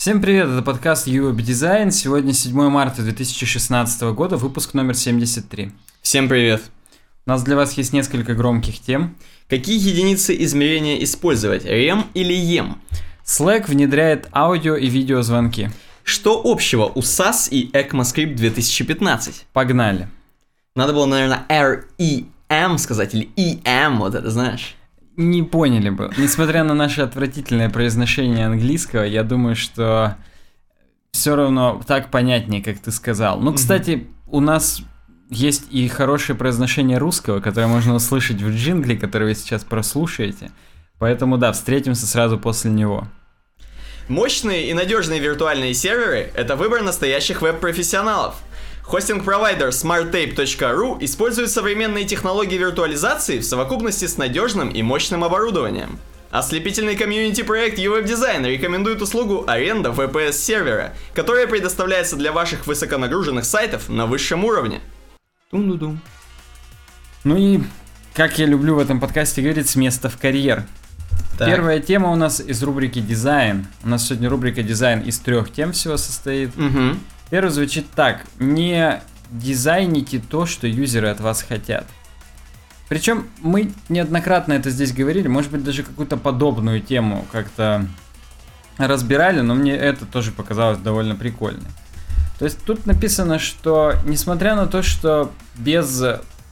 Всем привет, это подкаст UWeb Design. Сегодня 7 марта 2016 года, выпуск номер 73. Всем привет. У нас для вас есть несколько громких тем. Какие единицы измерения использовать, REM или EM? Slack внедряет аудио и видеозвонки. Что общего у SAS и ECMAScript 2015? Погнали. Надо было, наверное, REM сказать, или EM, вот это знаешь. Не поняли бы. Несмотря на наше отвратительное произношение английского, я думаю, что все равно так понятнее, как ты сказал. Ну, кстати, у нас есть и хорошее произношение русского, которое можно услышать в джингле, который вы сейчас прослушаете. Поэтому да, встретимся сразу после него. Мощные и надежные виртуальные серверы – это выбор настоящих веб-профессионалов. Хостинг-провайдер smarttape.ru использует современные технологии виртуализации в совокупности с надежным и мощным оборудованием. Ослепительный комьюнити-проект UWeb Design рекомендует услугу аренда VPS-сервера, которая предоставляется для ваших высоконагруженных сайтов на высшем уровне. Тун-ду-дум. Ну и, как я люблю в этом подкасте говорить, с места в карьер. Так. Первая тема у нас из рубрики «Дизайн». У нас сегодня рубрика «Дизайн» из трех тем всего состоит. Угу. Первый звучит так. Не дизайните то, что юзеры от вас хотят. Причем мы неоднократно это здесь говорили, может быть даже какую-то подобную тему как-то разбирали, но мне это тоже показалось довольно прикольно. То есть тут написано, что несмотря на то, что без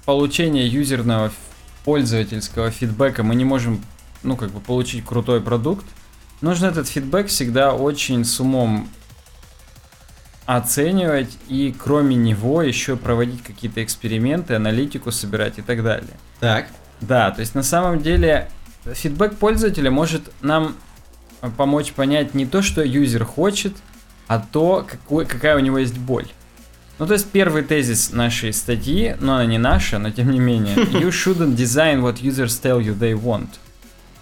получения юзерного пользовательского фидбэка мы не можем, ну, как бы получить крутой продукт, нужно этот фидбэк всегда очень с умом оценивать и кроме него еще проводить какие-то эксперименты, аналитику собирать и так далее. Так. Да, то есть на самом деле фидбэк пользователя может нам помочь понять не то, что юзер хочет, а то, какой, какая у него есть боль. Ну, то есть первый тезис нашей статьи, но она не наша, но тем не менее. You shouldn't design what users tell you they want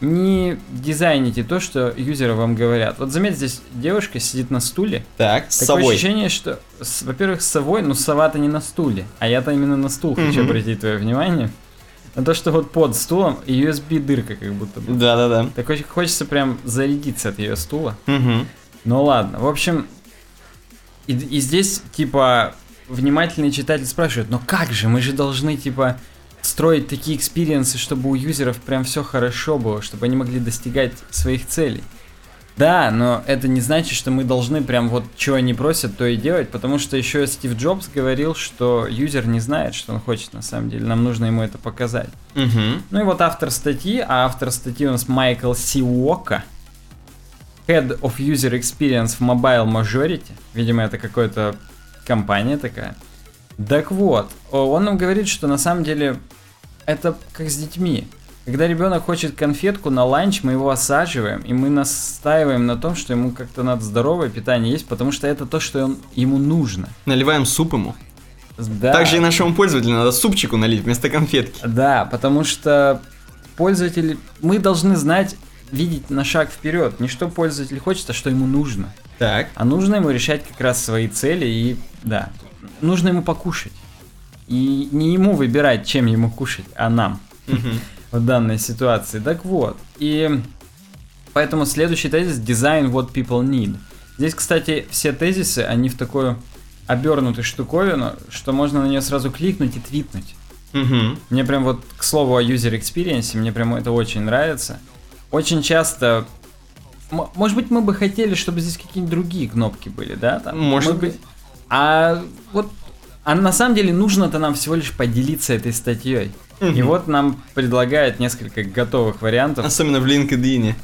не дизайните то, что юзеры вам говорят. Вот заметь, здесь девушка сидит на стуле. Так, с Такое совой. ощущение, что, во-первых, с совой, но сова-то не на стуле, а я-то именно на стул хочу Мгм. обратить твое внимание. На то, что вот под стулом USB-дырка как будто бы. Да-да-да. Так очень хочется прям зарядиться от ее стула. Угу. Ну ладно, в общем, и, и здесь, типа, внимательный читатель спрашивает, ну как же, мы же должны, типа, строить такие experience ы, чтобы у user ов прям все хорошо было, чтобы они могли достигать своих целей. Да, но это не значит, что мы должны прям вот, что они просят, то и делать, потому что еще Стив Джобс говорил, что user не знает, что он хочет на самом деле, нам нужно ему это показать. Угу. Ну и вот автор статьи, а автор статьи у нас Майкл Сиуока, Head of User Experience в Mobile Majority, видимо, это какая-то компания такая. Так вот, он нам говорит, что на самом деле это как с детьми. Когда ребенок хочет конфетку на ланч, мы его осаживаем, и мы настаиваем на том, что ему как-то надо здоровое питание есть, потому что это то, что он, ему нужно. Наливаем суп ему. Да. Также и нашему пользователю надо супчику налить вместо конфетки. Да, потому что пользователь, мы должны знать, видеть на шаг вперед, не что пользователь хочет, а что ему нужно. Так. А нужно ему решать как раз свои цели и, да, нужно ему покушать. И не ему выбирать, чем ему кушать, а нам в данной ситуации. Так вот, и поэтому следующий тезис design what people need. Здесь, кстати, все тезисы, они в такую обернутую штуковину, что можно на нее сразу кликнуть и твитнуть. Мне прям вот, к слову о user experience, мне прям это очень нравится. Очень часто... Может быть, мы бы хотели, чтобы здесь какие-нибудь другие кнопки были, да? Там, Может мы быть. А вот... А на самом деле нужно-то нам всего лишь поделиться этой статьей. И Мгм. вот нам предлагают несколько готовых вариантов. Особенно в LinkedIn.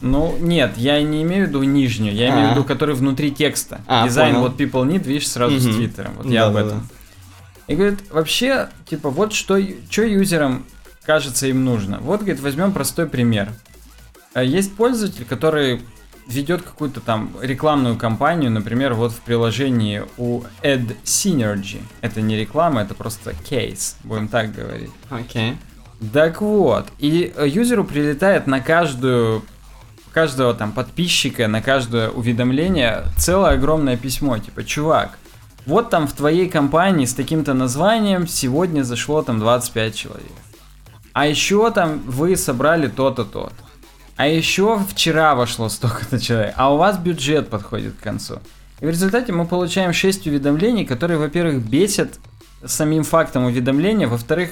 Ну, нет, я не имею в виду нижнюю, я имею в А. виду, который внутри текста. А, Дизайн понял. вот people need, видишь, сразу с Мгм. твиттером. Вот я об этом. И говорит, вообще, типа, вот что, что юзерам кажется им нужно. Вот, говорит, возьмем простой пример. А Есть пользователь, который ведет какую-то там рекламную кампанию, например, вот в приложении у Ad Synergy. Это не реклама, это просто кейс, будем так говорить. Окей. Так вот, и э, юзеру прилетает на каждую каждого там подписчика, на каждое уведомление целое огромное письмо, типа, чувак, вот там в твоей компании с таким-то названием сегодня зашло там 25 человек. А еще там вы собрали то-то, то-то. А еще вчера вошло столько-то человек, а у вас бюджет подходит к концу. И в результате мы получаем 6 уведомлений, которые, во-первых, бесят самим фактом уведомления, во-вторых,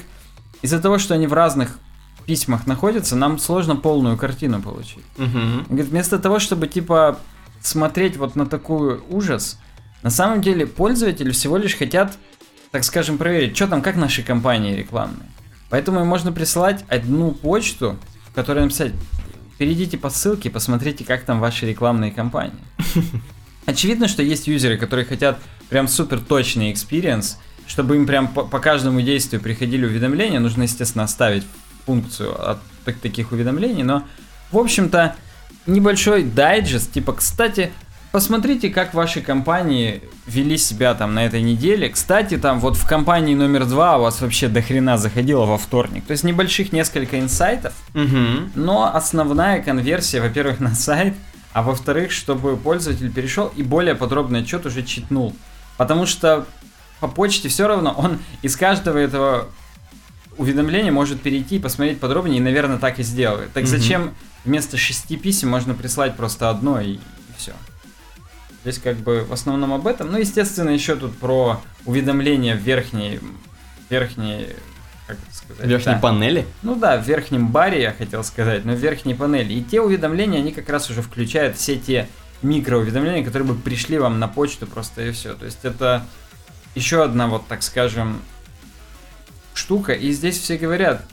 из-за того, что они в разных письмах находятся, нам сложно полную картину получить. Мгм. Говорит, вместо того, чтобы типа смотреть вот на такую ужас, на самом деле пользователи всего лишь хотят, так скажем, проверить, что там, как наши компании рекламные. Поэтому им можно присылать одну почту, в которой написать, перейдите по ссылке посмотрите, как там ваши рекламные кампании. Очевидно, что есть юзеры, которые хотят прям супер точный experience, чтобы им прям по, по каждому действию приходили уведомления, нужно, естественно, оставить функцию от так- таких уведомлений, но, в общем-то, небольшой дайджест, типа, кстати, посмотрите, как ваши компании вели себя там на этой неделе. Кстати, там вот в компании номер два у вас вообще до хрена заходило во вторник. То есть небольших несколько инсайтов, Мгм. но основная конверсия, во-первых, на сайт, а во-вторых, чтобы пользователь перешел и более подробный отчет уже читнул. Потому что по почте все равно он из каждого этого уведомления может перейти и посмотреть подробнее, и, наверное, так и сделает. Так Мгм. зачем вместо шести писем можно прислать просто одно и, все. Здесь как бы в основном об этом. Ну, естественно, еще тут про уведомления в верхней, верхней, как это сказать? В верхней Да. панели? Ну да, в верхнем баре, я хотел сказать, но в верхней панели. И те уведомления, они как раз уже включают все те микроуведомления, которые бы пришли вам на почту просто и все. То есть это еще одна вот, так скажем, штука. И здесь все говорят,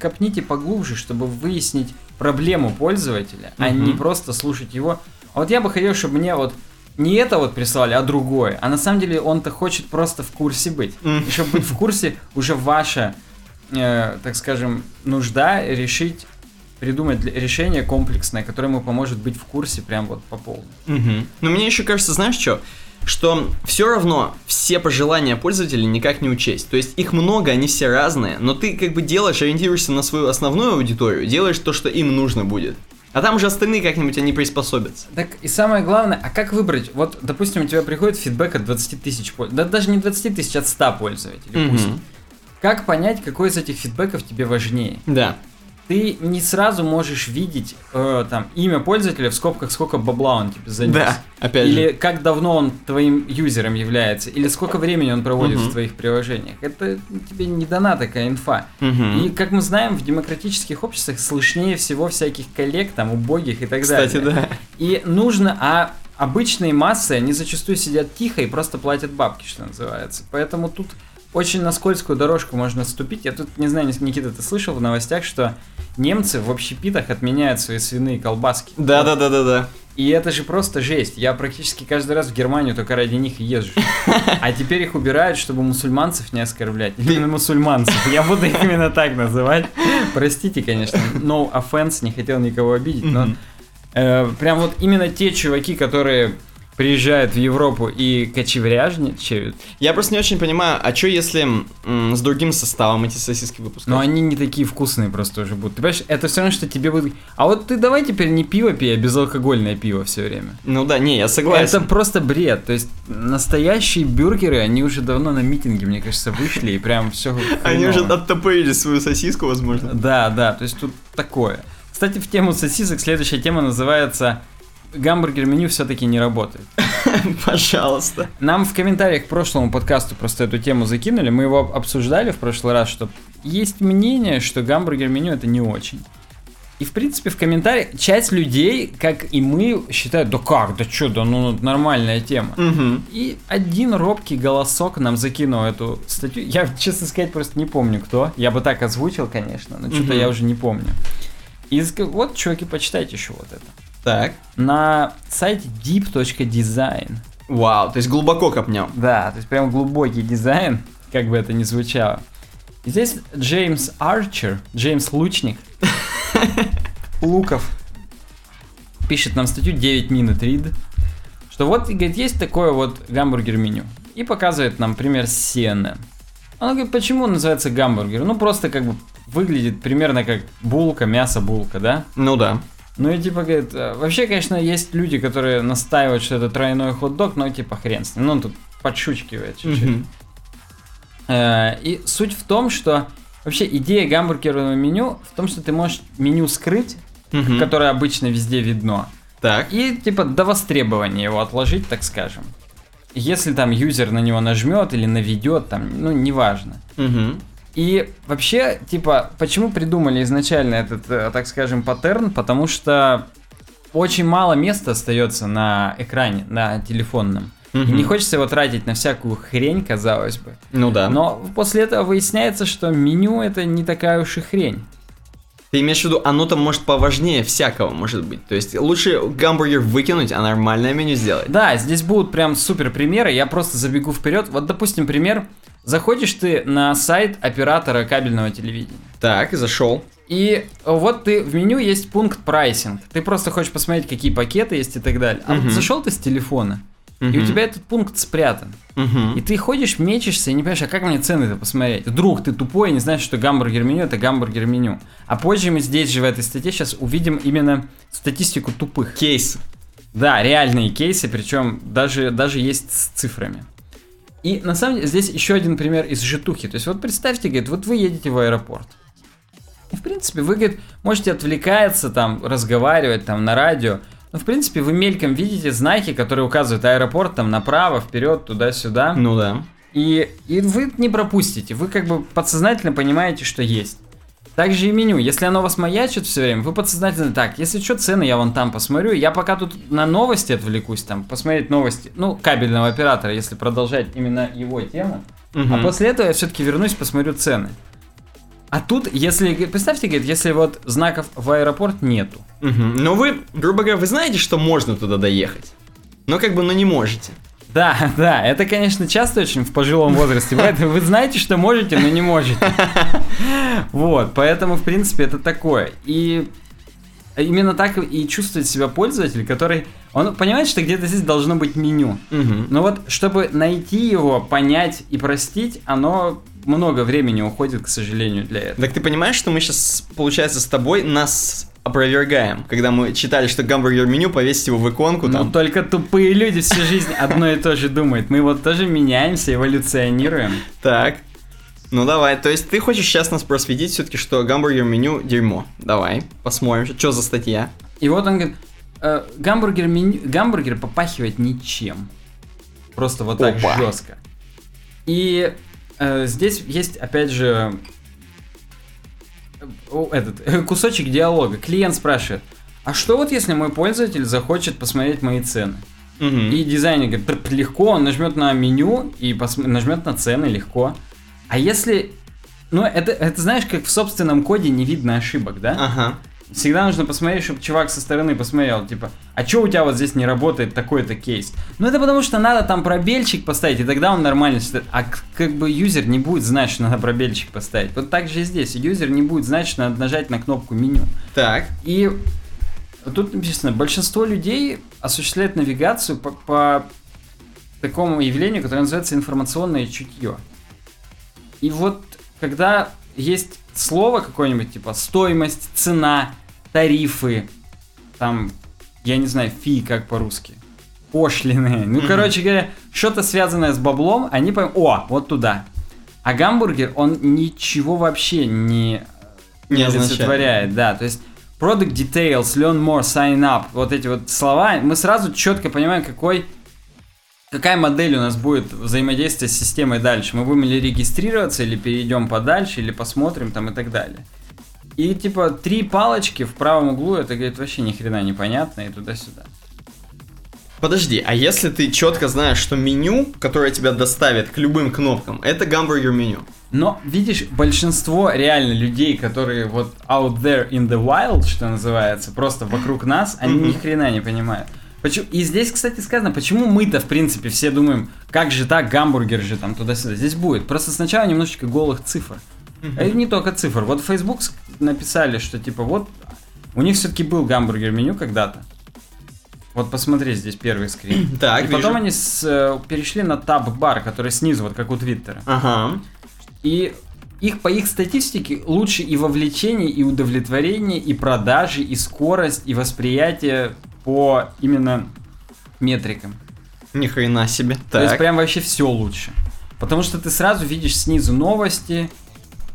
копните поглубже, чтобы выяснить проблему пользователя, а Мгм. не просто слушать его. А вот я бы хотел, чтобы мне вот не это вот прислали, а другое. А на самом деле он-то хочет просто в курсе быть. И чтобы быть в курсе, уже ваша, э, так скажем, нужда решить, придумать решение комплексное, которое ему поможет быть в курсе прям вот по полной. Мгм. Но мне еще кажется, знаешь что? Что все равно все пожелания пользователей никак не учесть. То есть их много, они все разные, но ты как бы делаешь, ориентируешься на свою основную аудиторию, делаешь то, что им нужно будет. А там уже остальные как-нибудь они приспособятся. Так и самое главное, а как выбрать? Вот, допустим, у тебя приходит фидбэк от 20 тысяч пользователей, да даже не 20 тысяч, от 100 пользователей, Мгм. пусть. Как понять, какой из этих фидбэков тебе важнее? Да. Ты не сразу можешь видеть э, там имя пользователя в скобках, сколько бабла он тебе занес. Да, опять Или же. как давно он твоим юзером является, или сколько времени он проводит Мгм. в твоих приложениях. Это тебе не дана такая инфа. Мгм. И как мы знаем, в демократических обществах слышнее всего всяких коллег, там, убогих и так Кстати, далее. да. И нужно, а обычные массы, они зачастую сидят тихо и просто платят бабки, что называется. Поэтому тут очень на скользкую дорожку можно ступить. Я тут, не знаю, Никита, ты слышал в новостях, что немцы в общепитах отменяют свои свиные колбаски. Да, да, да, да, да. И это же просто жесть. Я практически каждый раз в Германию только ради них и езжу. А теперь их убирают, чтобы мусульманцев не оскорблять. Именно мусульманцев. Я буду их именно так называть. Простите, конечно. No offense, не хотел никого обидеть, но э, прям вот именно те чуваки, которые приезжают в Европу и кочевряжничают, Я просто не очень понимаю, а что если с другим составом эти сосиски выпускают? но они не такие вкусные просто уже будут. Ты понимаешь, это все равно, что тебе будут... А вот ты давай теперь не пиво пей, а безалкогольное пиво все время. Ну да, не, я Это согласен. просто бред. То есть настоящие бюргеры, они уже давно на митинге, мне кажется, вышли и прям все. Они уже оттопырили свою сосиску, возможно. Да, да, то есть тут такое. Кстати, в тему сосисок следующая тема называется гамбургер меню все-таки не работает. Пожалуйста. Нам в комментариях к прошлому подкасту просто эту тему закинули, мы его обсуждали в прошлый раз, что есть мнение, что гамбургер меню это не очень. И в принципе в комментариях часть людей, как и мы, считают, да как, да что, да ну нормальная тема. Угу. И один робкий голосок нам закинул эту статью. Я, честно сказать, просто не помню кто. Я бы так озвучил, конечно, но что-то Мгм. я уже не помню. И вот, чуваки, почитайте еще вот это. Так. На сайте deep.design. Вау, то есть глубоко копнем. Да, то есть прям глубокий дизайн, как бы это ни звучало. И здесь Джеймс Арчер, Джеймс Лучник, Луков, пишет нам статью 9 минут рид, что вот, говорит, есть такое вот гамбургер-меню. И показывает нам пример с CNN. Он говорит, почему он называется гамбургер? Ну, просто как бы выглядит примерно как булка, мясо-булка, да? Ну да. Ну и типа, говорит, э, вообще, конечно, есть люди, которые настаивают, что это тройной хот-дог, но типа хрен с ним. Ну, он тут подшучивает чуть-чуть. Э, И суть в том, что вообще идея гамбургерного меню в том, что ты можешь меню скрыть которое обычно везде видно. Так. И типа до востребования его отложить, так скажем. Если там юзер на него нажмет или наведет, там, ну, неважно. Мгм. И вообще, типа, почему придумали изначально этот, э, так скажем, паттерн? Потому что очень мало места остается на экране, на телефонном. И Мгм. не хочется его тратить на всякую хрень, казалось бы. Ну да. Но после этого выясняется, что меню это не такая уж и хрень. Ты имеешь в виду, оно там может поважнее всякого, может быть. То есть лучше гамбургер выкинуть, а нормальное меню сделать. Да, здесь будут прям супер примеры. Я просто забегу вперед. Вот, допустим, пример. Заходишь ты на сайт оператора кабельного телевидения. Так, зашел. И вот ты в меню есть пункт прайсинг. Ты просто хочешь посмотреть, какие пакеты есть и так далее. А Мгм. вот зашел ты с телефона, и у тебя этот пункт спрятан. И ты ходишь, мечешься и не понимаешь, а как мне цены-то посмотреть? Вдруг ты тупой и не знаешь, что гамбургер меню это гамбургер меню. А позже мы здесь же в этой статье сейчас увидим именно статистику тупых. Кейс. Да, реальные кейсы, причем даже, даже есть с цифрами. И на самом деле здесь еще один пример из житухи. То есть вот представьте, говорит, вот вы едете в аэропорт. И в принципе вы, говорит, можете отвлекаться, там, разговаривать там на радио. Но в принципе вы мельком видите знаки, которые указывают аэропорт там направо, вперед, туда-сюда. Ну да. И, и вы не пропустите, вы как бы подсознательно понимаете, что есть. Также и меню. Если оно вас маячит все время, вы подсознательно так, если что, цены я вон там посмотрю. Я пока тут на новости отвлекусь, там, посмотреть новости, ну, кабельного оператора, если продолжать именно его тему. А Мгм. после этого я все-таки вернусь, посмотрю цены. А тут, если, представьте, говорит, если вот знаков в аэропорт нету. Мгм. Но вы, грубо говоря, вы знаете, что можно туда доехать. Но как бы, но не можете. Да, да, это, конечно, часто очень в пожилом возрасте бывает. Вы знаете, что можете, но не можете. Вот, поэтому, в принципе, это такое. И именно так и чувствует себя пользователь, который... Он понимает, что где-то здесь должно быть меню. Но вот, чтобы найти его, понять и простить, оно много времени уходит, к сожалению, для этого. Так ты понимаешь, что мы сейчас, получается, с тобой нас опровергаем, когда мы читали, что гамбургер меню повесить его в иконку Но там. только тупые люди всю жизнь одно и то же думают. Мы вот тоже меняемся, эволюционируем. Так. Ну давай, то есть ты хочешь сейчас нас просветить все-таки, что гамбургер меню дерьмо. Давай, посмотрим, что за статья. И вот он говорит, э, гамбургер, меню, гамбургер попахивает ничем. Просто вот так Опа. жестко. И э, здесь есть, опять же, этот э, кусочек диалога. Клиент спрашивает, а что вот если мой пользователь захочет посмотреть мои цены? Мгм. И дизайнер говорит, «П- легко, он нажмет на меню и посм- нажмет на цены, легко. А если... Ну, это, это знаешь, как в собственном коде не видно ошибок, да? Ага. Всегда нужно посмотреть, чтобы чувак со стороны посмотрел, типа, а чё у тебя вот здесь не работает такой-то кейс? Ну это потому что надо там пробельчик поставить, и тогда он нормально считает. А как бы юзер не будет знать, что надо пробельчик поставить. Вот так же и здесь. Юзер не будет знать, что надо нажать на кнопку меню. Так. И тут написано, большинство людей осуществляет навигацию по, по такому явлению, которое называется информационное чутье. И вот когда есть слово какое-нибудь, типа стоимость, цена, тарифы, там, я не знаю, фи, как по-русски, пошлины, ну, Мгм. короче говоря, что-то связанное с баблом, они поймут, о, вот туда. А гамбургер, он ничего вообще не, Не не олицетворяет, да, то есть product details, learn more, sign up, вот эти вот слова, мы сразу четко понимаем, какой какая модель у нас будет взаимодействия с системой дальше. Мы будем или регистрироваться, или перейдем подальше, или посмотрим там и так далее. И типа три палочки в правом углу, это говорит вообще ни хрена непонятно и туда-сюда. Подожди, а если ты четко знаешь, что меню, которое тебя доставит к любым кнопкам, это гамбургер меню. Но, видишь, большинство реально людей, которые вот out there in the wild, что называется, просто вокруг нас, они ни хрена не понимают. Почему? И здесь, кстати, сказано, почему мы-то, в принципе, все думаем, как же так, гамбургер же там туда-сюда. Здесь будет. Просто сначала немножечко голых цифр. А И не только цифр. Вот Facebook написали, что типа вот у них все-таки был гамбургер меню когда-то. Вот посмотри, здесь первый скрин. Так, и потом вижу. они с, э, перешли на таб-бар, который снизу, вот как у Твиттера. Ага. И их по их статистике лучше и вовлечение, и удовлетворение, и продажи, и скорость, и восприятие по именно метрикам. Ни хрена себе. То есть прям вообще все лучше. Потому что ты сразу видишь снизу новости,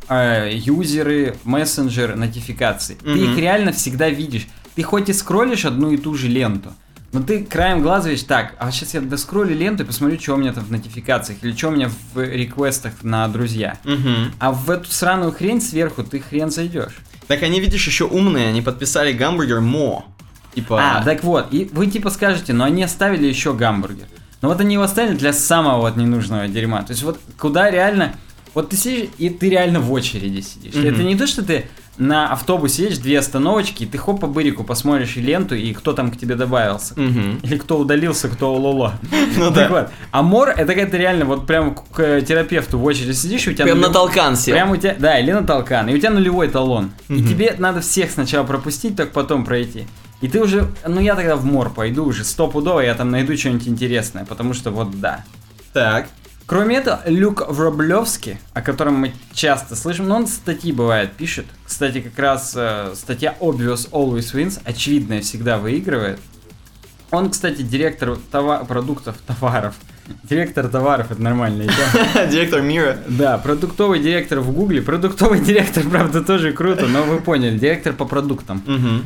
э, юзеры, мессенджер, нотификации. Ты Мгм. их реально всегда видишь. Ты хоть и скроллишь одну и ту же ленту, но ты краем глаза видишь, так, а сейчас я доскроллю ленту и посмотрю, что у меня там в нотификациях, или что у меня в реквестах на друзья. Мгм. А в эту сраную хрень сверху ты хрен зайдешь. Так они, видишь, еще умные, они подписали гамбургер Мо. Типа... А, так вот, и вы типа скажете, но они оставили еще гамбургер. Но вот они его оставили для самого вот ненужного дерьма. То есть вот куда реально... Вот ты сидишь, и ты реально в очереди сидишь. Мгм. Это не то, что ты на автобусе едешь, две остановочки, и ты хоп по бырику посмотришь и ленту, и кто там к тебе добавился. Мгм. Или кто удалился, кто улоло. Ну Так да. вот. А мор, это когда ты реально вот прям к терапевту в очереди сидишь, и у тебя... Прям на толкан сел. Прям у тебя, да, или на толкан, и у тебя нулевой талон. И тебе надо всех сначала пропустить, только потом пройти. И ты уже, ну я тогда в мор пойду уже, стопудово, я там найду что-нибудь интересное, потому что вот да. Так. Кроме этого, Люк Вроблевский, о котором мы часто слышим, но он статьи бывает пишет. Кстати, как раз э, статья Obvious Always Wins, очевидное всегда выигрывает. Он, кстати, директор това- продуктов, товаров. Директор товаров, это нормальная тема. Директор мира. Да, продуктовый директор в Гугле. Продуктовый директор, правда, тоже круто, но вы поняли, директор по продуктам.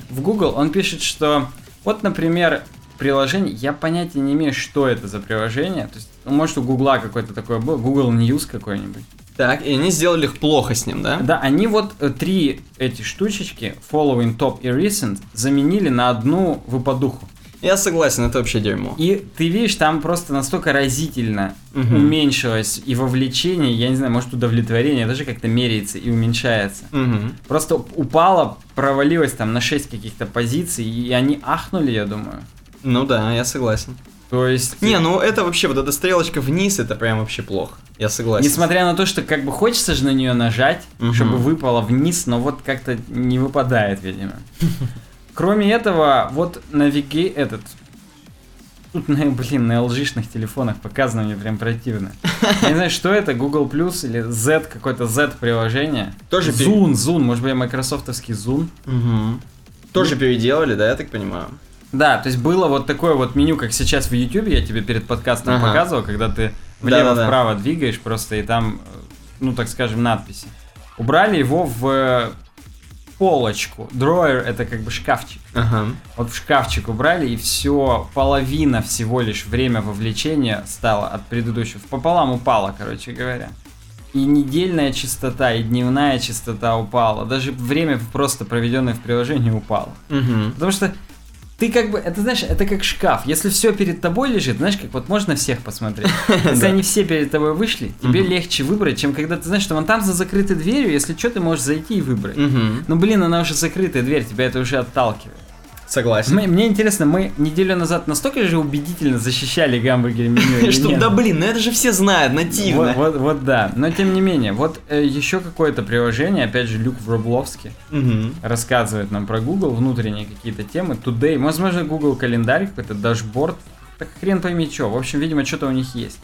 В Google он пишет, что вот, например, приложение, я понятия не имею, что это за приложение. То есть, ну, может, у Гугла какое-то такое было, Google News какой-нибудь. Так, и они сделали их плохо с ним, да? Да, они вот э, три эти штучечки, Following, Top и Recent, заменили на одну выпадуху. Я согласен, это вообще дерьмо. И ты видишь, там просто настолько разительно Мгм. уменьшилось и вовлечение, я не знаю, может удовлетворение даже как-то меряется и уменьшается. Мгм. Просто упало, провалилось там на 6 каких-то позиций, и они ахнули, я думаю. Ну да, я согласен. То есть... Не, ну это вообще, вот эта стрелочка вниз, это прям вообще плохо. Я согласен. Несмотря на то, что как бы хочется же на нее нажать, Мгм. чтобы выпало вниз, но вот как-то не выпадает, видимо. Кроме этого, вот навиги этот... Тут, блин, на LG-шных телефонах показано мне прям противно. Я не знаю, что это, Google Plus или Z, какое-то Z-приложение. Тоже Zoom, Zoom, может быть, майкрософтовский Zoom. Мгм. Тоже переделали, да, я так понимаю? Да, то есть было вот такое вот меню, как сейчас в YouTube, я тебе перед подкастом Ага. показывал, когда ты влево-вправо двигаешь просто, и там, э, ну, так скажем, надписи. Убрали его в полочку. Дроер это как бы шкафчик. Ага. Вот в шкафчик убрали, и все, половина всего лишь время вовлечения стало от предыдущего. Пополам упало, короче говоря. И недельная частота, и дневная частота упала. Даже время просто проведенное в приложении упало. Мгм. Потому что ты как бы, это знаешь, это как шкаф. Если все перед тобой лежит, знаешь, как вот можно всех посмотреть. Если они все перед тобой вышли, тебе легче выбрать, чем когда ты знаешь, что вон там за закрытой дверью, если что, ты можешь зайти и выбрать. Ну блин, она уже закрытая дверь, тебя это уже отталкивает. Согласен. Мы- мне интересно, мы неделю назад настолько же убедительно защищали гамбургер меню Что, да блин, ну это же все знают, нативно. Вот, вот, вот да. Но тем не менее, вот э, еще какое-то приложение, опять же, Люк Вробловский Мгм. рассказывает нам про Google, внутренние какие-то темы. Today, возможно, Google календарь какой-то, дашборд. Так хрен пойми что. В общем, видимо, что-то у них есть.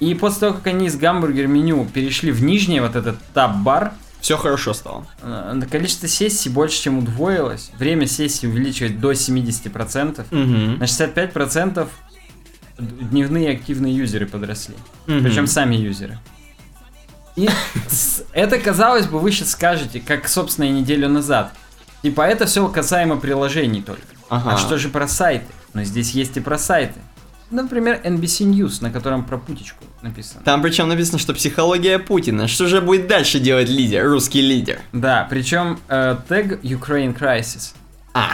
И после того, как они из гамбургер меню перешли в нижний вот этот таб-бар, Все хорошо стало. э, количество сессий больше, чем удвоилось. Время сессии увеличивать до 70%. Мгм. На 65% дневные активные юзеры подросли. Мгм. Причем сами юзеры. И это, казалось бы, вы сейчас скажете, как, собственно, и неделю назад. Типа, это все касаемо приложений только. Ага. А что же про сайты? Но здесь есть и про сайты. Например, NBC News, на котором про путечку написано. Там причем написано, что психология Путина. Что же будет дальше делать лидер, русский лидер? Да, причем э, тег Ukraine Crisis. А,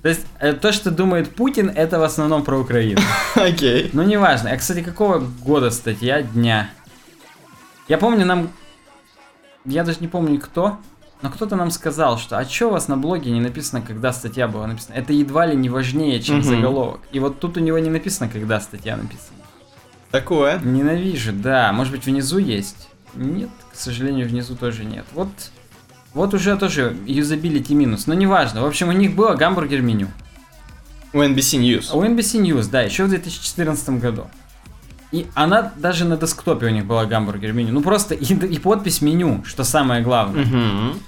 То есть, э, то, что думает Путин, это в основном про Украину. окей. Ну, неважно. А, кстати, какого года статья дня? Я помню, нам... Я даже не помню, кто, но кто-то нам сказал, что а чё у вас на блоге не написано, когда статья была написана? Это едва ли не важнее, чем Мгм. заголовок. И вот тут у него не написано, когда статья написана. Такое. Ненавижу, да. Может быть, внизу есть? Нет, к сожалению, внизу тоже нет. Вот, вот уже тоже юзабилити минус. Но неважно. В общем, у них было гамбургер меню. У NBC News. У NBC News, да, еще в 2014 году. И она даже на десктопе у них была гамбургер меню. Ну просто и, и подпись меню, что самое главное. Мгм.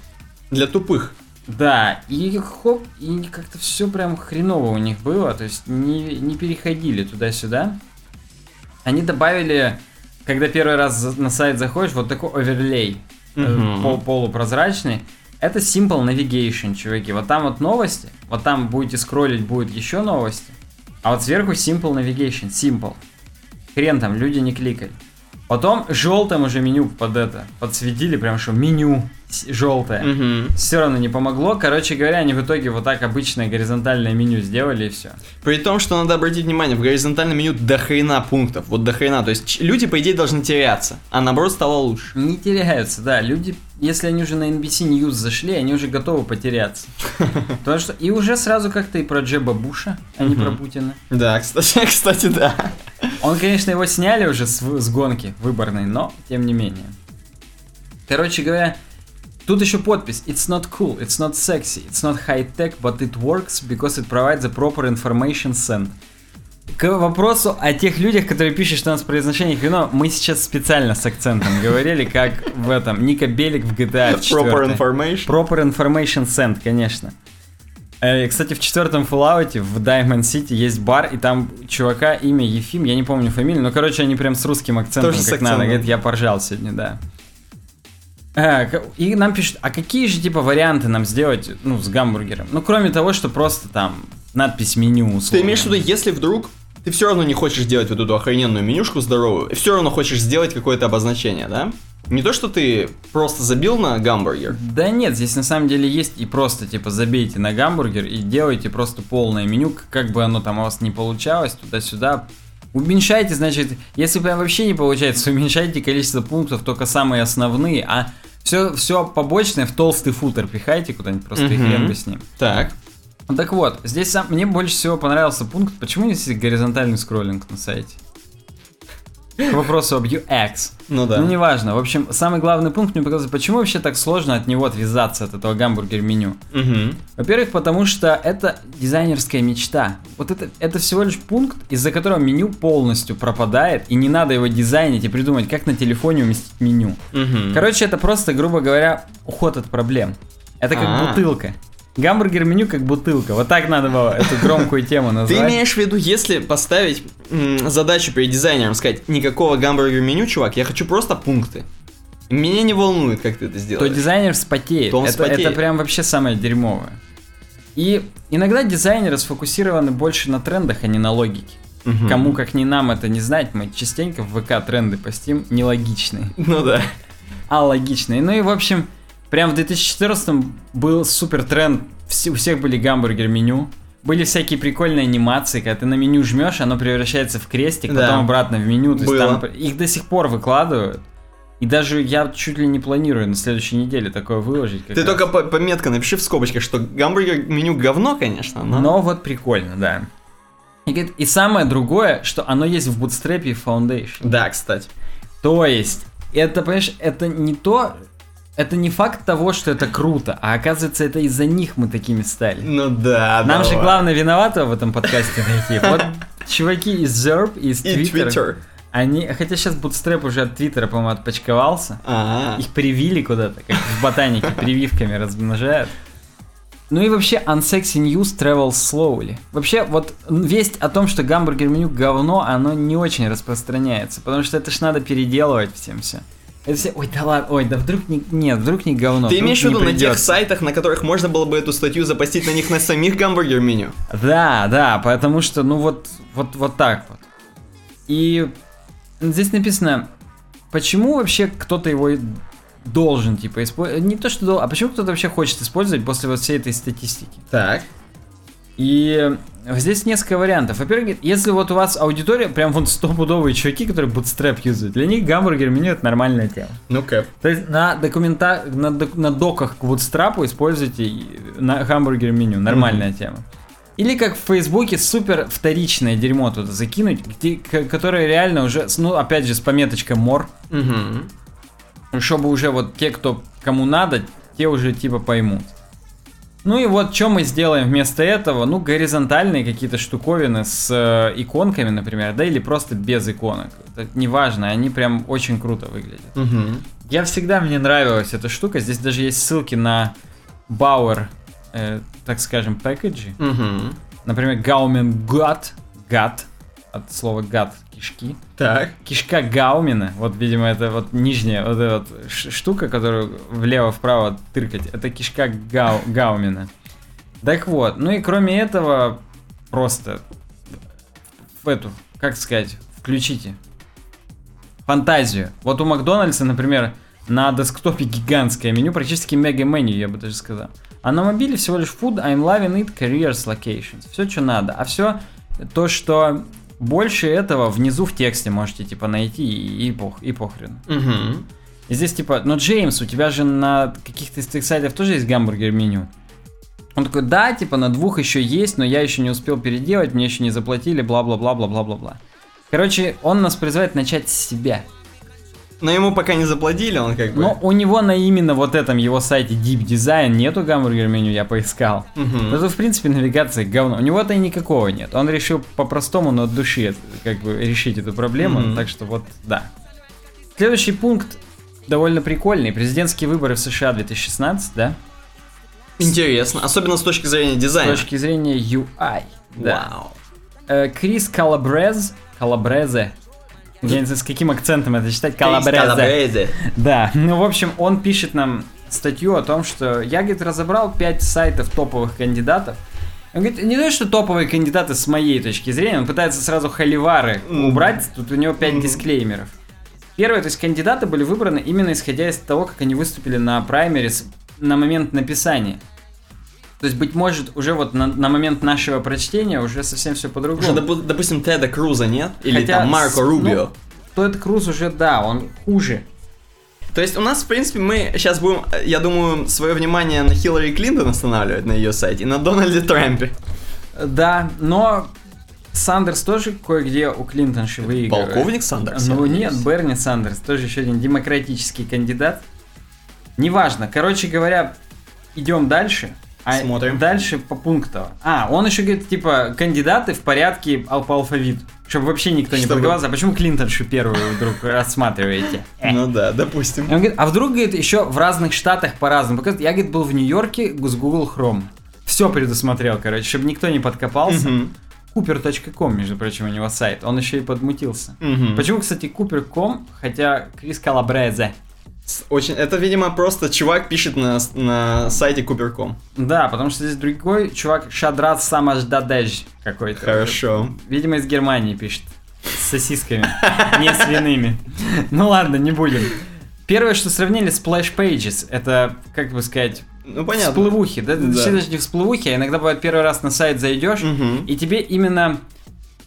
Для тупых. Да, и хоп, и как-то все прям хреново у них было, то есть не, не переходили туда-сюда. Они добавили, когда первый раз на сайт заходишь, вот такой оверлей. пол- полупрозрачный. Это Simple Navigation, чуваки. Вот там вот новости, вот там будете скроллить, будет еще новости. А вот сверху Simple Navigation, Simple. Хрен там, люди не кликали. Потом желтым уже меню под это, подсветили, прям что меню желтое. Мгм. Все равно не помогло. Короче говоря, они в итоге вот так обычное горизонтальное меню сделали и все. При том, что надо обратить внимание, в горизонтальном меню до хрена пунктов, вот до хрена. То есть люди, по идее, должны теряться, а наоборот стало лучше. Не теряются, да. Люди, если они уже на NBC News зашли, они уже готовы потеряться. Потому что и уже сразу как-то и про Джеба Буша, а не про. Путина. Да, кстати, кстати, да. Он, конечно, его сняли уже с, с гонки выборной, но тем не менее. Короче говоря, тут еще подпись. It's not cool, it's not sexy, it's not high-tech, but it works because it provides the proper information sent. К вопросу о тех людях, которые пишут, что у нас произношение хреново, мы сейчас специально с акцентом говорили, как в этом, Ника Белик в GTA 4. Proper information. Proper Information Send, конечно. Э, Кстати, в четвертом Fallout в Diamond City есть бар, и там чувака имя Ефим, я не помню фамилию, но, короче, они прям с русским акцентом, Тоже как надо. Говорит, я поржал сегодня, да. Э, И нам пишут, а какие же, типа, варианты нам сделать, ну, с гамбургером? Ну, кроме того, что просто там надпись меню, условно. Ты имеешь в виду, если вдруг ты все равно не хочешь сделать вот эту охрененную менюшку здоровую, и все равно хочешь сделать какое-то обозначение, да? Не то, что ты просто забил на гамбургер. Да нет, здесь на самом деле есть и просто типа забейте на гамбургер и делайте просто полное меню, как бы оно там у вас не получалось, туда-сюда. Уменьшайте, значит, если прям вообще не получается, уменьшайте количество пунктов, только самые основные, а все, все побочное в толстый футер пихайте куда-нибудь, просто и Мгм. хрен бы с ним. Так. Так вот, здесь сам, мне больше всего понравился пункт, почему здесь горизонтальный скроллинг на сайте? К вопросу об UX. Ну да. Ну, неважно. В общем, самый главный пункт мне показался, почему вообще так сложно от него отвязаться, от этого гамбургер-меню. Мгм. Во-первых, потому что это дизайнерская мечта. Вот это, это всего лишь пункт, из-за которого меню полностью пропадает, и не надо его дизайнить и придумать, как на телефоне уместить меню. Мгм. Короче, это просто, грубо говоря, уход от проблем. Это как А. бутылка. Гамбургер-меню как бутылка. Вот так надо было эту громкую тему Ты назвать. имеешь в виду, если поставить задачу перед дизайнером, сказать, никакого гамбургер меню, чувак, я хочу просто пункты. Меня не волнует, как ты это то сделаешь. дизайнер вспотеет. То он это, вспотеет. это прям вообще самое дерьмовое. И иногда дизайнеры сфокусированы больше на трендах, а не на логике. Мгм. Кому как не нам это не знать, мы частенько в ВК тренды постим нелогичные, Ну да. а логичные. Ну и в общем, прям в 2014 был супер тренд, все- у всех были гамбургер меню. Были всякие прикольные анимации, когда ты на меню жмешь, оно превращается в крестик, Да. потом обратно в меню. То есть Было. там их до сих пор выкладывают. И даже я чуть ли не планирую на следующей неделе такое выложить. Ты раз. только по- пометка напиши в скобочках, что гамбургер меню говно, конечно, но... Но вот прикольно, да. И, говорит, и самое другое, что оно есть в Bootstrap и Foundation. Да, кстати. То есть, это, понимаешь, это не то, это не факт того, что это круто, а оказывается, это из-за них мы такими стали. Ну да, Нам же давай. главное виновато в этом подкасте найти. Вот чуваки из Zerp, из Twitter, они, хотя сейчас Bootstrap уже от Твиттера, по-моему, отпочковался, А, их привили куда-то, как в ботанике прививками размножают. Ну и вообще, unsexy news travels slowly. Вообще, вот весть о том, что гамбургер меню говно, оно не очень распространяется, потому что это ж надо переделывать всем все. Это все, ой, да ладно, ой, да вдруг не, нет, вдруг не говно. Ты имеешь в виду на тех сайтах, на которых можно было бы эту статью запостить на них на самих гамбургер меню? Да, да, потому что, ну вот, вот, вот так вот. И здесь написано, почему вообще кто-то его должен, типа, использовать, не то что должен, а почему кто-то вообще хочет использовать после вот всей этой статистики. Так. И здесь несколько вариантов. Во-первых, если вот у вас аудитория, прям вот стопудовые чуваки, которые Bootstrap юзают, для них гамбургер меню это нормальная тема. Ну кэп. То есть на документа, на, док- на доках к Bootstrap используйте на гамбургер меню, нормальная тема. Или как в Фейсбуке супер вторичное дерьмо туда закинуть, где, которое реально уже, ну опять же с пометочкой мор, Угу. чтобы уже вот те, кто кому надо, те уже типа поймут. Ну и вот что мы сделаем вместо этого? Ну, горизонтальные какие-то штуковины с э, иконками, например, да, или просто без иконок. Это неважно, они прям очень круто выглядят. Угу. Я всегда, мне нравилась эта штука. Здесь даже есть ссылки на Bauer, э, так скажем, пэкэджи. Угу. Например, Gaumen GAT, GAT от слова гад, кишки. Так. Кишка Гаумина, вот, видимо, это вот нижняя вот эта вот штука, которую влево-вправо тыркать, это кишка Гау, Гаумина. Так вот, ну и кроме этого, просто в эту, как сказать, включите фантазию. Вот у Макдональдса, например, на десктопе гигантское меню, практически мега-меню, я бы даже сказал. А на мобиле всего лишь food, I'm loving it, careers, locations. Все, что надо. А все то, что больше этого внизу в тексте можете, типа, найти и, и, пох, и похрен. Угу. И здесь, типа, ну, Джеймс, у тебя же на каких-то из твоих сайтов тоже есть гамбургер меню. Он такой, да, типа, на двух еще есть, но я еще не успел переделать, мне еще не заплатили, бла-бла-бла-бла-бла-бла-бла. Короче, он нас призывает начать с себя. Но ему пока не заплатили, он как бы... Но у него на именно вот этом его сайте Deep Design нету гамбургер меню, я поискал. Мгм. Это, в принципе, навигация говно. У него-то и никакого нет. Он решил по-простому, но от души как бы решить эту проблему. Мгм. Так что вот, да. Следующий пункт довольно прикольный. Президентские выборы в США 2016, да? Интересно, особенно с точки зрения С дизайна. точки зрения UI. Да. Вау. Э, Крис Калабрез, Калабрезе, я не знаю, с каким акцентом это читать, Калабрезе. Да, ну, в общем, он пишет нам статью о том, что я, говорит, разобрал 5 сайтов топовых кандидатов. Он говорит, не то, что топовые кандидаты с моей точки зрения, он пытается сразу холивары Мгм. убрать, тут у него 5 Мгм. дисклеймеров. Первое, то есть кандидаты были выбраны именно исходя из того, как они выступили на праймерис на момент написания. То есть, быть может, уже вот на, на момент нашего прочтения уже совсем все Уже, по-другому. допу- допустим, Теда Круза нет? Или Хотя там Марко с- Рубио? ну, Тед Круз уже, да, он хуже. То есть у нас, в принципе, мы сейчас будем, э, я думаю, свое внимание на Хиллари Клинтон останавливать на ее сайте и на Дональде Трампе. Да, но Сандерс тоже кое-где у Клинтонши выигрывает. Полковник Сандерс? Ну нет. Берни Сандерс, тоже еще один демократический кандидат. Неважно, короче говоря, идем дальше. А Смотрим. Дальше по пунктам. А, он еще говорит, типа, кандидаты в порядке по алфавиту. Чтобы вообще никто не подгавался. А почему Клинтоншу первую вдруг рассматриваете? Ну да, допустим. Он говорит, а вдруг, говорит, еще в разных штатах по-разному. Я, говорит, был в Нью-Йорке с Google Chrome. Все предусмотрел, короче, чтобы никто не подкопался. Cooper.com, между прочим, у него сайт. Он еще и подмутился. Почему, кстати, Cooper.com, хотя Крис Калабрезе? С- Очень, это, видимо, просто чувак пишет на, с- на сайте Cooper.com. Да, потому что здесь другой чувак Шадрат Самаждадеж какой-то. Хорошо. Видимо, из Германии пишет. С сосисками, не свиными. Ну ладно, не будем. Первое, что сравнили Splash Pages, это, как бы сказать, Ну, понятно. всплывухи. Да, Да. Точнее, даже не всплывухи, а иногда бывает первый раз на сайт зайдешь, Мгм. и тебе именно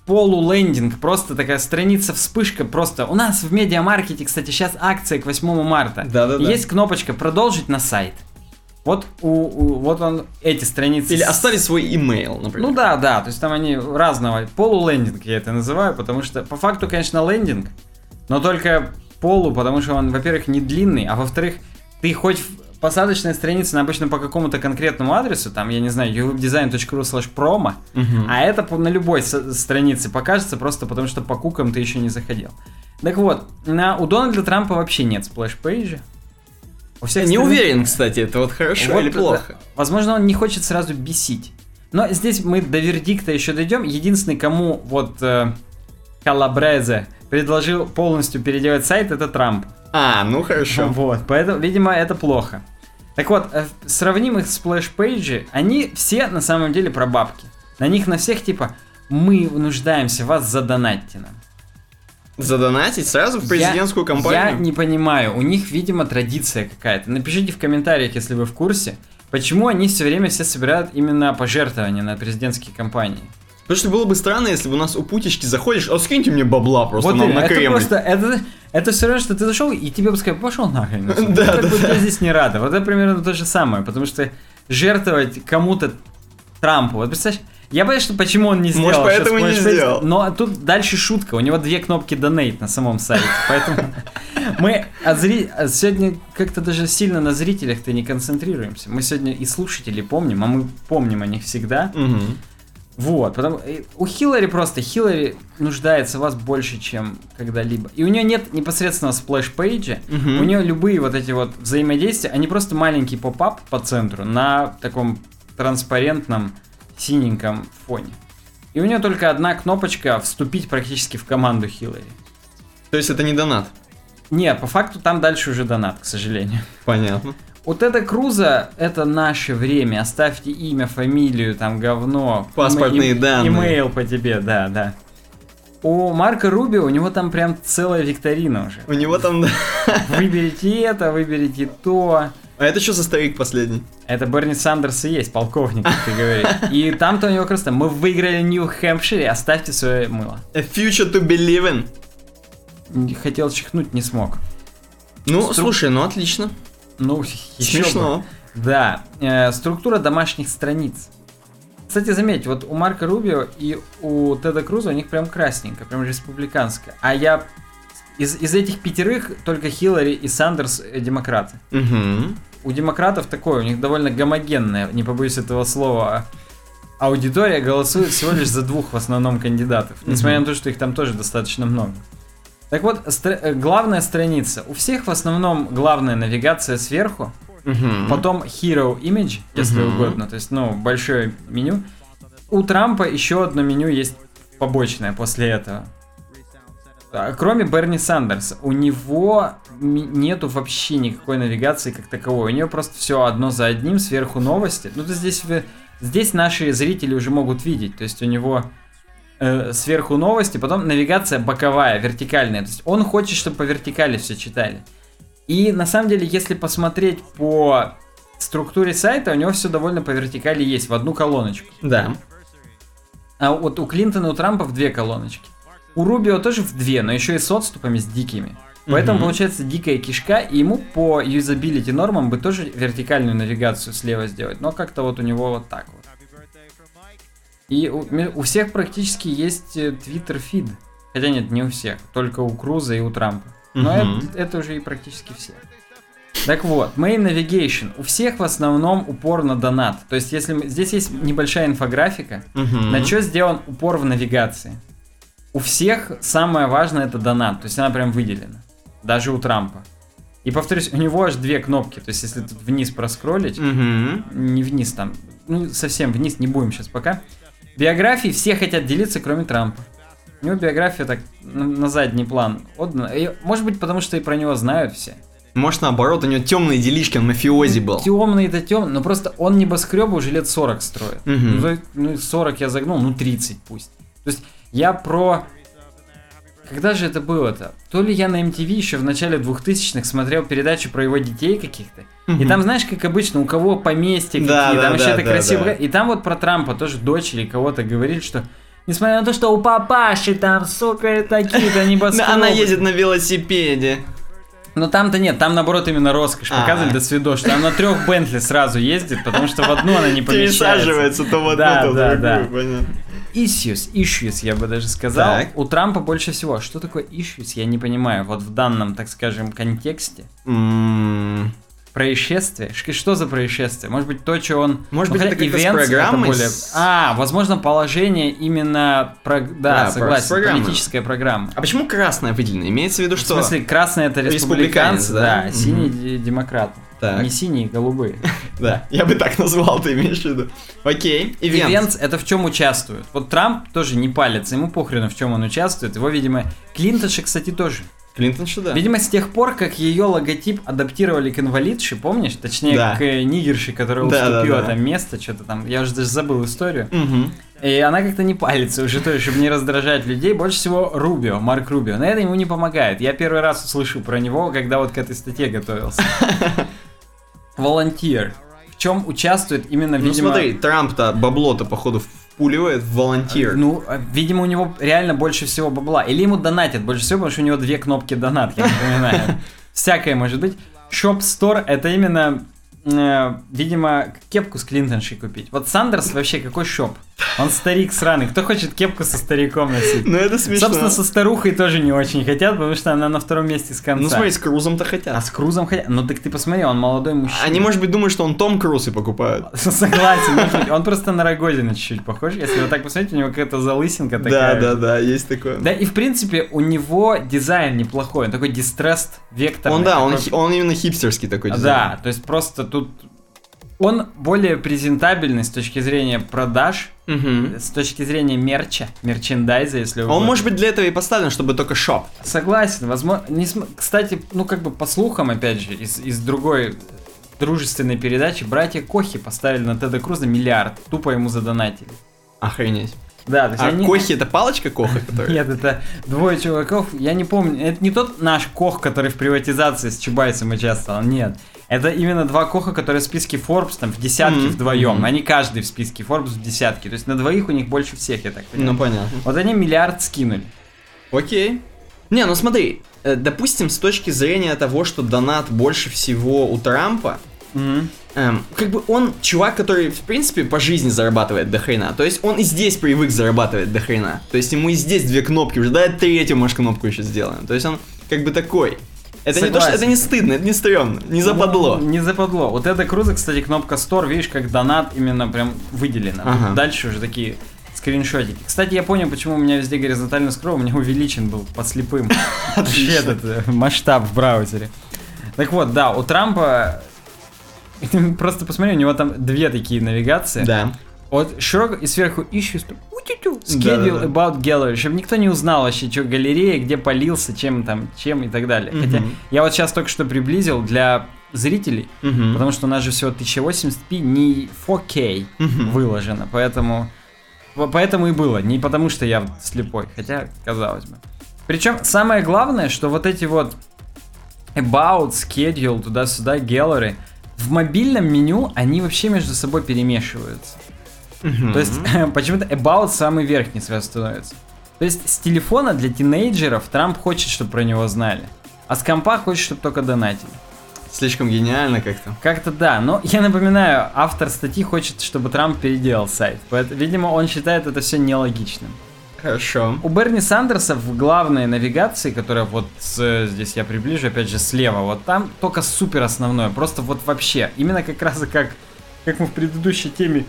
полулендинг, просто такая страница вспышка, просто у нас в медиамаркете, кстати, сейчас акция к 8 марта. Да-да-да. Есть кнопочка продолжить на сайт. Вот у, у- вот он эти страницы. Или оставить свой имейл, например. Ну да, да, то есть там они разного. Полулендинг я это называю, потому что по факту, конечно, лендинг, но только полу, потому что он, во-первых, не длинный, а во-вторых, ты хоть в посадочной странице на обычно по какому-то конкретному адресу, там, я не знаю, uwebdesign.ru slash promo, а это на любой странице покажется, просто потому что по кукам ты еще не заходил. Так вот, на, у Дональда Трампа вообще нет splash page а. У всех Не уверен, кстати, это вот хорошо вот или это- плохо. Возможно, он не хочет сразу бесить. Но здесь мы до вердикта еще дойдем. Единственный, кому вот э, Калабрезе предложил полностью переделать сайт, это Трамп. А, ну хорошо. Вот, поэтому, видимо, это плохо. Так вот, э, сравним их с splash page и, они все на самом деле про бабки. На них на всех типа мы нуждаемся, вас задонатьте нам. Задонатить сразу в Я- президентскую Я кампанию? не понимаю, у них, видимо, традиция какая-то. Напишите в комментариях, если вы в курсе, почему они все время все собирают именно пожертвования на президентские кампании. Потому что было бы странно, если бы у нас у путечки заходишь, а скиньте мне бабла просто вот нам на это Кремль. просто, это, это все равно, что ты зашел, и тебе бы сказали, пошел нахрен. Да, да. Я здесь не рада. Вот это примерно то же самое, потому что жертвовать кому-то Трампу, вот представляешь, я понимаю, что почему он не сделал. Может, поэтому не сделал. Но тут дальше шутка, у него две кнопки Donate на самом сайте, поэтому мы зри- сегодня как-то даже сильно на зрителях-то не концентрируемся. Мы сегодня и слушателей помним, а мы помним о них всегда. Мгм. Вот, потому и у Хиллари просто Хиллари нуждается в вас больше, чем когда-либо. И у нее нет непосредственного splash page а. Мгм. У нее любые вот эти вот взаимодействия, они просто маленький pop-up по центру на таком транспарентном синеньком фоне. И у нее только одна кнопочка вступить практически в команду Хиллари. То есть это не донат? Нет, по факту там дальше уже донат, к сожалению. Понятно. Вот это Круза, это наше время. Оставьте имя, фамилию, там говно. Паспортные Им- данные. Имейл по тебе, да, да. У Марка Руби, у него там прям целая викторина уже. У него там... Выберите это, выберите то. А это что за старик последний? Это Берни Сандерс и есть, полковник, как ты говоришь. И там-то у него просто мы выиграли Нью-Хэмпшире, оставьте свое мыло. A future to believe in. Хотел чихнуть, не смог. Ну, Стру- слушай, ну отлично. Ну, еще Смешно. Да, э, структура домашних страниц. Кстати, заметьте, вот у Марка Рубио и у Теда Круза у них прям красненько, прям республиканское. А я из, из этих пятерых только Хиллари и Сандерс э, демократы. Угу. У демократов такое, у них довольно гомогенная, не побоюсь этого слова, аудитория голосует всего лишь за двух в основном кандидатов, несмотря на то, что их там тоже достаточно много. Так вот, стра- э, главная страница. У всех в основном главная навигация сверху, Угу. потом Hero Image, если Мгм. угодно, то есть, ну, большое меню. У Трампа еще одно меню есть побочное после этого. А, Кроме Берни Сандерса, у него нету вообще никакой навигации как таковой. У него просто все одно за одним, сверху новости. Ну, то здесь, здесь наши зрители уже могут видеть. То есть у него э, сверху новости, потом навигация боковая, вертикальная. То есть он хочет, чтобы по вертикали все читали. И на самом деле, если посмотреть по структуре сайта, у него все довольно по вертикали есть, в одну колоночку. Да. А вот у Клинтона и у Трампа в две колоночки. У Рубио тоже в две, но еще и с отступами с дикими. Поэтому Мгм. получается дикая кишка, и ему по юзабилити нормам бы тоже вертикальную навигацию слева сделать, но как-то вот у него вот так вот. И у, у всех практически есть э, Twitter фид. Хотя нет, не у всех, только у Круза и у Трампа. Но Мгм. это, это уже и практически все. Так вот, Main Navigation. У всех в основном упор на донат. То есть, если мы- здесь есть небольшая инфографика, Мгм. на что сделан упор в навигации. У всех самое важное это донат, то есть она прям выделена. Даже у Трампа. И повторюсь, у него аж две кнопки, то есть если тут вниз проскролить, Мгм. не вниз там, ну совсем вниз, не будем сейчас пока. Биографии все хотят делиться, кроме Трампа. У него биография так на, на задний план отдана. И, может быть, потому что и про него знают все. Может наоборот, у него темные делишки, он мафиози был. Темный это темный, но просто он небоскребы уже лет 40 строит. Мгм. Ну, то- Ну, 40 я загнул, ну 30 пусть. То есть я про... Когда же это было-то? То ли я на MTV еще в начале 2000-х смотрел передачу про его детей каких-то. И Мгм. там, знаешь, как обычно, у кого поместья Да, какие, да, там вообще да, это да, красиво. да. И там вот про Трампа тоже дочь или кого-то говорит, что несмотря на то, что у папаши там, сука, такие-то небоскребы. Она ездит на велосипеде. Но там-то нет, там наоборот именно роскошь А. показывали до свидос, что она на трех Бентли сразу ездит, потому что в одну она не помещается. Пересаживается то в одну, Да, то в да, другую, да. понятно. Issues, issues, я бы даже сказал. Так. У Трампа больше всего. Что такое issues, я не понимаю. Вот в данном, так скажем, контексте. М, Происшествие? Что за происшествие? Может быть, то, что он... Может ну, быть, это как-то с программой более- с- А, возможно, положение именно... про- Да, Да, согласен, программой. политическая программа. А почему красная выделена? Имеется в виду, В что... смысле, красный это Республиканец, республиканцы, да? да, Мгм. синий де- демократы. Так. Не синие, голубые. Да, я бы так назвал, ты имеешь в виду. Окей, ивент. Ивент это в чем участвует. Вот Трамп тоже не палится, ему похрену в чем он участвует. Его, видимо, Клинтонша, кстати, тоже. Клинтон что да. Видимо, с тех пор, как ее логотип адаптировали к инвалидше, помнишь? Точнее, Да. к э, нигерше, которая Да, да, уступила да. там место, что-то там. Я уже даже забыл историю. Мгм. И она как-то не палится уже тоже, чтобы не раздражать людей. Больше всего Рубио, Марк Рубио. На это ему не помогает. Я первый раз услышу про него, когда вот к этой статье готовился. Волонтер. В чем участвует именно, Ну видимо... смотри, Трамп-то бабло-то, походу, впуливает в волонтир. Ну, э, видимо, у него реально больше всего бабла. Или ему донатят больше всего, потому что у него две кнопки донат, я напоминаю. Всякое может быть. Shop Store это именно, э, видимо, кепку с Клинтоншей купить. Вот Сандерс вообще какой шоп? Он старик сраный. Кто хочет кепку со стариком носить? Ну это смешно. Собственно, со старухой тоже не очень хотят, потому что она на втором месте с конца. Ну смотри, с Крузом-то а хотят. с Крузом хотят. Ну так ты посмотри, он молодой мужчина. Они, может быть, думают, что он Том Круз и покупают. Согласен, он просто на Рогозина чуть-чуть похож. Если вот так посмотреть, у него какая-то залысинка Да, такая. да, да, есть такое. Да, и в принципе у него дизайн неплохой, он такой distressed вектор. Он, да, он именно хипстерский такой дизайн. Да, то есть просто тут Он более презентабельный с точки зрения продаж, Мгм. с точки зрения мерча, мерчендайза, если А Он угодно. может быть для этого и поставлен, чтобы только шоп. Согласен, возможно. Не см- Кстати, ну как бы по слухам, опять же, из, из другой дружественной передачи, братья Кохи поставили на Теда Круза миллиард, тупо ему задонатили. Охренеть. Да, то есть А они... Кохи это палочка Коха, которая? Нет, это двое чуваков, я не помню, это не тот наш Кох, который в приватизации с Чубайсом участвовал, нет. Это именно два Коха, которые в списке Forbes там в десятке Мгм, вдвоем. мгм. Они каждый в списке Forbes в десятке. То есть на двоих у них больше всех, я так понимаю. Ну понятно. Вот они миллиард скинули. Окей. Не, ну смотри, э, допустим, с точки зрения того, что донат больше всего у Трампа, Мгм. эм, как бы он чувак, который, в принципе, по жизни зарабатывает до хрена. То есть он и здесь привык зарабатывать до хрена. То есть ему и здесь две кнопки уже, да, третью, может, кнопку еще сделаем. То есть он как бы такой. Это не то, что это не стыдно, это не стрёмно, не западло. Ну, Не западло. Вот это круто, кстати, кнопка Store, видишь, как донат именно прям выделена. Ага. Дальше уже такие скриншотики. Кстати, я понял, почему у меня везде горизонтальный скролл, у меня увеличен был по слепым. Вообще этот э, масштаб в браузере. Так вот, да, у Трампа Просто посмотри, у него там две такие навигации. Да. Вот широко и сверху issues, там, утю-тю, Да-да-да. schedule about gallery, чтобы никто не узнал вообще, что галерея, где полился, чем там, чем и так далее. Хотя Мгм. я вот сейчас только что приблизил для зрителей, Мгм. потому что у нас же всего 1080p, не 4K Мгм. выложено, поэтому по- поэтому и было, не потому что я слепой, хотя казалось бы. Причем самое главное, что вот эти вот about, schedule, туда-сюда, gallery, в мобильном меню они вообще между собой перемешиваются. Мгм. То есть почему-то about самый верхний сразу становится. То есть с телефона для тинейджеров Трамп хочет, чтобы про него знали. А с компа хочет, чтобы только донатили. Слишком гениально как-то. Как-то да, но я напоминаю, автор статьи хочет, чтобы Трамп переделал сайт. Поэтому, видимо, он считает это все нелогичным. Хорошо. У Берни Сандерса в главной навигации, которая вот с- здесь я приближу, опять же, слева, вот там только супер основное, просто вот вообще. Именно как раз как, как мы в предыдущей теме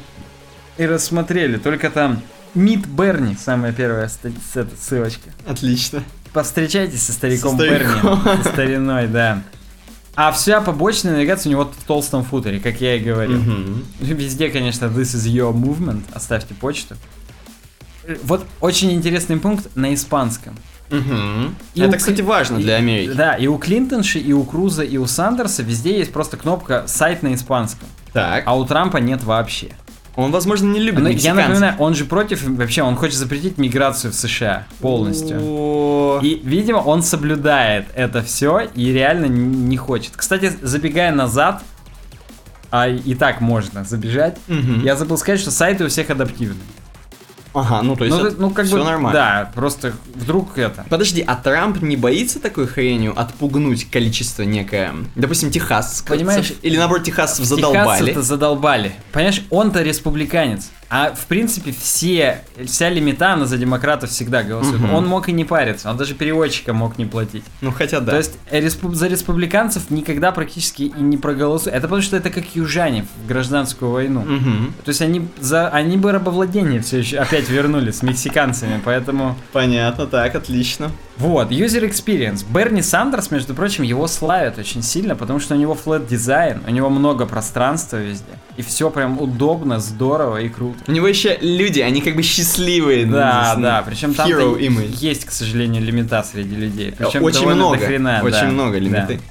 и рассмотрели, только там Мид Берни, самая первая ссылочка. Отлично. Постречайтесь со стариком, Со стариком. Берни, со стариной, да. А вся побочная навигация у него в толстом футере, как я и говорил. Мгм. Везде, конечно, this is your movement. Оставьте почту. Э, Вот очень интересный пункт на испанском. И Это, у кстати, важно для Америки. Да, и у Клинтонши, и у Круза, и у Сандерса везде есть просто кнопка «Сайт на испанском». Так. А у Трампа нет вообще. Он, возможно, не любит Ну, я напоминаю, он же против, вообще, он хочет запретить миграцию в США полностью. О, И, видимо, он соблюдает это все и реально не хочет. Кстати, забегая назад, а и так можно забежать, Мгм. я забыл сказать, что сайты у всех адаптивные. Ага, ну то есть ну, это ну, как всё бы, нормально. да, просто вдруг это. Подожди, а Трамп не боится такой хренью отпугнуть количество некое, допустим, техасцев? Понимаешь, Или наоборот, техасцев задолбали? Техасцы-то задолбали. Понимаешь, он-то республиканец. А в принципе все, вся лимита, она за демократов всегда голосует. Мгм. Он мог и не париться, он даже переводчика мог не платить. Ну хотя да. То есть э, респу- за республиканцев никогда практически и не проголосуют. Это потому что это как южане в гражданскую войну. Мгм. То есть они, за, они бы рабовладение все еще опять вернули с мексиканцами, поэтому... Понятно, так, отлично. Вот, user experience. Берни Сандерс, между прочим, его славят очень сильно, потому что у него flat дизайн, у него много пространства везде. И все прям удобно, здорово и круто. У него еще люди, они как бы счастливые. Да, ну, да, причем там есть, к сожалению, лимита среди людей. Причем Очень много, дохрена, очень да, много да. лимиты.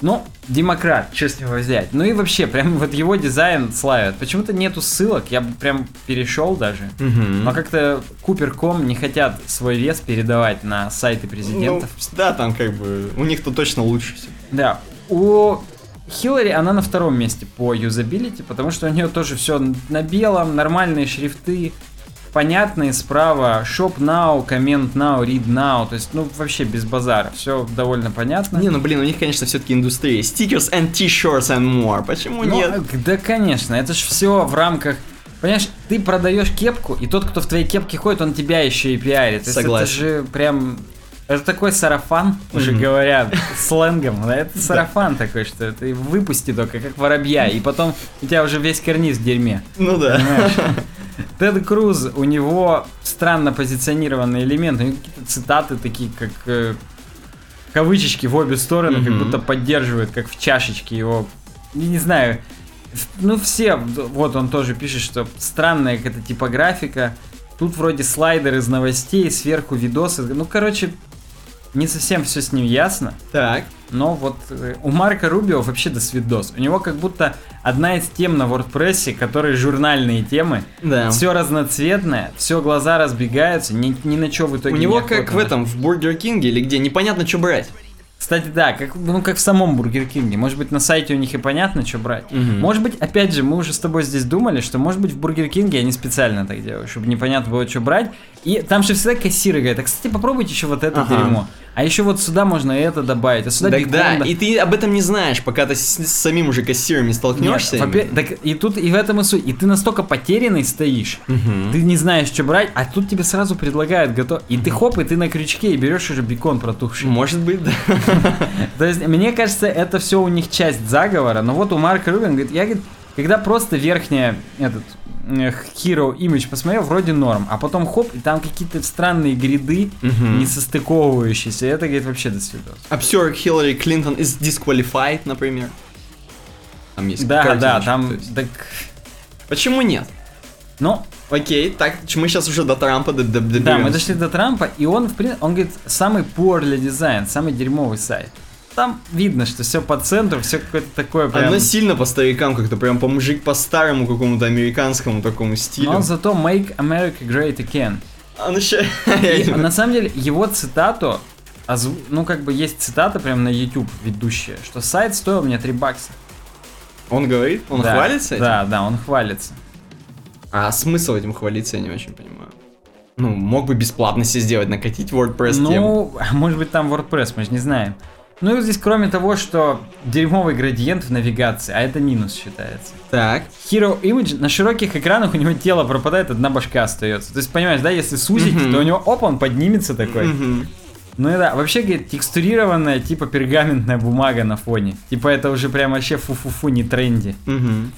Ну, демократ, что с него взять. Ну и вообще, прям вот его дизайн славят. Почему-то нету ссылок, я бы прям перешел даже. Мгм. Но как-то Купер.ком не хотят свой вес передавать на сайты президентов. Ну, да, там как бы, у них-то точно лучше все. Да, у Хиллари она на втором месте по юзабилити, потому что у нее тоже все на белом, нормальные шрифты, понятные справа, shop now, comment now, read now, то есть, ну, вообще без базара, все довольно понятно. Не, ну блин, у них, конечно, все-таки индустрия. Stickers and t-shirts and more. Почему Ну, нет? э, Да, конечно, это же все в рамках... Понимаешь, ты продаешь кепку, и тот, кто в твоей кепке ходит, он тебя еще и пиарит. Согласен. Это же прям... Это такой сарафан, уже Мгм. говорят, сленгом. да, Это сарафан такой, что ты выпусти только, как воробья, и потом у тебя уже весь карниз в дерьме. Ну да. Понимаешь? Тед Круз, у него странно позиционированный элемент, у него какие-то цитаты такие, как э, кавычечки в обе стороны, как Мгм. будто поддерживают, как в чашечке его. Я не знаю, Ну, все, вот он тоже пишет, что странная какая-то типографика. Тут вроде слайдер из новостей, сверху видосы. Ну, короче, не совсем все с ним ясно. Так. Но вот э, у Марка Рубио вообще до свидос. У него как будто одна из тем на WordPress, которые журнальные темы. Да. Все разноцветное, все глаза разбегаются, ни, ни на что в итоге У не него как в этом, в Бургер Кинге или где, непонятно, что брать. Кстати, да, как, ну как в самом Бургер Кинге. Может быть, на сайте у них и понятно, что брать. Мгм. Может быть, опять же, мы уже с тобой здесь думали, что может быть в Бургер Кинге они специально так делают, чтобы непонятно было, что брать. И там же всегда кассиры говорят, а кстати, попробуйте еще вот это Ага. дерьмо. А еще вот сюда можно это добавить, а сюда Так бекон да, да- и ты об этом не знаешь, пока ты с, с самим уже кассиром не столкнешься. Нет, так и тут и в этом и суть. И ты настолько потерянный стоишь, Мгм. ты не знаешь, что брать, а тут тебе сразу предлагают готов. И ты хоп, и ты на крючке и берешь уже бекон протухший. Может быть, да. То есть, мне кажется, это все у них часть заговора. Но вот у Марка Рубин говорит, я говорит, когда просто верхняя этот Hero Image посмотрел, вроде норм, а потом хоп, и там какие-то странные гриды, Мгм. не состыковывающиеся. Это, говорит, вообще до свидос. Observer Хиллари Клинтон is disqualified, например. Там есть Да, картиночка, да, там, есть. так, Почему нет? ну, Окей, так, мы сейчас уже до Трампа д- д- да, мы дошли до Трампа, и он, в принципе, он говорит, самый poorly дизайн, самый дерьмовый сайт. Там видно, что все по центру, все какое-то такое прям... Оно сильно по старикам как-то, прям по мужик, по старому какому-то американскому такому стилю. Но зато Make America Great Again. Оно ща- И, на самом деле, его цитату, озву- ну, как бы есть цитата прям на YouTube ведущая, что сайт стоил мне 3 бакса. Он говорит? Он Да, хвалится этим? Да, да, он хвалится. А смысл этим хвалиться я не очень понимаю. Ну, мог бы бесплатно себе сделать, накатить WordPress тему. Ну, а может быть там WordPress, мы же не знаем. Ну и здесь кроме того, что дерьмовый градиент в навигации, а это минус считается. Так. Hero Image, на широких экранах у него тело пропадает, одна башка остается. То есть, понимаешь, да, если сузить, Мгм. то у него, оп, он поднимется такой. Мгм. Ну и да, вообще, говорит, текстурированная, типа пергаментная бумага на фоне. Типа это уже прям вообще фу-фу-фу, не тренди. Мгм.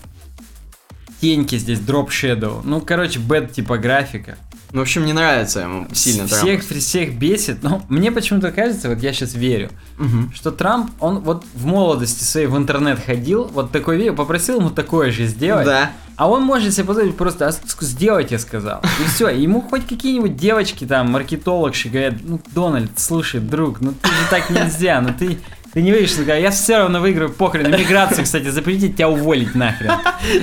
Теньки здесь, дроп shadow. Ну, короче, бэд типографика. Ну, в общем, не нравится ему сильно Трамп. всех, всех бесит. Но мне почему-то кажется, вот я сейчас верю, Мгм. что Трамп, он вот в молодости своей в интернет ходил, вот такой видео, попросил ему такое же сделать. Да. А он может себе позволить просто «А сделать, я сказал. И все. Ему хоть какие-нибудь девочки там, маркетологши говорят, ну, Дональд, слушай, друг, ну ты же так нельзя, ну ты, ты не видишь, я все равно выиграю, похрен. Иммиграцию, кстати, запретить, тебя уволить нахрен.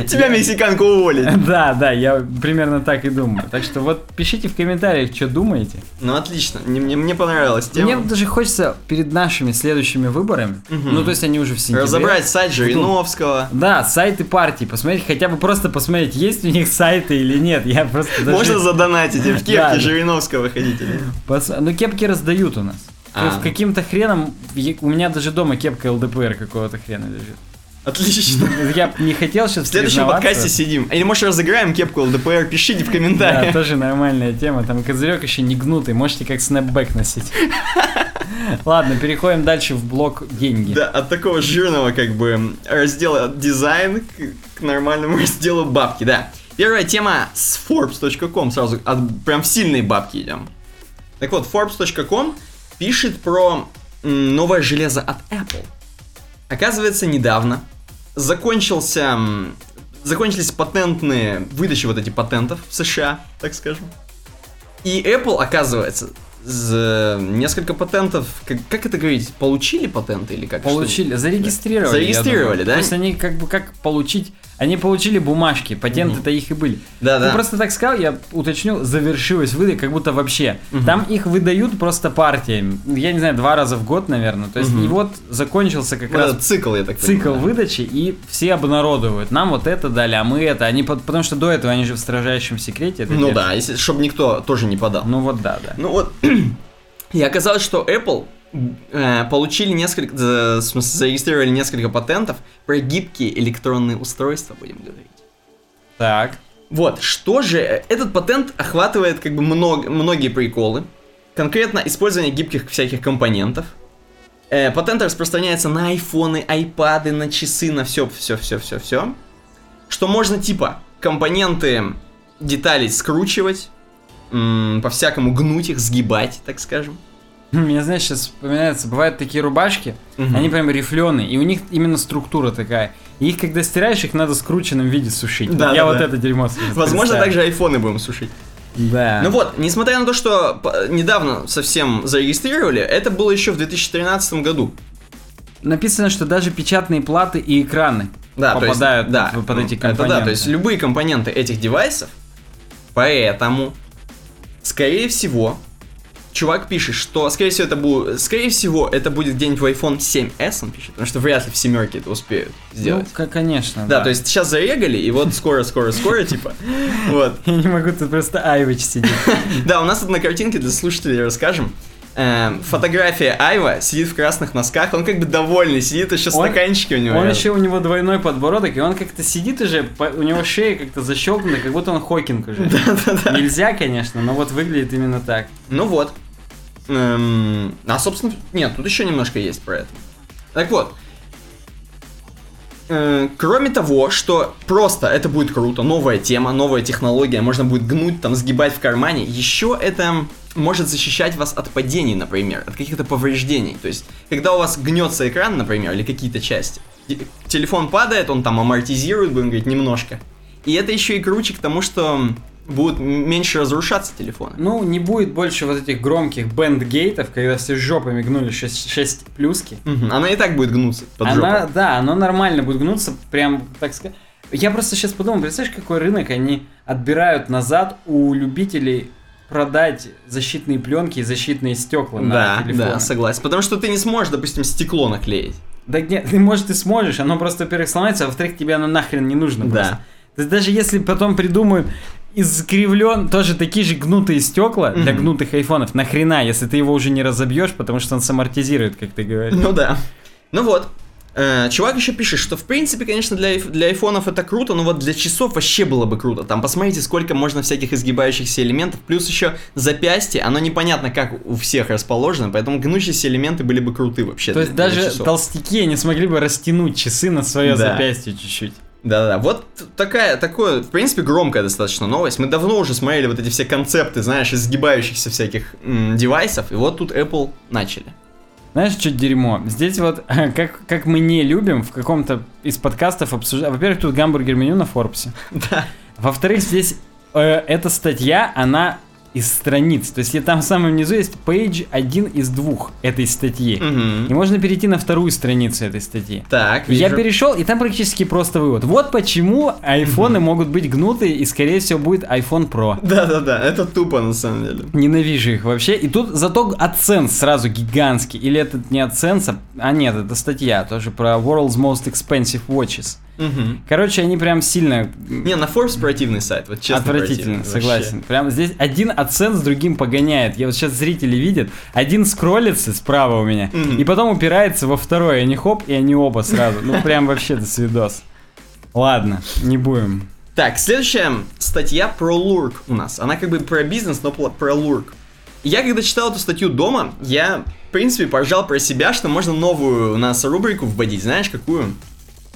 Тебя мексиканку уволить. Да, да, я примерно так и думаю. Так что вот пишите в комментариях, что думаете. Ну, отлично. Не- Мне, мне понравилась тема. Мне даже хочется перед нашими следующими выборами, ну то есть они уже в сентябре. Разобрать сайт Жириновского. Да, сайты партий, посмотреть, хотя бы просто посмотреть, есть у них сайты или нет. Я просто даже... Можно задонатить в кепке Да. Жириновского нет? Пос- Ну, кепки раздают у нас. А. Каким-то хреном, у меня даже дома кепка ЛДПР какого-то хрена лежит. Отлично. Я не хотел сейчас В следующем подкасте сидим. Или, может, разыграем кепку ЛДПР, пишите в Да, комментариях. тоже нормальная тема. Там козырек еще не гнутый, можете как снэпбэк носить. Ладно, переходим дальше в блок деньги. Да, от такого жирного, как бы, раздела дизайн к, к нормальному разделу бабки, да. Первая тема с Forbes.com, сразу от, прям в сильные бабки идем. Так вот, Forbes.com пишет про новое железо от Apple. Оказывается, недавно закончился, закончились патентные, выдачи вот эти патентов в США, так скажем. И Apple, оказывается, за несколько патентов, как, как это говорить, получили патенты или как? Получили, зарегистрировали. я Зарегистрировали, думаю. да? То есть они как бы как получить, они получили бумажки, патенты-то их и были. Да, Ты да. просто так сказал, я уточню, завершилась выдача, как будто вообще. Мгм. Там их выдают просто партиями. Я не знаю, два раза в год, наверное. То есть Мгм. и вот закончился как Вот раз цикл, я так цикл понимаю. выдачи, и все обнародовывают. Нам вот это дали, а мы это. Они, потому что до этого они же в строжайшем секрете. Ну держат. да, если, чтобы никто тоже не подал. Ну вот да, да. Ну вот, и оказалось, что Apple получили несколько, в смысле, зарегистрировали несколько патентов про гибкие электронные устройства, будем говорить. Так. Вот, что же, э, этот патент охватывает как бы много, многие приколы. Конкретно использование гибких всяких компонентов. Э, патент распространяется на айфоны, айпады, на часы, на все, все, все, все, все. Что можно типа компоненты деталей скручивать, по-всякому гнуть их, сгибать, так скажем. Мне, знаешь, сейчас вспоминается, бывают такие рубашки, Мгм. они прям рифленые, и у них именно структура такая. И их, когда стираешь, их надо в скрученном виде сушить. Да, Я да, вот да. это дерьмо Возможно, также айфоны будем сушить. Да. Ну вот, несмотря на то, что п- недавно совсем зарегистрировали, это было еще в 2013 году. Написано, что даже печатные платы и экраны Да, то есть- попадают да, под эти Это компоненты. да, то есть любые компоненты этих девайсов, поэтому, скорее всего, чувак пишет, что, скорее всего, это будет, скорее всего, это будет где-нибудь в iPhone 7s, он пишет, потому что вряд ли в семерке это успеют сделать. Ну, конечно. да, то есть сейчас зарегали, и вот скоро, скоро, скоро, типа, вот. Я не могу, тут просто Айвич сидит. Да, у нас тут на картинке для слушателей расскажем. Эм, фотография Айва сидит в красных носках, он как бы довольный, сидит еще Он- стаканчики у него. Он рядом. еще у него двойной подбородок, и он как-то сидит уже, по- у него шея как-то защелкнута, как будто он Хокинг уже. Нельзя, конечно, но вот выглядит именно так. Ну вот. Эм, а, собственно, нет, тут еще немножко есть про это. Так вот. Э, Кроме того, что просто это будет круто, новая тема, новая технология, можно будет гнуть, там, сгибать в кармане, еще это может защищать вас от падений, например, от каких-то повреждений. То есть, когда у вас гнется экран, например, или какие-то части, те- телефон падает, он там амортизирует, будем говорить, немножко. И это еще и круче к тому, что будут меньше разрушаться телефоны. Ну, не будет больше вот этих громких бендгейтов, когда все жопами гнули 6, плюски. Мгм, Она и так будет гнуться под Она, жопу. да, оно нормально будет гнуться, прям, так сказать. Я просто сейчас подумал, представляешь, какой рынок они отбирают назад у любителей продать защитные пленки и защитные стекла на Да, телефоны. да, согласен. Потому что ты не сможешь, допустим, стекло наклеить. Да нет, ты, может, и сможешь, оно просто, во-первых, сломается, а во-вторых, тебе оно нахрен не нужно Да. просто. То есть даже если потом придумают искривлен, тоже такие же гнутые стекла для гнутых айфонов, нахрена, если ты его уже не разобьешь, потому что он самортизирует, как ты говоришь. Ну да. Ну вот. Э, чувак еще пишет, что в принципе, конечно, для, для айфонов это круто, но вот для часов вообще было бы круто. Там посмотрите, сколько можно всяких изгибающихся элементов, плюс еще запястье, оно непонятно как у всех расположено, поэтому гнущиеся элементы были бы круты вообще. То для- есть для даже часов. толстяки не смогли бы растянуть часы на свое Да. запястье чуть-чуть. Да-да, вот такая, такое, в принципе, громкая достаточно новость. Мы давно уже смотрели вот эти все концепты, знаешь, изгибающихся всяких м, девайсов, и вот тут Apple начали. Знаешь, что дерьмо? Здесь вот, как, как мы не любим в каком-то из подкастов обсуждать... Во-первых, тут гамбургер меню на Форбсе. Да. Во-вторых, здесь э, эта статья, она из страниц. То есть и там в самом низу есть пейдж один из двух этой статьи. И Мгм. можно перейти на вторую страницу этой статьи. Так, Я вижу. перешел, и там практически просто вывод. Вот почему айфоны могут быть гнутые, и скорее всего будет iPhone Pro. Да-да-да, это тупо на самом деле. Ненавижу их вообще. И тут зато оценс сразу гигантский. Или это не а... а нет, это статья тоже про World's Most Expensive Watches. Мгм. Короче, они прям сильно Не, на Forbes противный сайт, вот честно Отвратительно, согласен. Прям здесь один оцен с другим погоняет. Я вот сейчас зрители видят, один скроллится справа у меня, Мгм. и потом упирается во второй, и они хоп, и они оба сразу. Ну прям вообще до свидос. Ладно, не будем. вообще. Так, следующая статья про лурк у нас. Она как бы про бизнес, но про лурк. Я когда читал эту статью дома, я, в принципе, поржал про себя, что можно новую у нас рубрику вводить. Знаешь, какую?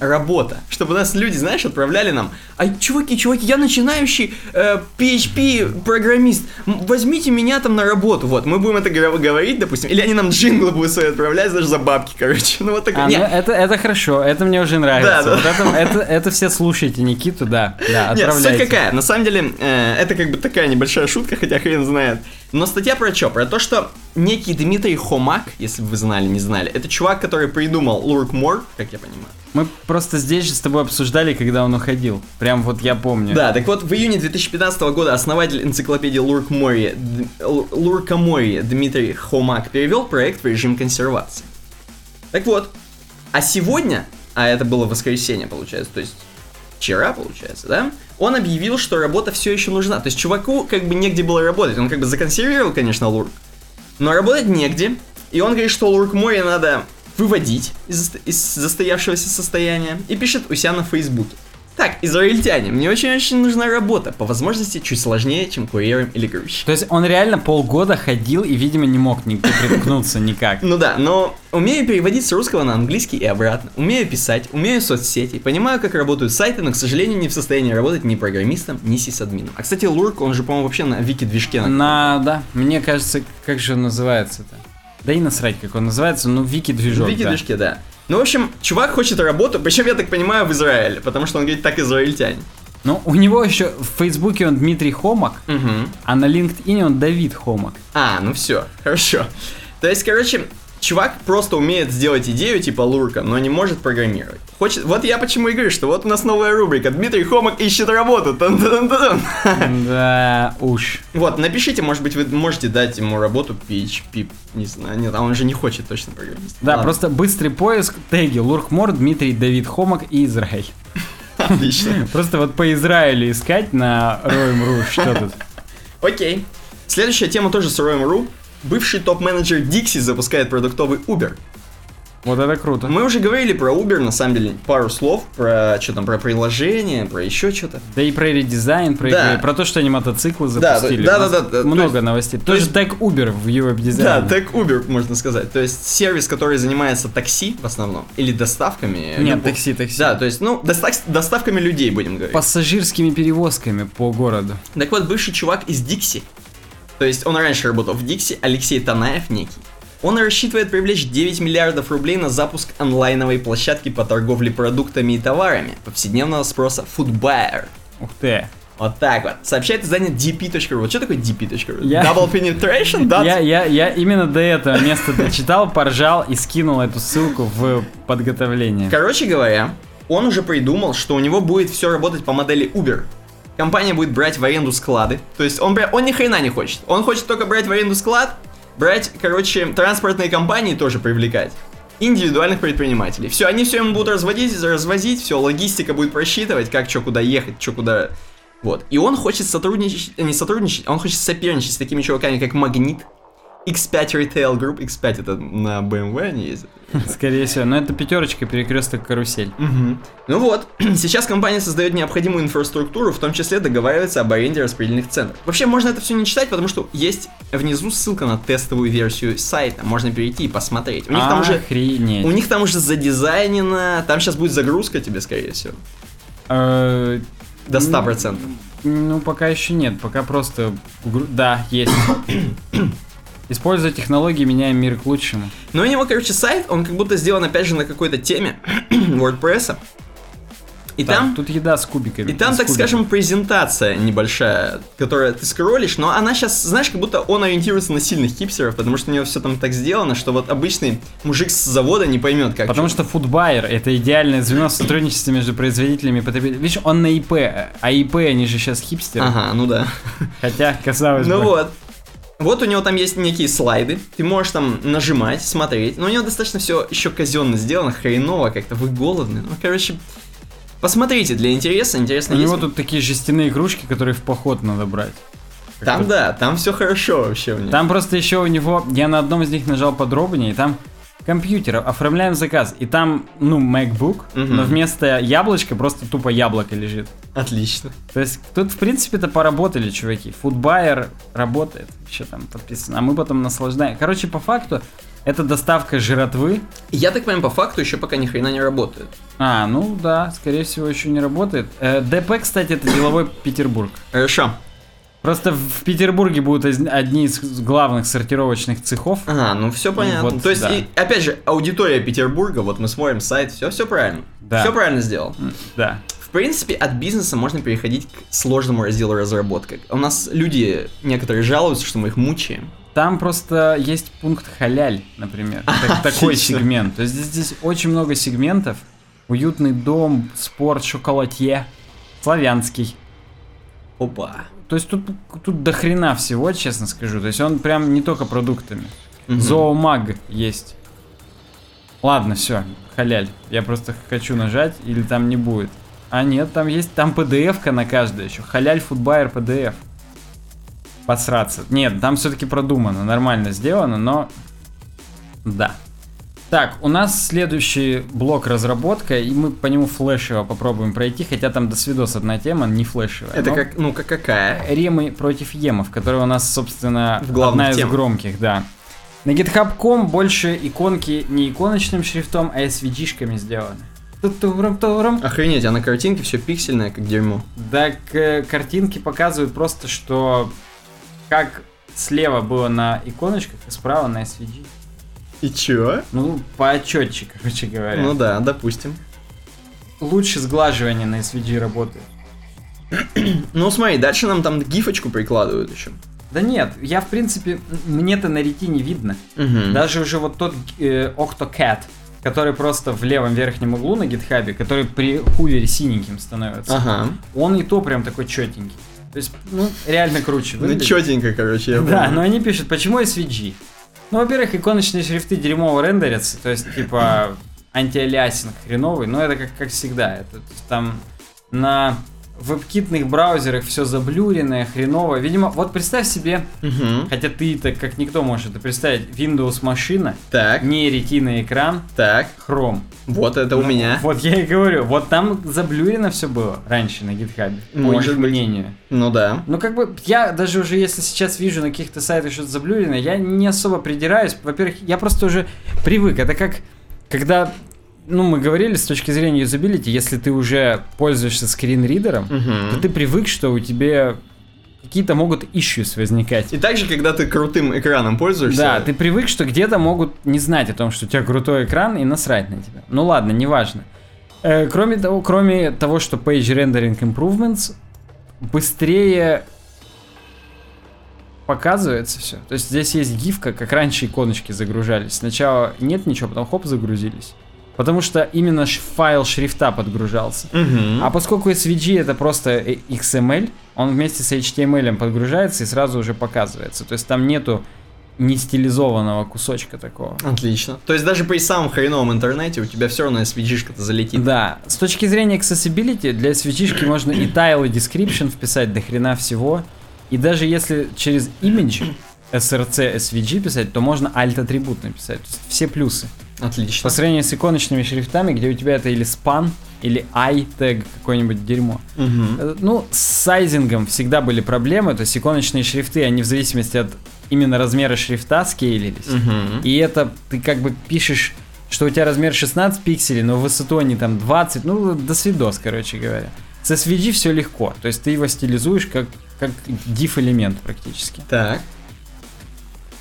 Работа. Чтобы нас люди, знаешь, отправляли нам. А чуваки, чуваки, я начинающий э, PHP-программист. Возьмите меня там на работу. Вот, мы будем это говорить, допустим. Или они нам джинглы будут свои отправлять, даже за бабки, короче. Ну вот так. А, Не, ну, это, это хорошо, это мне уже нравится. Да, да. Вот это, это, это все слушайте Никиту, да. Да, Нет, отправляйте. суть какая? На самом деле, э, это как бы такая небольшая шутка, хотя хрен знает. Но статья про что? Про то, что некий Дмитрий Хомак, если бы вы знали, не знали, это чувак, который придумал Лурк Мор, как я понимаю. Мы просто здесь же с тобой обсуждали, когда он уходил. Прям вот я помню. Да, так вот, в июне 2015 года основатель энциклопедии Лурк Мори, Луркоморье Дмитрий Хомак перевел проект в режим консервации. Так вот, а сегодня, а это было воскресенье, получается, то есть вчера, получается, да, он объявил, что работа все еще нужна. То есть чуваку как бы негде было работать. Он как бы законсервировал, конечно, Лурк, но работать негде. И он говорит, что Лурк море надо выводить из, из застоявшегося состояния. И пишет у себя на Фейсбуке. Так, израильтяне, мне очень-очень нужна работа. По возможности чуть сложнее, чем курьером или грузчиком. То есть он реально полгода ходил и, видимо, не мог нигде приткнуться никак. Ну да, но умею переводить с русского на английский и обратно. Умею писать, умею соцсети, понимаю, как работают сайты, но, к сожалению, не в состоянии работать ни программистом, ни сисадмином. А, кстати, Лурк, он же, по-моему, вообще на вики-движке. на- да, мне кажется, как же он называется-то? Да и насрать, как он называется, ну, Вики-движок, Вики да. да. Ну, в общем, чувак хочет работу, причем, я так понимаю, в Израиле, потому что он говорит так израильтянин. Ну, у него еще в Фейсбуке он Дмитрий Хомак, Угу. а на LinkedIn он Давид Хомак. А, ну все, хорошо. То есть, короче, чувак просто умеет сделать идею типа лурка, но не может программировать. Хочет... Вот я почему и говорю, что вот у нас новая рубрика «Дмитрий Хомак ищет работу». Тан-тан-тан-тан. Да, уж. Вот, напишите, может быть, вы можете дать ему работу PHP, не знаю, нет, а он же не хочет точно программист. Да, Ладно, просто быстрый поиск, теги, Луркмор, Дмитрий, Давид Хомак и Израиль. Отлично. Просто вот по Израилю искать на Роем.ру, что тут. Окей. Следующая тема тоже с Roam.ru. Бывший топ-менеджер Dixie запускает продуктовый Uber. Вот это круто. Мы уже говорили про Uber, на самом деле, пару слов, про что там, про приложение, про еще что-то. Да и про редизайн, про, Да. игры, про то, что они мотоциклы Да, запустили. да, да, да, да, Много есть- новостей. то Тоже есть- тег Uber в Да, дизайне. так Uber, можно сказать. То есть сервис, который занимается такси в основном, или доставками. Нет, любых- такси, такси. Да, то есть, ну, доста- доставками людей, будем говорить. Пассажирскими перевозками по городу. Так вот, бывший чувак из Дикси, то есть он раньше работал в Дикси, Алексей Танаев некий, он рассчитывает привлечь 9 миллиардов рублей на запуск онлайновой площадки по торговле продуктами и товарами повседневного спроса Foodbuyer. Ух ты. Вот так вот. Сообщает издание dp.ru. Вот что такое dp.ru? Я- Double penetration? Да? Я, я, я именно до этого места дочитал, поржал и скинул эту ссылку в подготовление. Короче говоря, он уже придумал, что у него будет все работать по модели Uber. Компания будет брать в аренду склады. То есть он, он ни хрена не хочет. Он хочет только брать в аренду склад, брать, короче, транспортные компании тоже привлекать. Индивидуальных предпринимателей. Все, они все ему будут разводить, развозить, все, логистика будет просчитывать, как что куда ехать, что куда. Вот. И он хочет сотрудничать, не сотрудничать, он хочет соперничать с такими чуваками, как Магнит, X5 Retail Group. X5 это на BMW они ездят. Скорее всего. Но это пятерочка, перекресток, карусель. Мгм. Ну вот, сейчас компания создает необходимую инфраструктуру, в том числе договаривается об аренде распределенных центров. Вообще, можно это все не читать, потому что есть внизу ссылка на тестовую версию сайта, можно перейти и посмотреть. У них там уже... У них там уже задизайнено, там сейчас будет загрузка тебе, скорее всего. Э, До 100%. Ну, пока еще нет, пока просто... Да, есть. Используя технологии, меняем мир к лучшему. Но у него, короче, сайт, он как будто сделан, опять же, на какой-то теме WordPress. И Так, там... Тут еда с кубиками. И там, с так кубиками. скажем, презентация небольшая, которая ты скроллишь, но она сейчас, знаешь, как будто он ориентируется на сильных хипстеров, потому что у него все там так сделано, что вот обычный мужик с завода не поймет, как. Потому что Foodbuyer это идеальное звено сотрудничества между производителями и потребителями. Видишь, он на ИП, а ИП они же сейчас хипстеры. Ага, ну да. Хотя, казалось Ну бы. вот. Вот у него там есть некие слайды, ты можешь там нажимать, смотреть, но у него достаточно все еще казенно сделано, хреново, как-то вы голодны. Ну, короче, посмотрите для интереса, интересно У есть. него тут такие жестяные кружки, которые в поход надо брать. Там да, там все хорошо вообще у него. Там просто еще у него, я на одном из них нажал подробнее, и там компьютер, оформляем заказ, и там, ну, MacBook, Мгм. но вместо яблочка просто тупо яблоко лежит. Отлично. То есть тут, в принципе-то, поработали, чуваки. Foodbuyer работает, еще там подписано, а мы потом наслаждаем. Короче, по факту, это доставка жратвы. Я так понимаю, по факту еще пока ни хрена не работает. А, ну да, скорее всего, еще не работает. Э, ДП, кстати, это деловой Петербург. Хорошо. Просто в Петербурге будут одни из главных сортировочных цехов. Ага, ну все понятно. вот, То есть, да. и, опять же, аудитория Петербурга, вот мы смотрим сайт, все, все правильно. Да. Все правильно сделал. Да. В принципе, от бизнеса можно переходить к сложному разделу разработка. У нас люди некоторые жалуются, что мы их мучаем. Там просто есть пункт халяль, например. Так- такой сегмент. То есть здесь очень много сегментов. Уютный дом, спорт, шоколадье, славянский. Опа. То есть тут, тут до хрена всего, честно скажу. То есть он прям не только продуктами. Мгм. Зоомаг есть. Ладно, все, халяль. Я просто хочу нажать, или там не будет. А нет, там есть, там PDF-ка на каждое еще. Халяль фудбайер PDF. Посраться. Нет, там все-таки продумано, нормально сделано, но... Да. Так, у нас следующий блок разработка, и мы по нему флешево попробуем пройти, хотя там до свидос одна тема, не флешевая. Это как, ну, как какая? Ремы против Емов, которая у нас, собственно, В одна из темах. громких, да. На GitHub.com больше иконки не иконочным шрифтом, а SVG-шками сделаны. Охренеть, а на картинке все пиксельное, как дерьмо. Так, э, картинки показывают просто, что как слева было на иконочках, и справа на SVG. И чё? Ну, поотчетче, короче говоря. Ну да, допустим. Лучше сглаживание на SVG работает. Ну смотри, дальше нам там гифочку прикладывают еще. Да нет, я в принципе, мне-то на Retina видно. Мгм. Даже уже вот тот э, Octocat, который просто в левом верхнем углу на GitHub е, который при hover е синеньким становится, Ага. он и то прям такой четенький. То есть, ну, реально круче. Ну выглядит. четенько, короче, я Да, понял. но они пишут, почему SVG? Ну, во-первых, иконочные шрифты дерьмово рендерятся, то есть, типа, antialiasing хреновый, но это как, как всегда. Это, там на веб-китных браузерах все заблюренное, хреново. Видимо, вот представь себе, Мгм. хотя ты так как никто может это представить, Windows машина, Так, не ретина экран, так. Chrome. Вот это у Ну, меня. Вот я и говорю, вот там заблюрено все было раньше на по Может их быть. мнению. Ну да. Ну, как бы, я даже уже, если сейчас вижу на каких-то сайтах что-то заблюрено, я не особо придираюсь. Во-первых, я просто уже привык. Это как, когда, ну, мы говорили с точки зрения юзабилити, если ты уже пользуешься скринридером, то Мгм. ты привык, что у тебя какие-то могут issues возникать. И также, когда ты крутым экраном пользуешься. Да, ты привык, что где-то могут не знать о том, что у тебя крутой экран и насрать на тебя. Ну ладно, неважно. Э, кроме того, кроме того, что Page Rendering Improvements быстрее показывается все. То есть здесь есть гифка, как раньше иконочки загружались. Сначала нет ничего, потом хоп, загрузились. Потому что именно файл шрифта подгружался. Мгм. А поскольку SVG это просто э, XML, он вместе с HTML подгружается и сразу уже показывается. То есть там нету не стилизованного кусочка такого. Отлично. То есть даже при самом хреновом интернете у тебя все равно SVG-шка-то залетит. Да, с точки зрения accessibility, для SVG можно и tile, и description вписать до хрена всего. И даже если через image src svg писать, то можно alt-атрибут написать. Все плюсы. Отлично. По сравнению с иконочными шрифтами, где у тебя это или span, или i тег какое-нибудь дерьмо. Э, Ну, с сайзингом всегда были проблемы, то есть иконочные шрифты, они в зависимости от именно размера шрифта скейлились. Мгм. И это ты как бы пишешь, что у тебя размер 16 пикселей, но в высоту они там 20, ну, до свидос, короче говоря. С SVG все легко, то есть ты его стилизуешь как, как div-элемент практически. Так.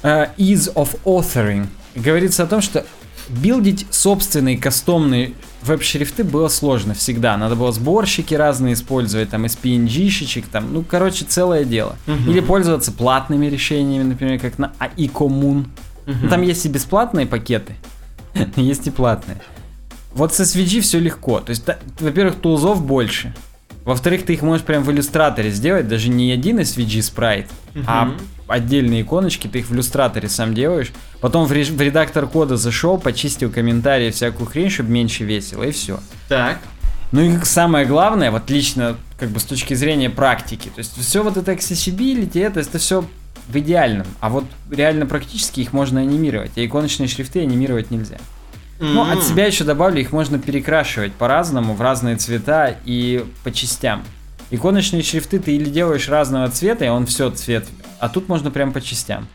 Э, ease of authoring. Говорится о том, что билдить собственные кастомные веб-шрифты было сложно всегда. Надо было сборщики разные использовать, там из PNG-шечек, там, ну, короче, целое дело. Мгм. Или пользоваться платными решениями, например, как на iCommun. Ну, Там есть и бесплатные пакеты, есть и платные. Вот с SVG все легко. То есть, во-первых, тулзов больше. Во-вторых, ты их можешь прям в иллюстраторе сделать, даже не один SVG спрайт, а Мгм. Отдельные иконочки, ты их в иллюстраторе сам делаешь. Потом в, в редактор кода зашел, почистил комментарии, всякую хрень, чтобы меньше весело, и все. Так. Ну и самое главное, вот лично, как бы с точки зрения практики, то есть все вот это accessibility, это, это все в идеальном, а вот реально практически их можно анимировать, а иконочные шрифты анимировать нельзя. Ну, М. от себя еще добавлю, их можно перекрашивать по-разному, в разные цвета и по частям. Иконочные шрифты ты или делаешь разного цвета, и он все цвет, а тут можно прям по частям.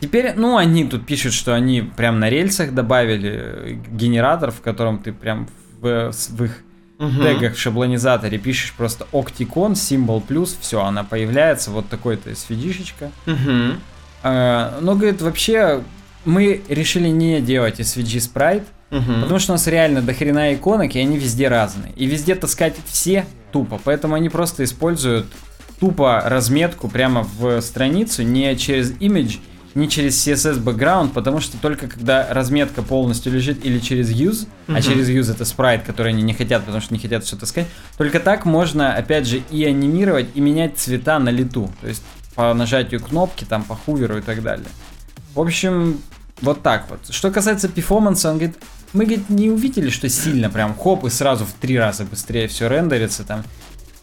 Теперь, ну, они тут пишут, что они прям на рельсах добавили э, генератор, в котором ты прям в, с- в их Мгм. тегах в шаблонизаторе пишешь просто Octicon, символ плюс, все, она появляется, вот такой-то SVG-шечка. Мгм. Э, Но, говорит, вообще мы решили не делать SVG спрайт, Мгм. потому что у нас реально до хрена иконок, и они везде разные. И везде таскать все тупо, поэтому они просто используют тупо разметку прямо в страницу, не через image, не через CSS background, потому что только когда разметка полностью лежит или через use, а Мгм. через use это спрайт, который они не хотят, потому что не хотят все таскать, только так можно, опять же, и анимировать, и менять цвета на лету. То есть по нажатию кнопки, там, по хуверу и так далее. В общем, вот так вот. Что касается перформанса, он говорит, мы, говорит, не увидели, что сильно прям хоп и сразу в три раза быстрее все рендерится там.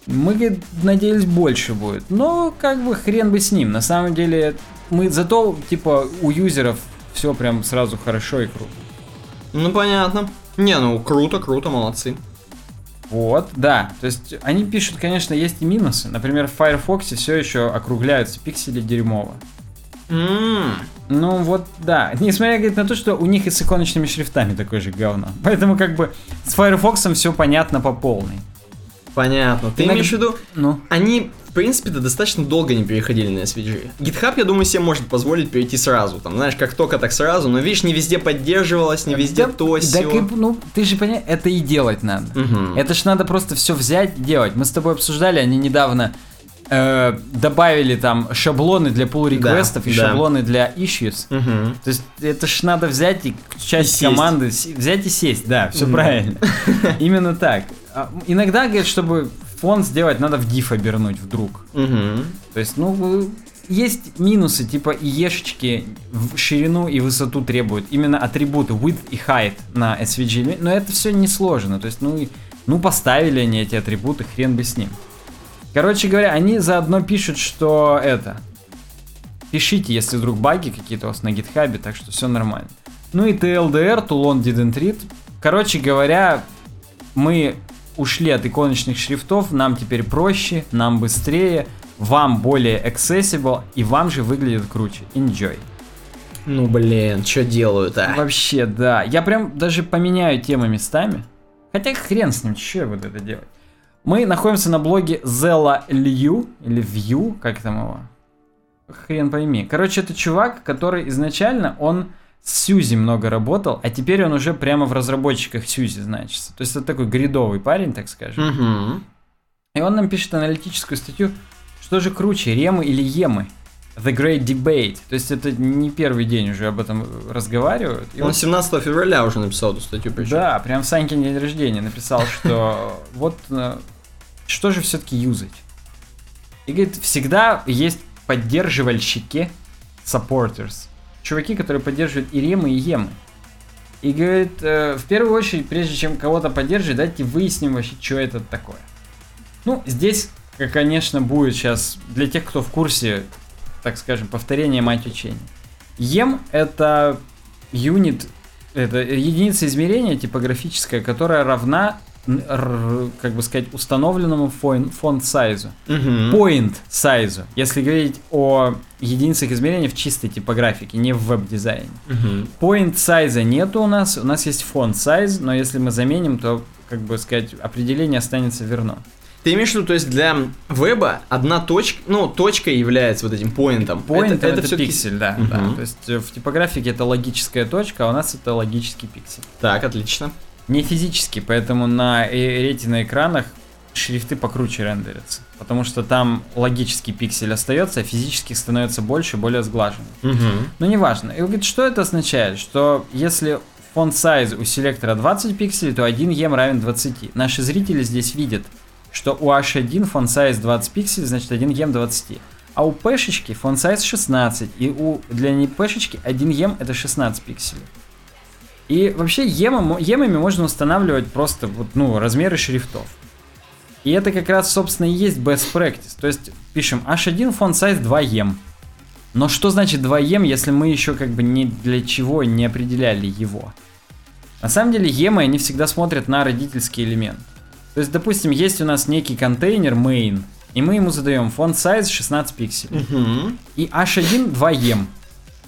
Мы, говорит, надеялись, больше будет. Но, как бы, хрен бы с ним. На самом деле, мы зато, типа, у юзеров все прям сразу хорошо и круто. Ну, понятно. Не, ну, круто, круто, молодцы. Вот, да. То есть, они пишут, конечно, есть и минусы. Например, в Firefox все еще округляются пиксели дерьмово. М. Ну вот, да. Несмотря говорит, на то, что у них и с иконочными шрифтами такое же говно. Поэтому как бы с Firefox все понятно по полной. Понятно. Ты Иногда- имеешь в виду, Ну, они, в принципе-то, достаточно долго не переходили на SVG. GitHub, я думаю, себе может позволить перейти сразу. Там, знаешь, как только так сразу, но видишь, не везде поддерживалось, не везде да, то, так сё. и, ну, ты же понимаешь, это и делать надо. Мгм. Это ж надо просто все взять и делать. Мы с тобой обсуждали, они недавно э, добавили там шаблоны для pull реквестов и да. шаблоны для issues. Мгм. То есть это ж надо взять и часть И команды, взять и сесть, да, все Мгм. правильно. Именно так. А, Иногда, говорят, чтобы фон сделать, надо в div обернуть вдруг. Мгм. То есть, ну, есть минусы, типа иешечки в ширину и высоту требуют. Именно атрибуты width и height на SVG. Но это все несложно. То есть, ну, ну поставили они эти атрибуты, хрен бы с ним. Короче говоря, они заодно пишут, что это... Пишите, если вдруг баги какие-то у вас на гитхабе, так что все нормально. Ну и TLDR, Too Long Didn't Read. Короче говоря, мы ушли от иконочных шрифтов, нам теперь проще, нам быстрее, вам более accessible, и вам же выглядит круче. Enjoy. Ну, блин, что делают, а? Вообще, да. Я прям даже поменяю темы местами. Хотя хрен с ним, что я буду это делать. Мы находимся на блоге Zella Liu, или View, как там его? Хрен пойми. Короче, это чувак, который изначально, он с Сьюзи много работал, а теперь он уже прямо в разработчиках Сьюзи значится. То есть это такой грядовый парень, так скажем. Мгм. И он нам пишет аналитическую статью, что же круче, ремы или емы? The Great Debate. То есть это не первый день уже об этом разговаривают. И Он вот 17 февраля уже написал эту статью, причем. да, прям в Санькин день рождения написал, что вот э, что же все-таки юзать. И говорит, всегда есть поддерживальщики, supporters, чуваки, которые поддерживают и ремы, и емы. И говорит, э, в первую очередь, прежде чем кого-то поддерживать, давайте выясним вообще, что это такое. Ну, здесь, конечно, будет сейчас для тех, кто в курсе, так скажем, повторение мать учения. Ем это юнит, это единица измерения типографическая, которая равна, как бы сказать, установленному фон, фонд сайзу. Мгм. Point сайзу, если говорить о единицах измерения в чистой типографике, не в веб-дизайне. Мгм. Point сайза нету у нас, у нас есть фонд сайз, но если мы заменим, то, как бы сказать, определение останется верно. Ты имеешь в виду, то есть для веба одна точка, ну, точка является вот этим поинтом. Point это, всё-таки- пиксель, да, Мгм. да. То есть в типографике это логическая точка, а у нас это логический пиксель. Так, отлично. Не физически, поэтому на ретина экранах шрифты покруче рендерятся. Потому что там логический пиксель остается, а физических становится больше, более сглаженный. Мгм. Но неважно. И говорит, что это означает? Что если font size у селектора 20 пикселей, то 1 ем равен 20. Наши зрители здесь видят, что у H1 font size 20 пикселей, значит 1 ем 20. А у пешечки font size 16, и у для не пешечки 1 ем это 16 пикселей. И вообще емами можно устанавливать просто вот, ну, размеры шрифтов. И это как раз, собственно, и есть best practice. То есть пишем H1 font size 2 ем. Но что значит 2 ем, если мы еще как бы ни для чего не определяли его? На самом деле емы, они всегда смотрят на родительский элемент. То есть, допустим, есть у нас некий контейнер main, и мы ему задаем font size 16 пикселей. Мгм. И H1 2 ем.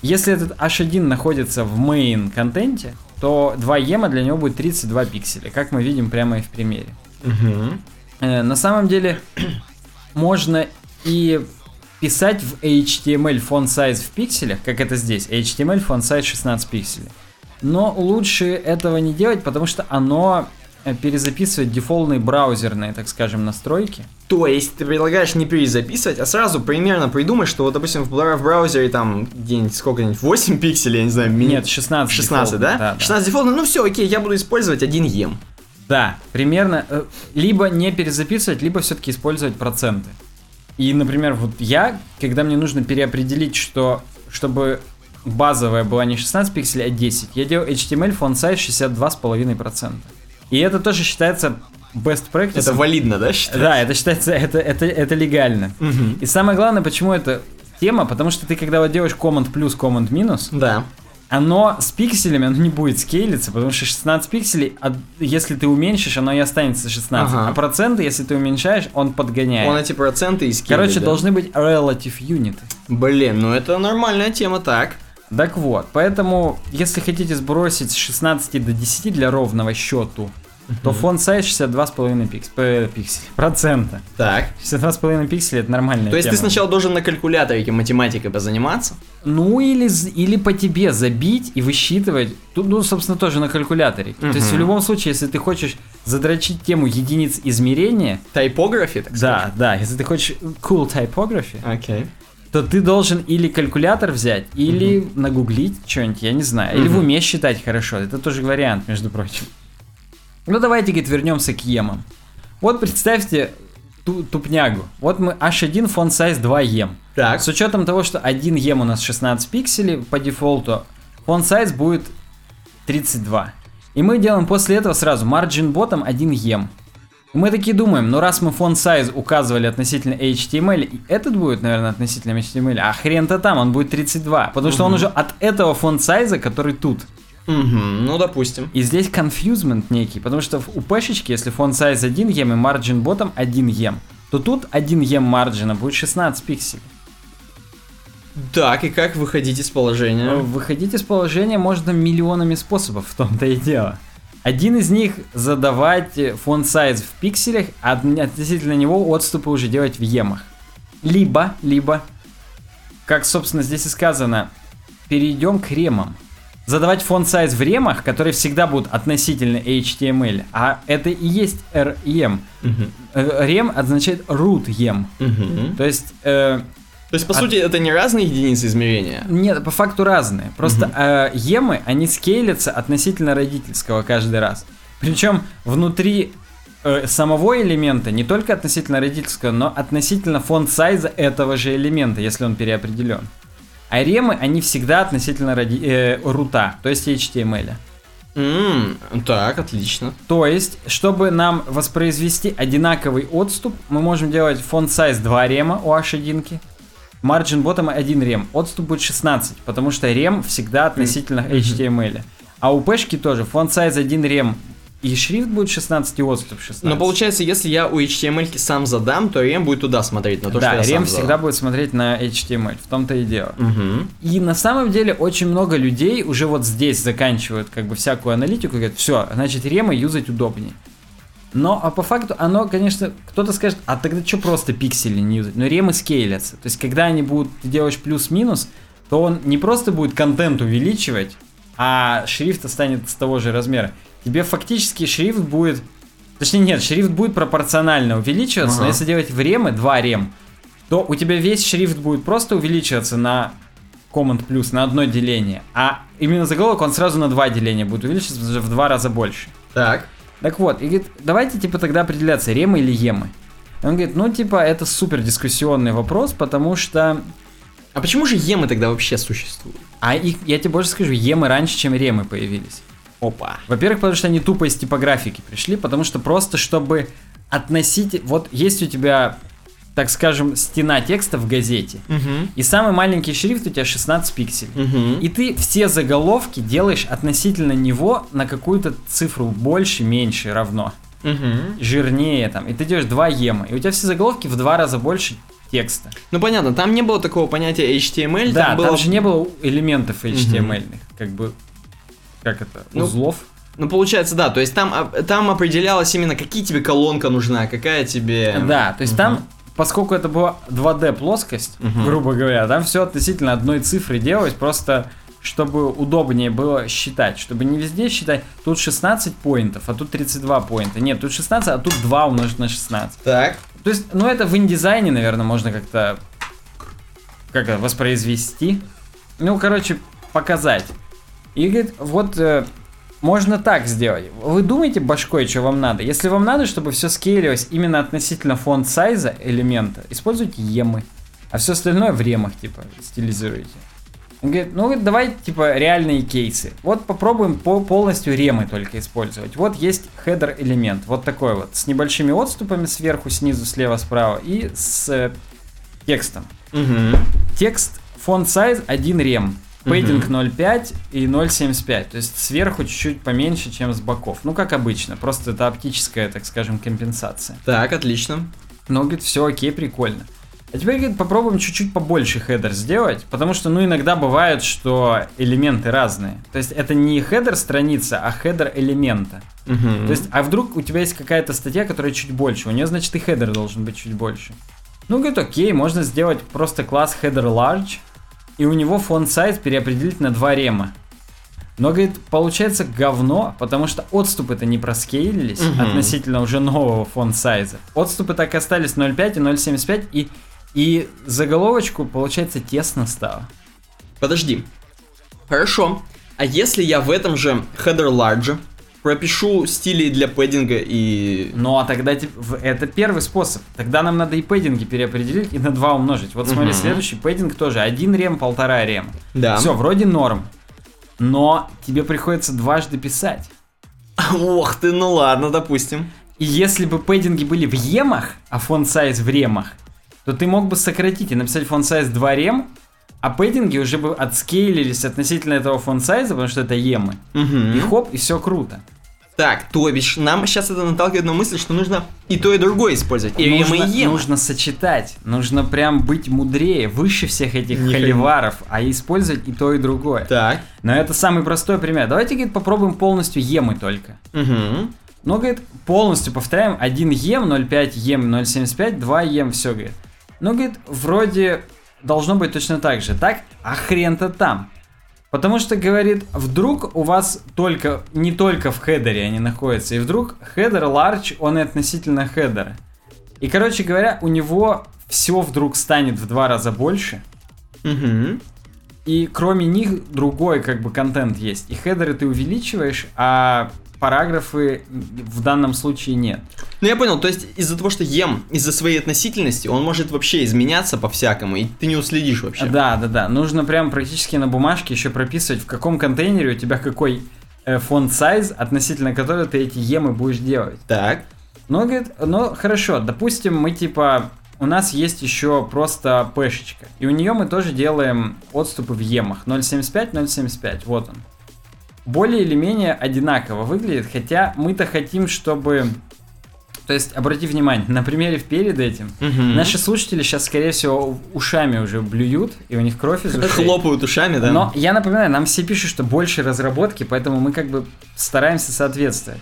Если этот H1 находится в main контенте, то 2 ема для него будет 32 пикселя, как мы видим прямо и в примере. Э, на самом деле можно и писать в HTML font size в пикселях, как это здесь, HTML font size 16 пикселей. Но лучше этого не делать, потому что оно э, перезаписывает дефолтные браузерные, так скажем, настройки. То есть ты предлагаешь не перезаписывать, а сразу примерно придумать, что вот, допустим, в в браузере там где-нибудь сколько-нибудь 8 пикселей, я не знаю, мини- Нет, 16. 16, да? дефолтных, 16 дефолтно, ну все, окей, я буду использовать 1 ем. Да, примерно. э, Либо не перезаписывать, либо все-таки использовать проценты. И, например, вот я, когда мне нужно переопределить, что чтобы базовая была не 16 пикселей, а 10, я делаю HTML font size 62,5%. И это тоже считается best practice. Это валидно, да, считаешь? Да, это считается, это, это, это легально. Мгм. И самое главное, почему это тема, потому что ты когда вот делаешь command плюс, command минус, Да. оно с пикселями, оно не будет скейлиться, потому что 16 пикселей, а если ты уменьшишь, оно и останется 16. Ага. А проценты, если ты уменьшаешь, он подгоняет. Он эти проценты из Короче, должны быть relative юниты. Блин, ну это нормальная тема, так. Так вот, поэтому, если хотите сбросить с 16 до 10 для ровного счету, то фон сайз 62,5 пикс, п- пикселя, процента. Так. 62,5 пикселя это нормальная То есть ты тема. сначала должен на калькуляторе математикой позаниматься? Ну или, или по тебе забить и высчитывать. Тут, ну, собственно, тоже на калькуляторе. То есть в любом случае, если ты хочешь задрочить тему единиц измерения, Тайпографии, так да, да, если ты хочешь cool typography, сказать? То ты должен или калькулятор взять, или нагуглить что-нибудь, я не знаю, или в уме считать хорошо. Это тоже вариант, между прочим. Ну давайте, говорит, вернемся к емам. Вот представьте ту- тупнягу. Вот мы H1 font size 2 ем. Так. С учетом того, что 1 ем у нас 16 пикселей по дефолту, font size будет 32. И мы делаем после этого сразу margin bottom 1 ем. Мы такие думаем, ну раз мы font size указывали относительно HTML, и этот будет, наверное, относительно HTML, а хрен-то там, он будет 32. Потому что он уже от этого font size, который тут. Мгм, ну, допустим. И здесь confusement некий, потому что у пэшечки, если font size 1 ем и margin bottom 1 ем, то тут 1 ем марджина будет 16 пикселей. Так, и как выходить из положения? Выходить из положения можно миллионами способов, в том-то и дело. Один из них задавать фон сайз в пикселях, а относительно него отступы уже делать в емах. Либо, либо, как, собственно, здесь и сказано, перейдем к ремам. Задавать фон сайз в ремах, которые всегда будут относительно HTML, а это и есть REM. Мгм. Э, Рем означает root em. Мгм. То есть э, То есть, по А- сути, это не разные единицы измерения? Нет, по факту разные. Просто э, емы, они скейлятся относительно родительского каждый раз. Причем внутри э, самого элемента не только относительно родительского, но относительно фонд сайза этого же элемента, если он переопределен. А ремы, они всегда относительно роди- э, рута, то есть HTML. М, Так, отлично. То есть, чтобы нам воспроизвести одинаковый отступ, мы можем делать font size 2 рема у H1, margin bottom 1 рем. Отступ будет 16, потому что рем всегда относительно HTML. А у пешки тоже font size 1 рем и шрифт будет 16, и отступ 16. Но получается, если я у HTML сам задам, то рем будет туда смотреть, на то, да, что я рем сам всегда задал. будет смотреть на HTML, в том-то и дело. Мгм. И на самом деле очень много людей уже вот здесь заканчивают как бы всякую аналитику и говорят, все, значит ремы юзать удобнее. Но а по факту оно, конечно, кто-то скажет, а тогда что просто пиксели не юзать? Но ремы скейлятся. То есть когда они будут, ты делаешь плюс-минус, то он не просто будет контент увеличивать, а шрифт останется с того же размера. Тебе фактически шрифт будет... Точнее нет, шрифт будет пропорционально увеличиваться, но Ага. если делать в ремы, 2 рем, то у тебя весь шрифт будет просто увеличиваться на Command плюс на одно деление, а именно заголовок он сразу на два деления будет увеличиваться в два раза больше. Так. Так вот, и говорит, давайте типа тогда определяться, ремы или емы. Он говорит, ну типа это супер дискуссионный вопрос, потому что... А почему же емы тогда вообще существуют? А их, я тебе больше скажу, емы раньше, чем ремы появились. Опа. Во-первых, потому что они тупо из типографики пришли, потому что просто чтобы относить... Вот есть у тебя, так скажем, стена текста в газете, Угу. и самый маленький шрифт у тебя 16 пикселей. Угу. И ты все заголовки делаешь относительно него на какую-то цифру больше, меньше, равно. Угу. Жирнее там. И ты делаешь 2 ема. И у тебя все заголовки в два раза больше текста. Ну понятно, там не было такого понятия HTML, да, там там, было... же не было элементов HTML. Как бы. Как это? Ну, Узлов. Ну получается, да, то есть там, а, там определялось именно, какие тебе колонка нужна, какая тебе... Да, то есть Мгм. там, поскольку это была 2D плоскость, Мгм. грубо говоря, там все относительно одной цифры делалось, просто чтобы удобнее было считать, чтобы не везде считать, тут 16 поинтов, а тут 32 поинта. Нет, тут 16, а тут 2 умножить на 16. Так. То есть, ну это в индизайне, наверное, можно как-то как это, воспроизвести. Ну, короче, показать. И говорит, вот э, можно так сделать. Вы думаете башкой, что вам надо? Если вам надо, чтобы все скейлилось именно относительно фонд сайза элемента, используйте емы. А все остальное в ремах, типа, стилизируйте. Он говорит, ну давай, типа, реальные кейсы. Вот попробуем по полностью ремы только использовать. Вот есть хедер элемент, вот такой вот, с небольшими отступами сверху, снизу, слева, справа и с э, текстом. Угу. Текст, font size 1 rem. Padding 0.5 и 0.75. То есть сверху чуть-чуть поменьше, чем с боков. Ну, как обычно. Просто это оптическая, так скажем, компенсация. Так, отлично. Но, говорит, все окей, прикольно. А теперь, говорит, попробуем чуть-чуть побольше header сделать, потому что, ну, иногда бывает, что элементы разные. То есть это не header страница, а header элемента. Мгм. То есть, а вдруг у тебя есть какая-то статья, которая чуть больше, у нее, значит, и header должен быть чуть больше. Ну, говорит, окей, можно сделать просто класс header large, и у него font size переопределить на 2 рема. Но, говорит, получается говно, потому что отступы-то не проскейлились Мгм. относительно уже нового фон сайза. Отступы так и остались 0.5 и 0.75, и, и заголовочку, получается, тесно стало. Подожди. Хорошо. А если я в этом же header large пропишу стили для пэддинга и... Ну а тогда это первый способ. Тогда нам надо и пэддинги переопределить и на 2 умножить. Вот смотри, Мгм. следующий пэддинг тоже. Один рем, полтора рем. Да. Все, вроде норм. Но тебе приходится дважды писать. Ох ты, ну ладно, допустим. И если бы пэддинги были в емах, а фонд сайз в ремах, то ты мог бы сократить и написать фонд сайз 2 рем, а пэддинги уже бы отскейлились относительно этого фонд сайза, потому что это емы. Мгм. И хоп, и все круто. Так, то бишь, нам сейчас это наталкивает на мысль, что нужно и то, и другое использовать. И нужно, и нужно сочетать, нужно прям быть мудрее, выше всех этих хрена. холиваров, а использовать и то, и другое. Так. Но это самый простой пример. Давайте, говорит, попробуем полностью емы только. Угу. Ну, говорит, полностью повторяем 1 ем, 0,5 ем, 0,75, 2 ем, все, говорит. Ну, говорит, вроде должно быть точно так же. Так, а хрен-то там. Потому что, говорит, вдруг у вас только, не только в header е они находятся, и вдруг header large, он и относительно header а. И, короче говоря, у него все вдруг станет в два раза больше, Угу. и кроме них другой как бы контент есть. И header ы ты увеличиваешь, а параграфы в данном случае нет. Ну я понял, то есть из-за того, что em, из-за своей относительности, он может вообще изменяться по-всякому, и ты не уследишь вообще. Да, да, да. Нужно прям практически на бумажке еще прописывать, в каком контейнере у тебя какой э, фонд сайз, относительно которого ты эти емы будешь делать. Так. Ну, говорит, ну хорошо, допустим, мы типа, у нас есть еще просто пэшечка, и у нее мы тоже делаем отступы в емах, 0.75, 0.75, вот он. Более или менее одинаково выглядит, хотя мы-то хотим, чтобы... То есть, обрати внимание, на примере перед этим, Мгм. наши слушатели сейчас, скорее всего, ушами уже блюют, и у них кровь из ушей. Хлопают ушами, да? Но я напоминаю, нам все пишут, что больше разработки, поэтому мы как бы стараемся соответствовать.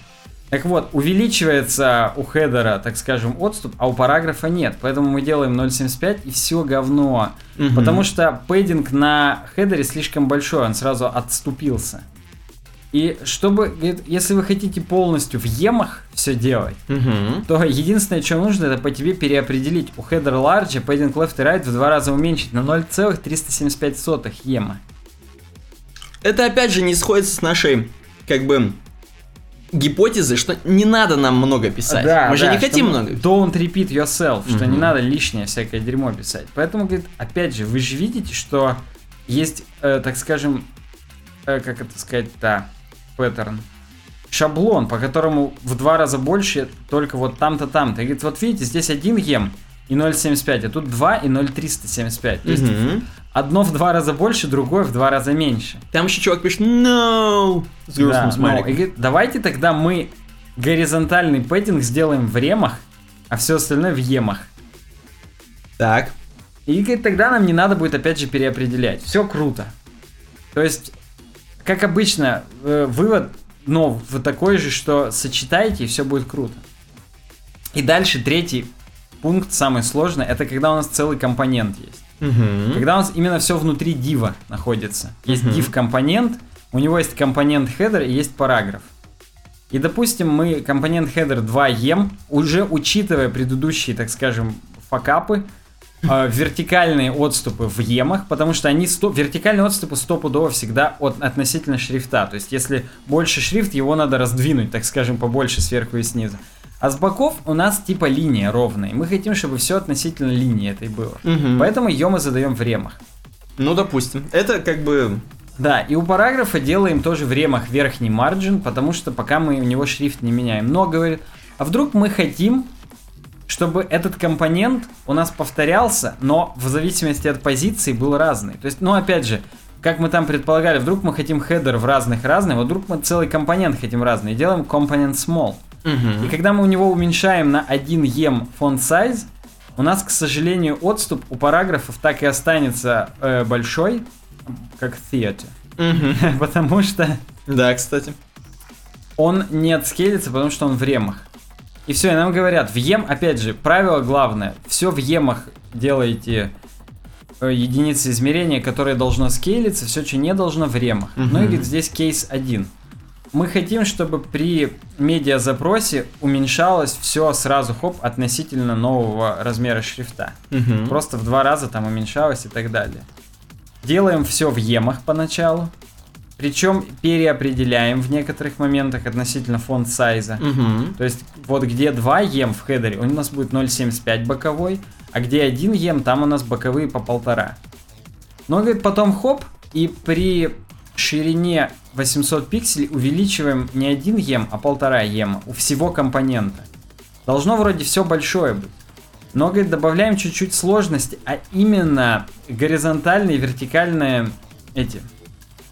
Так вот, увеличивается у хедера, так скажем, отступ, а у параграфа нет. Поэтому мы делаем 0.75 и все говно. Мгм. Потому что padding на хедере слишком большой, он сразу отступился. И чтобы, говорит, если вы хотите полностью в емах все делать, Мгм. то единственное, что нужно, это по тебе переопределить у header large padding left и right в два раза уменьшить на 0,375 ема. Это опять же не сходится с нашей, как бы, гипотезой, что не надо нам много писать. Мы же не что хотим много. Don't repeat yourself, что не надо лишнее всякое дерьмо писать. Поэтому, говорит, опять же, вы же видите, что есть, э, так скажем, э, как это сказать-то, паттерн. Шаблон, по которому в два раза больше, только вот там-то, там-то. И говорит, вот видите, здесь один ем и 0,75, а тут 2 и 0,375. То есть Мгм. одно в два раза больше, другое в два раза меньше. Там еще чувак пишет no с грустным Да, смайликом. и говорит, давайте тогда мы горизонтальный пэддинг сделаем в ремах, а все остальное в емах. Так. И говорит, тогда нам не надо будет опять же переопределять. Все круто. То есть, как обычно, э, вывод, но в такой же, что сочетайте и все будет круто. И дальше третий пункт, самый сложный, это когда у нас целый компонент есть. Мгм. Когда у нас именно все внутри дива находится. Есть Мгм. div компонент, у него есть компонент header и есть параграф. И допустим, мы компонент header 2 ем, уже учитывая предыдущие, так скажем, факапы, э, вертикальные отступы в емах, потому что они сто- вертикальные отступы стопудово всегда от, относительно шрифта. То есть, если больше шрифт, его надо раздвинуть, так скажем, побольше сверху и снизу. А с боков у нас типа линия ровная. Мы хотим, чтобы все относительно линии этой было. Мгм. Поэтому ее мы задаем в ремах. Ну, допустим. Это как бы... Да, и у параграфа делаем тоже в ремах верхний марджин, потому что пока мы у него шрифт не меняем. Но говорит, а вдруг мы хотим, чтобы этот компонент у нас повторялся, но в зависимости от позиции был разный. То есть, ну опять же, как мы там предполагали, вдруг мы хотим хедер в разных разный, вот вдруг мы целый компонент хотим разный, и делаем компонент small. И Мгм. когда мы у него уменьшаем на 1 ем font size, У нас, к сожалению, отступ у параграфов так и останется э, большой, как theater. Мгм. Потому что Да, кстати. он не отскейлится, потому что он в ремах. И все, и нам говорят, в ем, опять же, правило главное, все в емах делаете э, единицы измерения, которые должно скейлиться, все, что не должно в ремах. Ну и говорит, здесь кейс один. Мы хотим, чтобы при медиа-запросе уменьшалось все сразу, хоп, относительно нового размера шрифта. Мгм. Просто в два раза там уменьшалось и так далее. Делаем все в емах поначалу. Причем переопределяем в некоторых моментах относительно фонд сайза. Мгм. То есть вот где 2 ем в хедере, у нас будет 0.75 боковой, а где 1 ем, там у нас боковые по полтора. Но говорит, потом хоп, и при ширине 800 пикселей увеличиваем не 1 ем, а полтора ема у всего компонента. Должно вроде все большое быть. Но, говорит, добавляем чуть-чуть сложности, а именно горизонтальные и вертикальные эти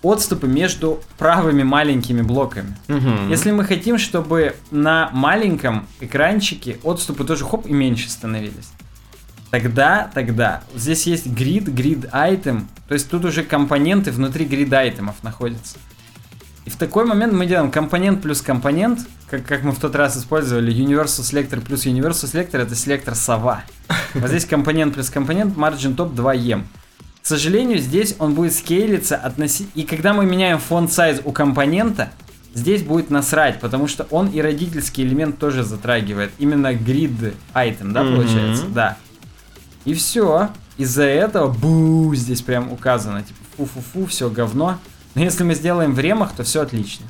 отступы между правыми маленькими блоками. Мгм. Если мы хотим, чтобы на маленьком экранчике отступы тоже хоп и меньше становились, тогда, тогда, здесь есть grid, grid item, то есть тут уже компоненты внутри grid айтемов находятся. И в такой момент мы делаем компонент плюс компонент, как, как мы в тот раз использовали Universal Selector плюс Universal Selector, это селектор сова. Вот здесь компонент плюс компонент, margin top 2 em. К сожалению, здесь он будет скейлиться относительно... И когда мы меняем фонд сайз у компонента, здесь будет насрать, потому что он и родительский элемент тоже затрагивает. Именно grid item, да, получается? Да. И все. Из-за этого бу здесь прям указано. Типа фу-фу-фу, все говно. Но если мы сделаем в ремах, то все отлично.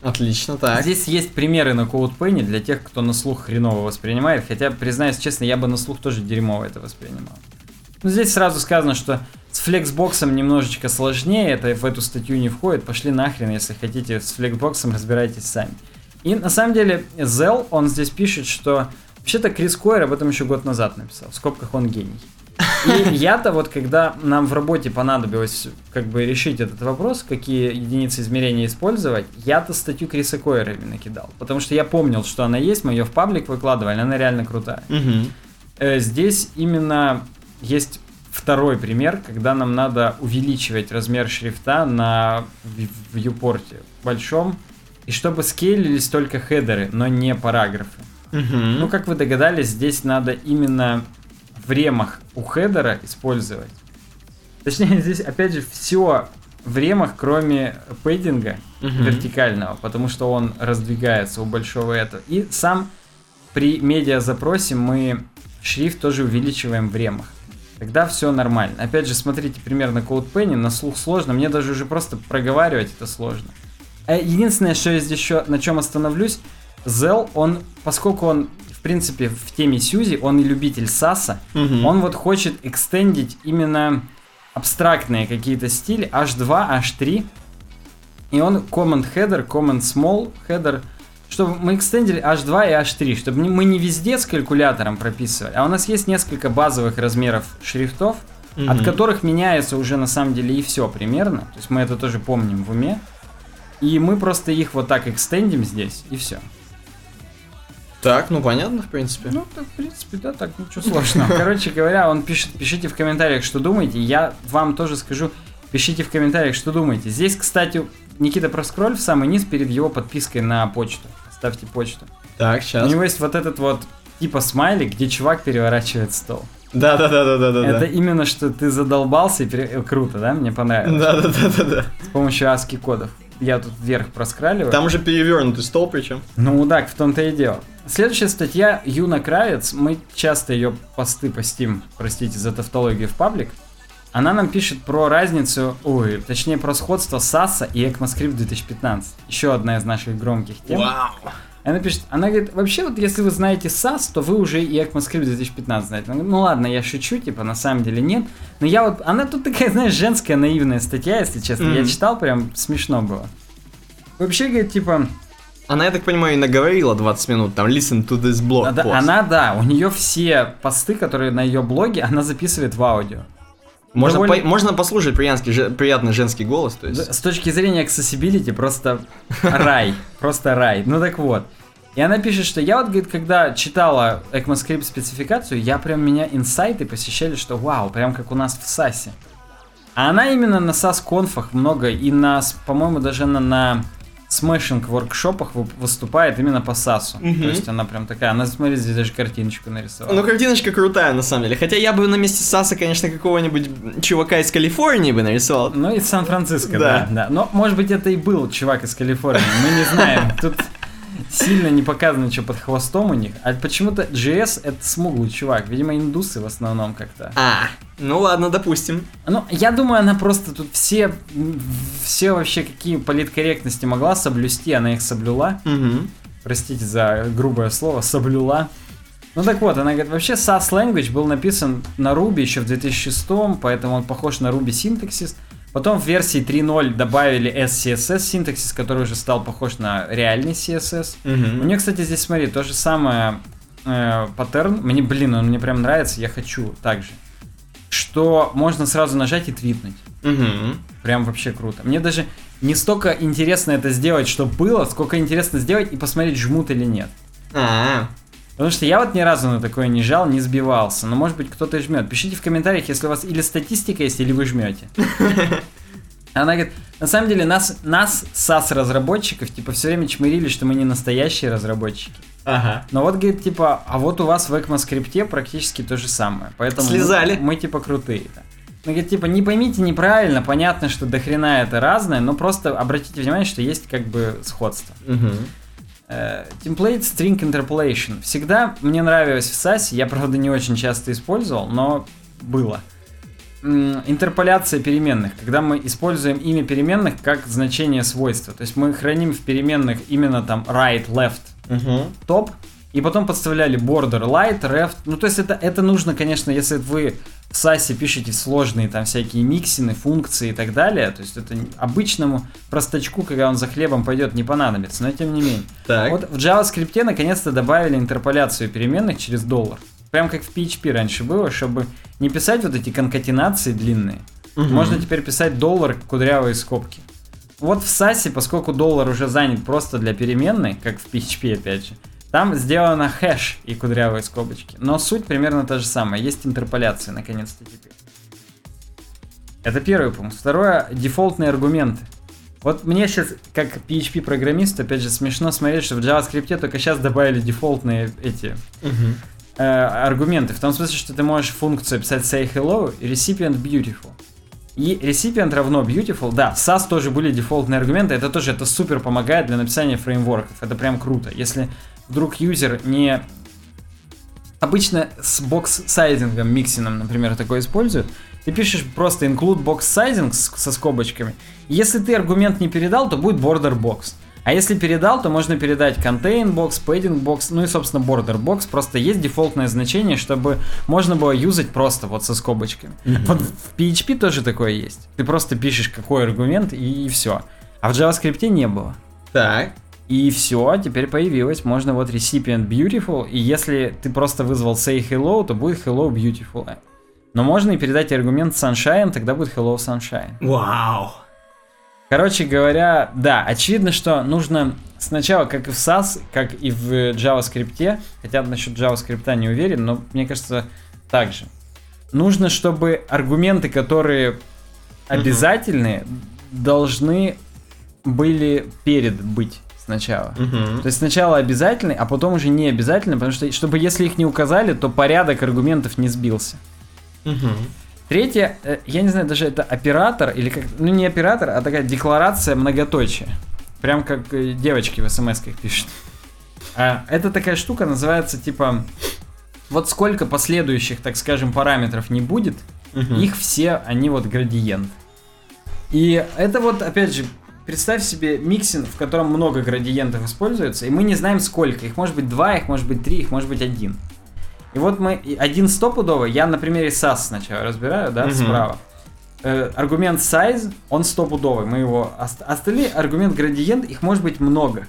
Отлично, так. Здесь есть примеры на CodePen для тех, кто на слух хреново воспринимает. Хотя, признаюсь честно, я бы на слух тоже дерьмово это воспринимал. Но здесь сразу сказано, что с флексбоксом немножечко сложнее, это в эту статью не входит. Пошли нахрен, если хотите с флексбоксом разбирайтесь сами. И на самом деле Зел, он здесь пишет, что вообще-то Крис Койер об этом еще год назад написал. В скобках он гений. И я-то вот, когда нам в работе понадобилось как бы решить этот вопрос, какие единицы измерения использовать, я-то статью Криса Койера именно кидал. Потому что я помнил, что она есть, мы ее в паблик выкладывали, она реально крутая. Э, Здесь именно есть второй пример, когда нам надо увеличивать размер шрифта на вьюпорте большом, и чтобы скейлились только хедеры, но не параграфы. Мгм. Ну, как вы догадались, здесь надо именно в ремах у хедера использовать. Точнее, здесь опять же все в ремах, кроме пэддинга Мгм. вертикального, потому что он раздвигается у большого этого. И сам при медиа-запросе мы шрифт тоже увеличиваем в ремах. Тогда все нормально. Опять же, смотрите пример на CodePen, на слух сложно, мне даже уже просто проговаривать это сложно. Э, Единственное, что я здесь еще на чем остановлюсь, Zell, он, поскольку он, в принципе, в теме Сьюзи, он и любитель САСа, Мгм. он вот хочет экстендить именно абстрактные какие-то стили H2, H3. И он command header, command small header, чтобы мы экстендили H2 и H3, чтобы мы не везде с калькулятором прописывали, а у нас есть несколько базовых размеров шрифтов, Мгм. от которых меняется уже на самом деле и все примерно. То есть мы это тоже помним в уме. И мы просто их вот так экстендим здесь, и все. Так, ну понятно, в принципе. Ну, так, в принципе, да, так ничего сложного. Короче говоря, он пишет, пишите в комментариях, что думаете. Я вам тоже скажу, пишите в комментариях, что думаете. Здесь, кстати, Никита проскроль в самый низ перед его подпиской на почту. Ставьте почту. Так, У сейчас. него есть вот этот вот типа смайлик, где чувак переворачивает стол. Да, да, да, да, да, да. Это именно что ты задолбался и пере- э, круто, да? Мне понравилось. Да, да, да, да, да. С помощью ASCII кодов. Я тут вверх проскраливаю. Там уже перевернутый стол причем. Ну так, в том-то и дело. Следующая статья Юна Кравец, мы часто ее посты постим, простите за тавтологию в паблик. Она нам пишет про разницу, ой, точнее про сходство САСа и ECMAScript 2015. Еще одна из наших громких тем. Вау. Она пишет, она говорит, вообще вот если вы знаете SAS, то вы уже и ECMAScript 2015 знаете. Она говорит, ну ладно, я шучу, типа на самом деле нет. Но я вот, она тут такая, знаешь, женская наивная статья, если честно. Я Мгм. читал, прям смешно было. Вообще, говорит, типа, Она, я так понимаю, и наговорила 20 минут, там, listen to this blog Она, post. она, да, у нее все посты, которые на ее блоге, она записывает в аудио. Можно, довольно- по- можно послушать приятный, же- приятный женский голос, то есть. С точки зрения accessibility просто рай, просто рай. Ну так вот. И она пишет, что я вот, говорит, когда читала ECMAScript спецификацию, я прям меня инсайты посещали, что вау, прям как у нас в САСе. А она именно на SAS-конфах много и на, по-моему, даже на, на смешинг воркшопах выступает именно по САСу. Угу. То есть она прям такая, она, смотри, здесь даже картиночку нарисовала. Ну, картиночка крутая, на самом деле. Хотя я бы на месте САСа, конечно, какого-нибудь чувака из Калифорнии бы нарисовал. Ну, из Сан-Франциско, да. да, да. Но, может быть, это и был чувак из Калифорнии, мы не знаем. Тут сильно не показано, что под хвостом у них. А почему-то GS это смуглый чувак. Видимо, индусы в основном как-то. А, ну ладно, допустим. Ну, я думаю, она просто тут все, все вообще какие политкорректности могла соблюсти, она их соблюла. Угу. Простите за грубое слово, соблюла. Ну так вот, она говорит, вообще SAS Language был написан на Ruby еще в 2006, поэтому он похож на Ruby Syntaxis. Потом в версии 3.0 добавили SCSS синтаксис, который уже стал похож на реальный CSS. Угу. У нее, кстати, здесь, смотри, то же самое э, паттерн. Мне, блин, он мне прям нравится, я хочу так же. Что можно сразу нажать и твитнуть. Угу. Прям вообще круто. Мне даже не столько интересно это сделать, что было, сколько интересно сделать и посмотреть, жмут или нет. А-а-а. Потому что я вот ни разу на такое не жал, не сбивался. Но может быть кто-то жмет. Пишите в комментариях, если у вас или статистика есть, или вы жмете. Она говорит, на самом деле нас, нас SAS разработчиков, типа, все время чмырили, что мы не настоящие разработчики. Ага. Но вот, говорит, типа, а вот у вас в ECMAScript практически то же самое. Поэтому Слезали. Мы, мы типа, крутые. Да. Она говорит, типа, не поймите неправильно, понятно, что дохрена это разное, но просто обратите внимание, что есть как бы сходство. Угу. Template String Interpolation. Всегда мне нравилось в SAS, я, правда, не очень часто использовал, но было. Интерполяция переменных, когда мы используем имя переменных как значение свойства. То есть мы храним в переменных именно там right, left, угу. top, и потом подставляли border, light, left. Ну, то есть это, это нужно, конечно, если вы в SAS пишете сложные там всякие миксины, функции и так далее. То есть это обычному простачку, когда он за хлебом пойдет, не понадобится, но тем не менее. Так. Вот в JavaScript наконец-то добавили интерполяцию переменных через доллар. Прям как в PHP раньше было, чтобы не писать вот эти конкатенации длинные. Угу. Можно теперь писать доллар кудрявые скобки. Вот в SAS, поскольку доллар уже занят просто для переменной, как в PHP опять же, там сделано хэш и кудрявые скобочки. Но суть примерно та же самая. Есть интерполяция, наконец-то теперь. Это первый пункт. Второе, дефолтные аргументы. Вот мне сейчас, как PHP-программист, опять же, смешно смотреть, что в JavaScript только сейчас добавили дефолтные эти угу. э, аргументы. В том смысле, что ты можешь функцию писать say hello и recipient beautiful. И recipient равно beautiful. Да, в SAS тоже были дефолтные аргументы. Это тоже это супер помогает для написания фреймворков. Это прям круто. Если вдруг юзер не... Обычно с бокс-сайзингом, миксином, например, такое используют. Ты пишешь просто include box sizing со скобочками. Если ты аргумент не передал, то будет border box. А если передал, то можно передать contain box, padding box, ну и, собственно, border box. Просто есть дефолтное значение, чтобы можно было юзать просто вот со скобочками. Mm-hmm. Вот в PHP тоже такое есть. Ты просто пишешь какой аргумент и, и все. А в JavaScript не было. Так. И все, теперь появилось. Можно вот recipient beautiful. И если ты просто вызвал say hello, то будет hello beautiful. Но можно и передать аргумент sunshine, тогда будет hello sunshine. Вау. Короче говоря, да, очевидно, что нужно сначала, как и в SAS, как и в JavaScript, хотя насчет JavaScript не уверен, но мне кажется, так же. Нужно, чтобы аргументы, которые обязательные, uh должны были перед быть сначала. Угу. То есть сначала обязательный, а потом уже не обязательный, потому что, чтобы если их не указали, то порядок аргументов не сбился. Угу. Третье, э, я не знаю, даже это оператор или как, ну не оператор, а такая декларация многоточия. Прям как э, девочки в смс-ках пишут. А, это такая штука называется типа, вот сколько последующих, так скажем, параметров не будет, угу. их все, они вот градиент. И это вот, опять же, представь себе миксин, в котором много градиентов используется, и мы не знаем сколько. Их может быть два, их может быть три, их может быть один. И вот мы один стопудовый, я на примере Sass сначала разбираю, да, Мгм. справа. Э, аргумент size, он стопудовый, мы его... ост- Остальные аргумент градиент, их может быть много.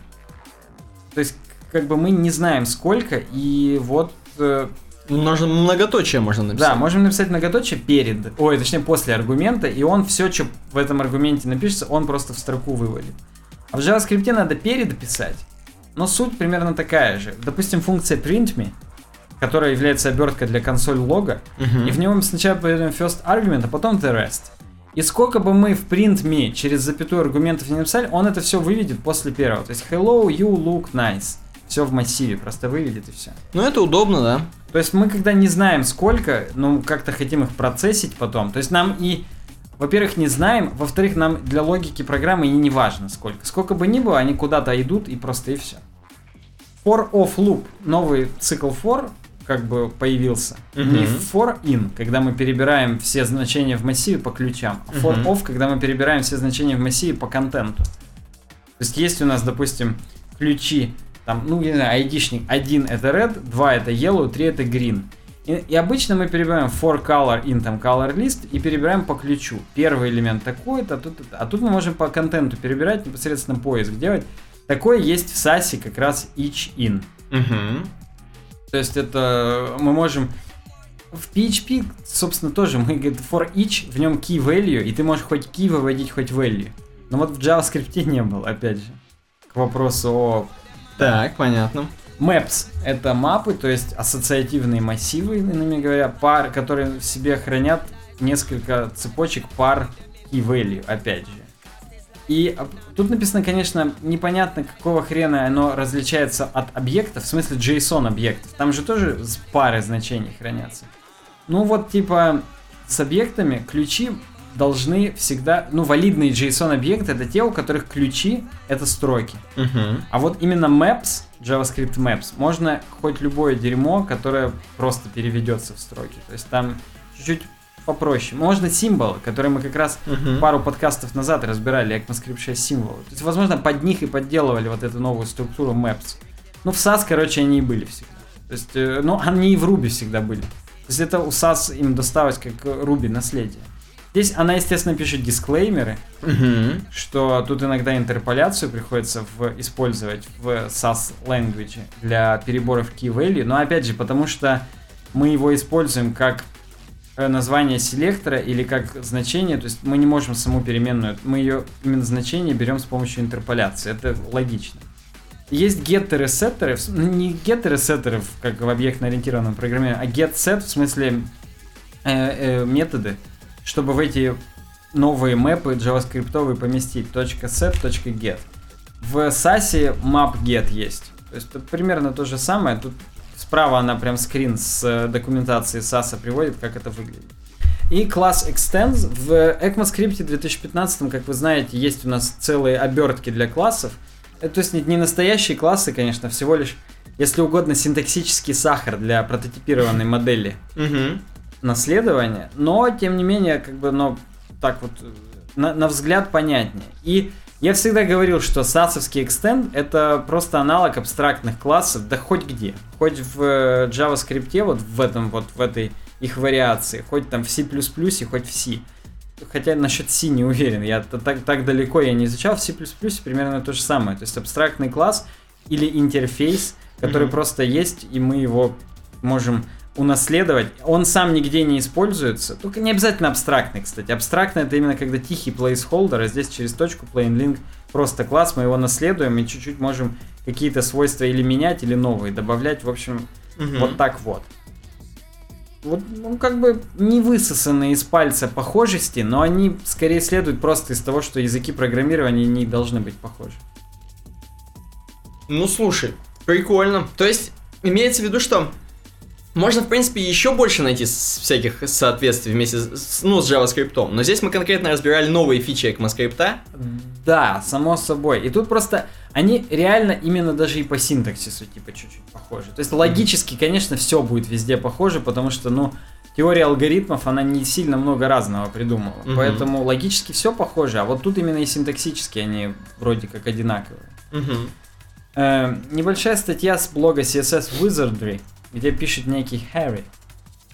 То есть, как бы мы не знаем сколько, и вот... э, Можно многоточие можно написать. да, можем написать многоточие перед, ой, точнее после аргумента, и он все, что в этом аргументе напишется, он просто в строку вывалит. А в JavaScript надо перед писать, но суть примерно такая же. Допустим, функция printme, которая является оберткой для консоль лога, Мгм. и в нем сначала передаем first argument, а потом the rest. И сколько бы мы в printme через запятую аргументов не написали, он это все выведет после первого. То есть hello, you look nice. Все в массиве, просто выведет и все. Ну, это удобно, да. То есть мы когда не знаем сколько, ну как-то хотим их процессить потом. То есть нам и, во-первых, не знаем, во-вторых, нам для логики программы и не важно сколько. Сколько бы ни было, они куда-то идут и просто и все. For of loop, новый цикл for, как бы появился. Мгм. Не for in, когда мы перебираем все значения в массиве по ключам, а for Мгм. of, когда мы перебираем все значения в массиве по контенту. То есть есть у нас, допустим, ключи, там, ну, не знаю, айдишник, один это red, два это yellow, три это green. И, и обычно мы перебираем for color in там color list и перебираем по ключу. Первый элемент такой-то, а тут, а тут мы можем по контенту перебирать, непосредственно поиск делать. Такое есть в SASE как раз each in. Мгм. То есть это мы можем в PHP, собственно, тоже мы говорит for each, в нем key value, и ты можешь хоть key выводить, хоть value. Но вот в JavaScript не было, опять же. К вопросу о Так, понятно. Maps — это мапы, то есть ассоциативные массивы, иными говоря, пар, которые в себе хранят несколько цепочек пар и value, опять же. И об- тут написано, конечно, непонятно, какого хрена оно различается от объектов, в смысле JSON объектов. Там же тоже пары значений хранятся. Ну вот, типа, с объектами ключи должны всегда... Ну, валидные JSON объекты — это те, у которых ключи — это строки. Мгм. А вот именно Maps, JavaScript Maps, можно хоть любое дерьмо, которое просто переведется в строки. То есть там чуть-чуть попроще. Можно символы, которые мы как раз Мгм. пару подкастов назад разбирали, ECMAScript 6 символы. То есть, возможно, под них и подделывали вот эту новую структуру Maps. Ну, в SAS, короче, они и были всегда. То есть, э, ну, они и в Ruby всегда были. То есть, это у SAS им досталось как Ruby наследие. Здесь она, естественно, пишет дисклеймеры, Мгм. что тут иногда интерполяцию приходится в, использовать в SAS language для переборов key value, но опять же, потому что мы его используем как э, название селектора или как значение, то есть мы не можем саму переменную, мы ее именно значение берем с помощью интерполяции, это логично. Есть геттеры, сеттеры, ну, не геттеры, сеттеры, как в объектно-ориентированном программировании, а get set в смысле э, э, методы, чтобы в эти новые мэпы JavaScript поместить .set, .get. В SAS map.get есть. То есть тут примерно то же самое. Тут справа она прям скрин с э, документации SAS приводит, как это выглядит. И класс Extends. В ECMAScript 2015, как вы знаете, есть у нас целые обертки для классов. Это, то есть не, настоящие классы, конечно, всего лишь, если угодно, синтаксический сахар для прототипированной модели Мгм. Наследование, но тем не менее, как бы, но так вот на, на взгляд понятнее. И я всегда говорил, что сасовский extend это просто аналог абстрактных классов, да хоть где, хоть в э, JavaScript, вот в этом вот в этой их вариации, хоть там в C++, хоть в C. Хотя насчет C не уверен, я так, так далеко я не изучал, в C++ примерно то же самое. То есть абстрактный класс или интерфейс, который Мгм. просто есть, и мы его можем унаследовать. Он сам нигде не используется. Только не обязательно абстрактный, кстати. Абстрактный это именно когда тихий placeholder, а здесь через точку plain link просто класс, мы его наследуем и чуть-чуть можем какие-то свойства или менять, или новые добавлять. В общем, Мгм. вот так вот. Вот, ну, как бы не высосанные из пальца похожести, но они скорее следуют просто из того, что языки программирования не должны быть похожи. Ну слушай, прикольно. То есть, имеется в виду, что можно, в принципе, еще больше найти всяких соответствий вместе с, ну, с JavaScript. Но здесь мы конкретно разбирали новые фичи ECMAScript. Да, само собой. И тут просто они реально именно даже и по синтаксису типа чуть-чуть похожи. То есть логически, конечно, все будет везде похоже, потому что, ну, теория алгоритмов, она не сильно много разного придумала. Мгм. Поэтому логически все похоже, а вот тут именно и синтаксически они вроде как одинаковые. Мгм. Э, небольшая статья с блога CSS Wizardry, где пишет некий Harry.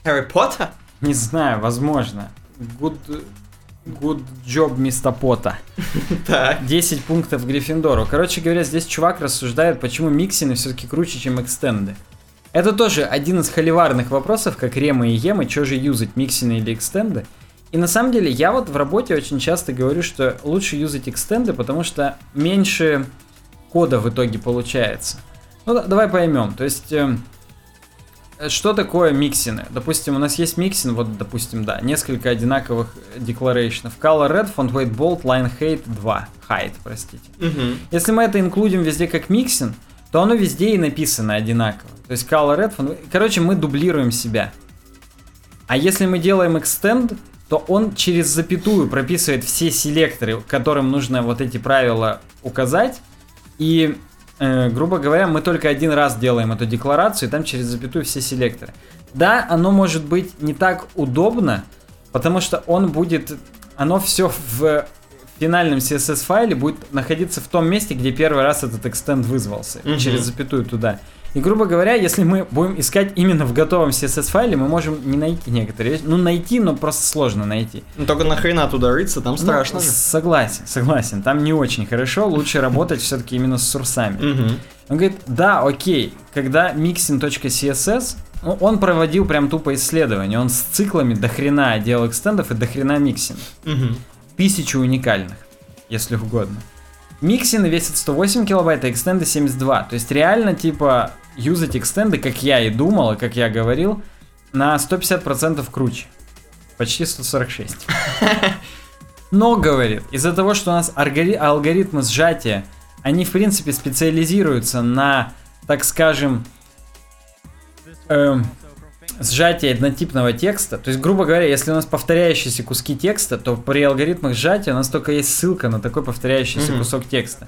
Harry Potter? Не знаю, возможно. Good, good job, мистер Пота. Так. 10 пунктов Гриффиндору. Короче говоря, здесь чувак рассуждает, почему миксины все-таки круче, чем экстенды. Это тоже один из холиварных вопросов, как ремы и емы, что же юзать, миксины или экстенды. И на самом деле я вот в работе очень часто говорю, что лучше юзать экстенды, потому что меньше кода в итоге получается. Ну, да, давай поймем. То есть, э, что такое миксины? Допустим, у нас есть миксин, вот, допустим, да, несколько одинаковых декларейшнов. Color red, font weight bold, line height 2. Height, простите. Мгм. Если мы это инклюдим везде как миксин, то оно везде и написано одинаково. То есть color red, font... короче, мы дублируем себя. А если мы делаем extend, то он через запятую прописывает все селекторы, которым нужно вот эти правила указать. И, э, грубо говоря, мы только один раз делаем эту декларацию, и там через запятую все селекторы. Да, оно может быть не так удобно, потому что он будет, оно все в финальном CSS файле будет находиться в том месте, где первый раз этот extend вызвался, Мгм. через запятую туда. И, грубо говоря, если мы будем искать именно в готовом CSS файле, мы можем не найти некоторые вещи. Ну, найти, но просто сложно найти. Ну, только нахрена туда рыться, там страшно Ну, же. Согласен, согласен. Там не очень хорошо. Лучше работать все-таки именно с сурсами. Он говорит, да, окей, когда mixin.css, ну, он проводил прям тупо исследование. Он с циклами до хрена делал экстендов и до хрена миксин. Тысячу уникальных, если угодно. Миксины весят 108 килобайт, а экстенды 72. То есть реально, типа, юзать экстенды, как я и думал, и как я говорил, на 150% круче. Почти 146. Но, говорит, из-за того, что у нас алгори- алгоритмы сжатия, они, в принципе, специализируются на, так скажем, эм, сжатие однотипного текста. То есть, грубо говоря, если у нас повторяющиеся куски текста, то при алгоритмах сжатия у нас только есть ссылка на такой повторяющийся Мгм. кусок текста.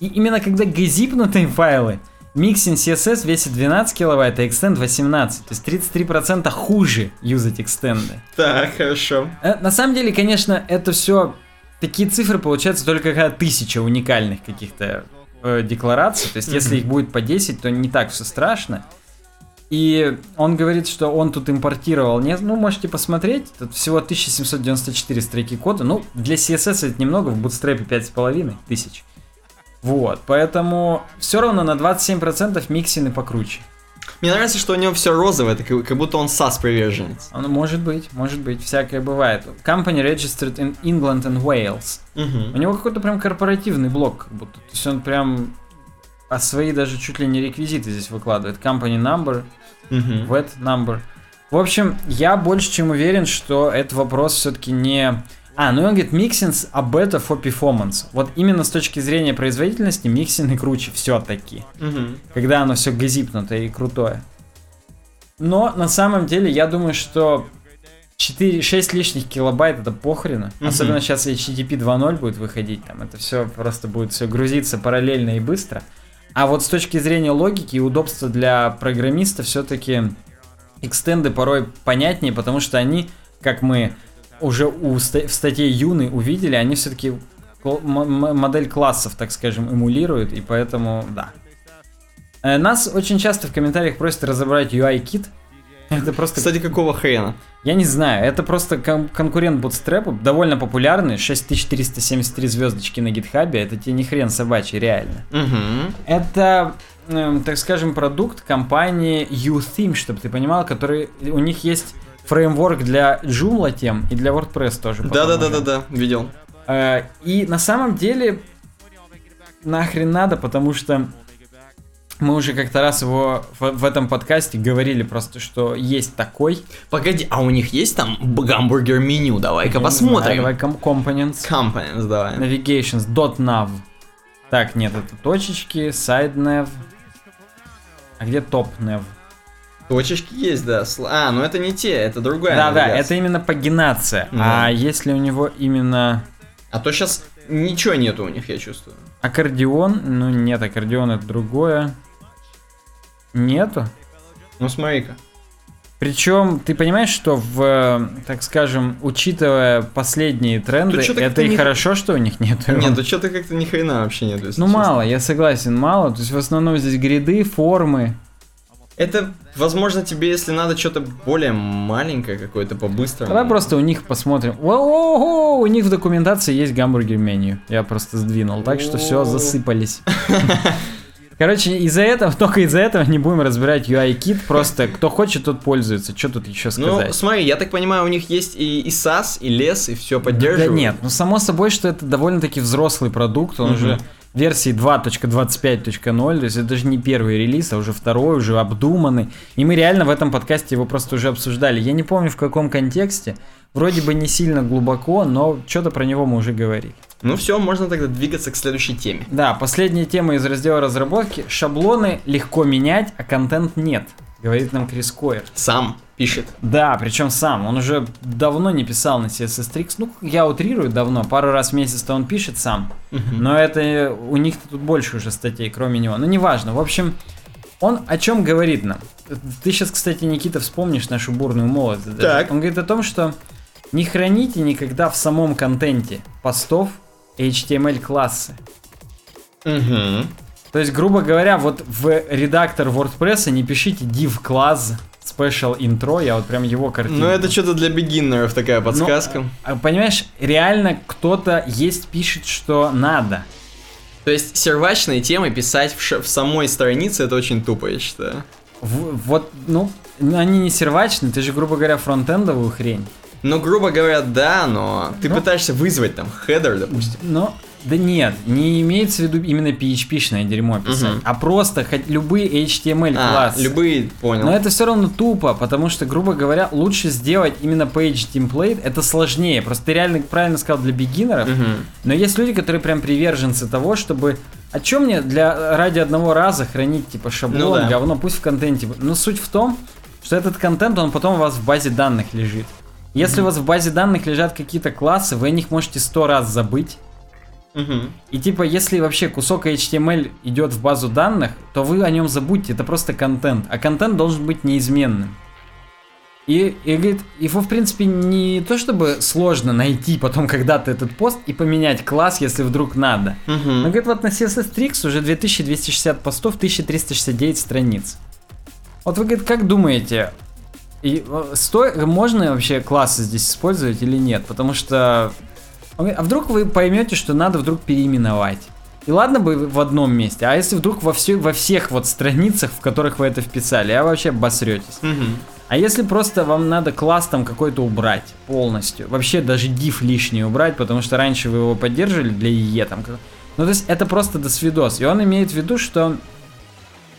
И именно когда газипнутые файлы, миксин CSS весит 12 килобайт, а extend 18. То есть 33% хуже юзать экстенды. Так, хорошо. Э, На самом деле, конечно, это все такие цифры получаются только когда тысяча уникальных каких-то э, деклараций. То есть, если их будет по 10, то не так все страшно. И он говорит, что он тут импортировал, не, ну, можете посмотреть, тут всего 1794 строки кода. Ну, для CSS это немного, в Bootstrap 5,5 тысяч. Вот, поэтому все равно на 27% миксины покруче. Мне нравится, что у него все розовое, это как, будто он SAS приверженец. Оно может быть, может быть, всякое бывает. Company registered in England and Wales. У Мгм. него какой-то прям корпоративный блок, как будто. То есть он прям а свои даже чуть ли не реквизиты здесь выкладывает. Company number, Мгм. VAT number. В общем, я больше чем уверен, что этот вопрос все-таки не... А, ну и он говорит, mixins are better for performance. Вот именно с точки зрения производительности миксины круче все-таки. Мгм. Когда оно все газипнутое и крутое. Но на самом деле я думаю, что 4-6 лишних килобайт это похрена. Мгм. Особенно сейчас HTTP 2.0 будет выходить, там это все просто будет все грузиться параллельно и быстро. А вот с точки зрения логики и удобства для программиста все-таки экстенды порой понятнее, потому что они, как мы уже у в статье Юны увидели, они все-таки модель классов, так скажем, эмулируют, и поэтому да. Э, Нас очень часто в комментариях просят разобрать UI-кит. Это просто Кстати, какого хрена? я не знаю, это просто кон- конкурент Bootstrap, довольно популярный, 6373 звездочки на гитхабе, это тебе не хрен собачий, реально. Мгм. Это, эм, так скажем, продукт компании UTheme, чтобы ты понимал, который, у них есть фреймворк для Joomla тем и для WordPress тоже. Да-да-да-да-да, видел. Э, И на самом деле нахрен надо, потому что мы уже как-то раз его в, в этом подкасте говорили просто, что есть такой. Погоди, а у них есть там гамбургер меню? Давай-ка Да, посмотрим. Давай com- components. Components, давай. Navigations, .nav. Так, нет, это точечки, side nav. А где top nav? Точечки есть, да. А, ну это не те, это другая. Да, да, навигация. это именно пагинация. Да. А если у него именно А то сейчас ничего нету у них, я чувствую. аккордеон, ну нет, аккордеон это другое. Нету. Ну смотри-ка. Причем, ты понимаешь, что в, э, так скажем, учитывая последние тренды, это и не- хорошо, что у них нету. Нет, тут что-то как-то ни хрена вообще нету. если ну честно. мало, я согласен, мало. То есть в основном здесь гриды, формы. Это, возможно, тебе, если надо что-то более маленькое какое-то по-быстрому. Давай просто у них посмотрим. О-о-о, у них в документации есть гамбургер меню. Я просто сдвинул, так что все засыпались. Короче, из-за этого, только из-за этого не будем разбирать UI-кит. Просто кто хочет, тот пользуется. Что тут еще Ну, сказать? смотри, я так понимаю, у них есть и, и SAS, и лес, и все Да поддерживают. нет, ну само собой, что это довольно-таки взрослый продукт, он уже версии 2.25.0, то есть это даже не первый релиз, а уже второй, уже обдуманный. И мы реально в этом подкасте его просто уже обсуждали. Я не помню в каком контексте, вроде бы не сильно глубоко, но что-то про него мы уже говорили. Ну все, можно тогда двигаться к следующей теме. Да, последняя тема из раздела разработки. Шаблоны легко менять, а контент нет, говорит нам Крис Койер. Сам пишет. Да, причем сам. Он уже давно не писал на CSS Tricks. Ну, я утрирую давно. Пару раз в месяц-то он пишет сам. Но это у них тут больше уже статей, кроме него. Ну, неважно. В общем, он о чем говорит нам? Ты сейчас, кстати, Никита, вспомнишь нашу бурную молодость. Так. Он говорит о том, что не храните никогда в самом контенте постов HTML-классы. Угу. То есть, грубо говоря, вот в редактор WordPress не пишите div class special intro, я вот прям его картинку. Ну это что-то для бигиннеров такая подсказка. А, Понимаешь, реально кто-то есть пишет, что надо. То есть сервачные темы писать в, в самой странице это очень тупо, я считаю. В- вот, ну, они не сервачные, ты же, грубо говоря, фронтендовую хрень. Ну, грубо говоря, да, но ты Ну. пытаешься вызвать там хедер, допустим. Но, да нет, не имеется в виду именно PHP-шное дерьмо писать, Мгм. а просто хоть любые HTML А, классы. любые, понял. Но это все равно тупо, потому что, грубо говоря, лучше сделать именно page template, это сложнее. Просто ты реально правильно сказал для бигинеров, Мгм. но есть люди, которые прям приверженцы того, чтобы... А чё мне для ради одного раза хранить, типа, шаблон, Ну да. говно, пусть в контенте. Но суть в том, что этот контент, он потом у вас в базе данных лежит. Если у вас в базе данных лежат какие-то классы, вы о них можете сто раз забыть. Мгм. И типа, если вообще кусок HTML идет в базу данных, то вы о нем забудьте, это просто контент. А контент должен быть неизменным. И, и говорит, его в принципе не то чтобы сложно найти потом когда-то этот пост и поменять класс, если вдруг надо. Мгм. Но говорит, вот на CSS Tricks уже 2260 постов, 1369 страниц. Вот вы, говорит, как думаете, и, э, сто... можно вообще классы здесь использовать или нет? Потому что... Говорит, А вдруг вы поймете, что надо вдруг переименовать? И ладно бы в одном месте, а если вдруг во, все, во всех вот страницах, в которых вы это вписали, а вообще обосретесь. Мгм. А если просто вам надо класс там какой-то убрать полностью, вообще даже div лишний убрать, потому что раньше вы его поддерживали для IE там. Ну то есть это просто досвидос. И он имеет в виду, что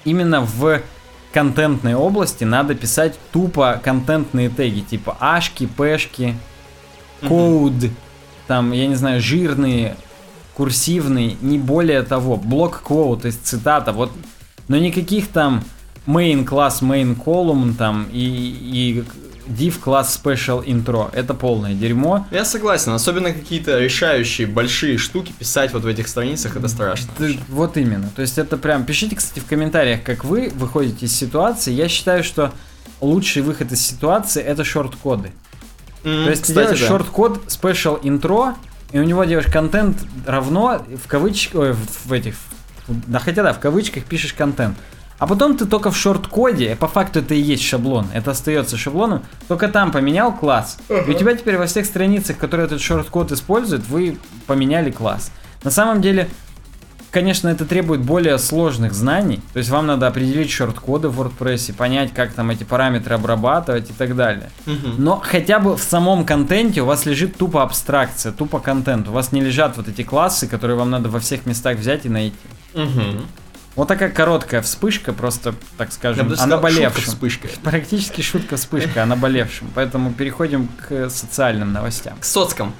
именно в контентной области надо писать тупо контентные теги, типа ашки, пешки, код, там, я не знаю, жирные, курсивные, не более того, блок quote, то есть цитата, вот, но никаких там main класс, main column там и, и div класс special intro, это полное дерьмо. Я согласен, особенно какие-то решающие большие штуки писать вот в этих страницах, это страшно. Т- Вот именно. То есть это прям... Пишите, кстати, в комментариях, как вы выходите из ситуации. Я считаю, что лучший выход из ситуации это шорт-коды. М, То есть ты кстати, делаешь да. шорт-код special intro, и у него делаешь контент равно в кавычках, в, этих, да хотя да, в кавычках пишешь контент. А потом ты только в шорт-коде, по факту это и есть шаблон, это остается шаблоном, только там поменял класс. И у тебя теперь во всех страницах, которые этот шорт-код использует, вы поменяли класс. На самом деле, конечно, это требует более сложных знаний. То есть вам надо определить шорт-коды в WordPress, понять, как там эти параметры обрабатывать и так далее. Мгм. Но хотя бы в самом контенте у вас лежит тупо абстракция, тупо контент. У вас не лежат вот эти классы, которые вам надо во всех местах взять и найти. Мгм. Вот такая короткая вспышка, просто, так Я скажем, бы о наболевшем. вспышка. Практически шутка вспышка о наболевшем. Поэтому переходим к социальным новостям. К соцкам.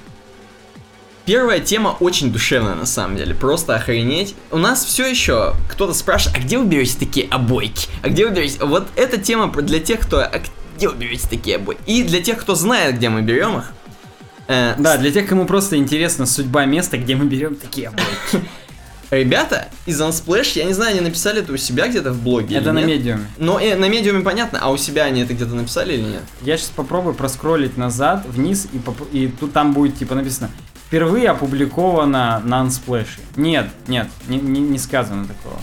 Первая тема очень душевная на самом деле, просто охренеть. У нас все еще кто-то спрашивает, а где вы берете такие обойки? А где вы берете? Вот эта тема для тех, кто, а где вы берете такие обойки? И для тех, кто знает, где мы берем их. Э, Да, для тех, кому просто интересна судьба места, где мы берем такие обойки. Ребята из Unsplash, я не знаю, они написали это у себя где-то в блоге Это на нет. медиуме. Но э, на медиуме понятно, а у себя они это где-то написали или нет? Я сейчас попробую проскролить назад, вниз, и, поп- и тут там будет типа написано впервые опубликовано на Unsplash. Нет, нет, не, не- не сказано такого.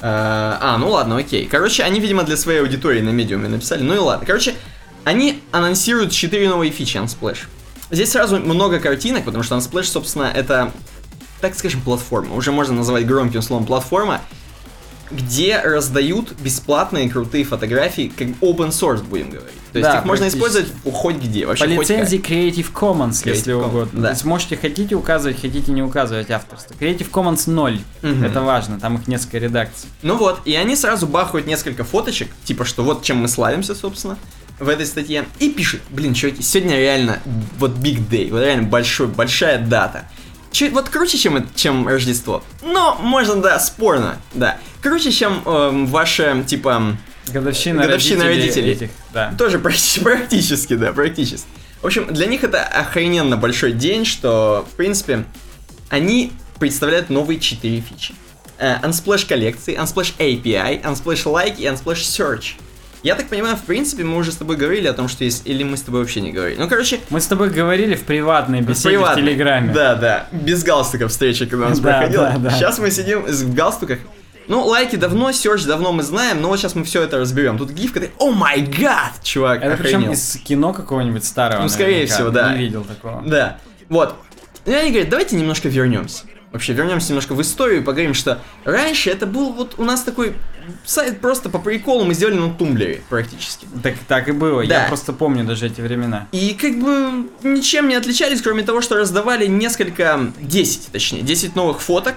Э, А, ну ладно, окей. Короче, они, видимо, для своей аудитории на медиуме написали. Ну и ладно. Короче, они анонсируют 4 новые фичи Unsplash. Здесь сразу много картинок, потому что Unsplash, собственно, это, так скажем, платформа. Уже можно назвать громким словом платформа. где раздают бесплатные крутые фотографии, как open source будем говорить. То есть Да, их можно использовать хоть где, вообще По лицензии Creative Commons, Creative если Commons, угодно. да. То есть можете, хотите указывать, хотите не указывать авторство. Creative Commons 0. Мгм. Это важно, там их несколько редакций. Ну вот, и они сразу бахают несколько фоточек, типа что вот чем мы славимся, собственно, в этой статье, и пишут, блин, чуваки, сегодня реально вот big day, вот реально большой, большая дата. Чуть, вот круче, чем, чем Рождество. Но, можно, да, спорно, да. Круче, чем эм, ваше, типа, Годовщина, Годовщина родителей, родителей. этих, да. Тоже практи- практически, да, практически. В общем, для них это охрененно большой день, что, в принципе, они представляют новые четыре фичи. Э, Unsplash коллекции, Unsplash API, Unsplash Like и Unsplash Search. Я так понимаю, в принципе, мы уже с тобой говорили о том, что есть, или мы с тобой вообще не говорили. Ну, короче, Мы с тобой говорили в приватной беседе приватно. в Телеграме. Да, да, без галстуков встреча, когда у нас Да, проходила. да, да. Сейчас мы сидим в галстуках. Ну, лайки давно, серч давно мы знаем, но вот сейчас мы все это разберем. Тут гиф, который, о май гад, чувак, Это причем охренел. из кино какого-нибудь старого. Ну, скорее наверняка. всего, да. Не видел такого. Да, вот. И они говорят, давайте немножко вернемся. Вообще, вернемся немножко в историю и поговорим, что раньше это был вот у нас такой сайт просто по приколу мы сделали на тумблере практически. Так, так и было. Да. Я просто помню даже эти времена. И как бы ничем не отличались, кроме того, что раздавали несколько, 10 точнее, 10 новых фоток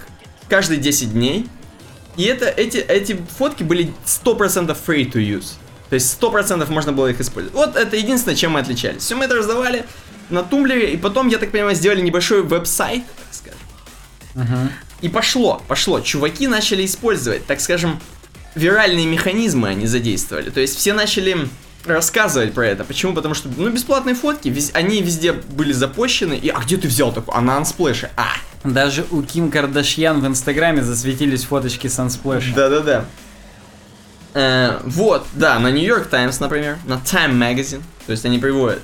каждые 10 дней. И это, эти, эти фотки были 100% free to use. То есть 100% можно было их использовать. Вот это единственное, чем мы отличались. Все мы это раздавали на тумблере, и потом, я так понимаю, сделали небольшой веб-сайт, И пошло, пошло. Чуваки начали использовать, так скажем, виральные механизмы они задействовали. То есть все начали рассказывать про это. Почему? Потому что, ну, бесплатные фотки, вез- они везде были запущены. И, а где ты взял такой? А на Unsplash. А, Даже у Ким Кардашьян в Инстаграме засветились фоточки Sunsplash. да-да-да. Э, вот, да, на New York Times, например, на Time Magazine. То есть они приводят.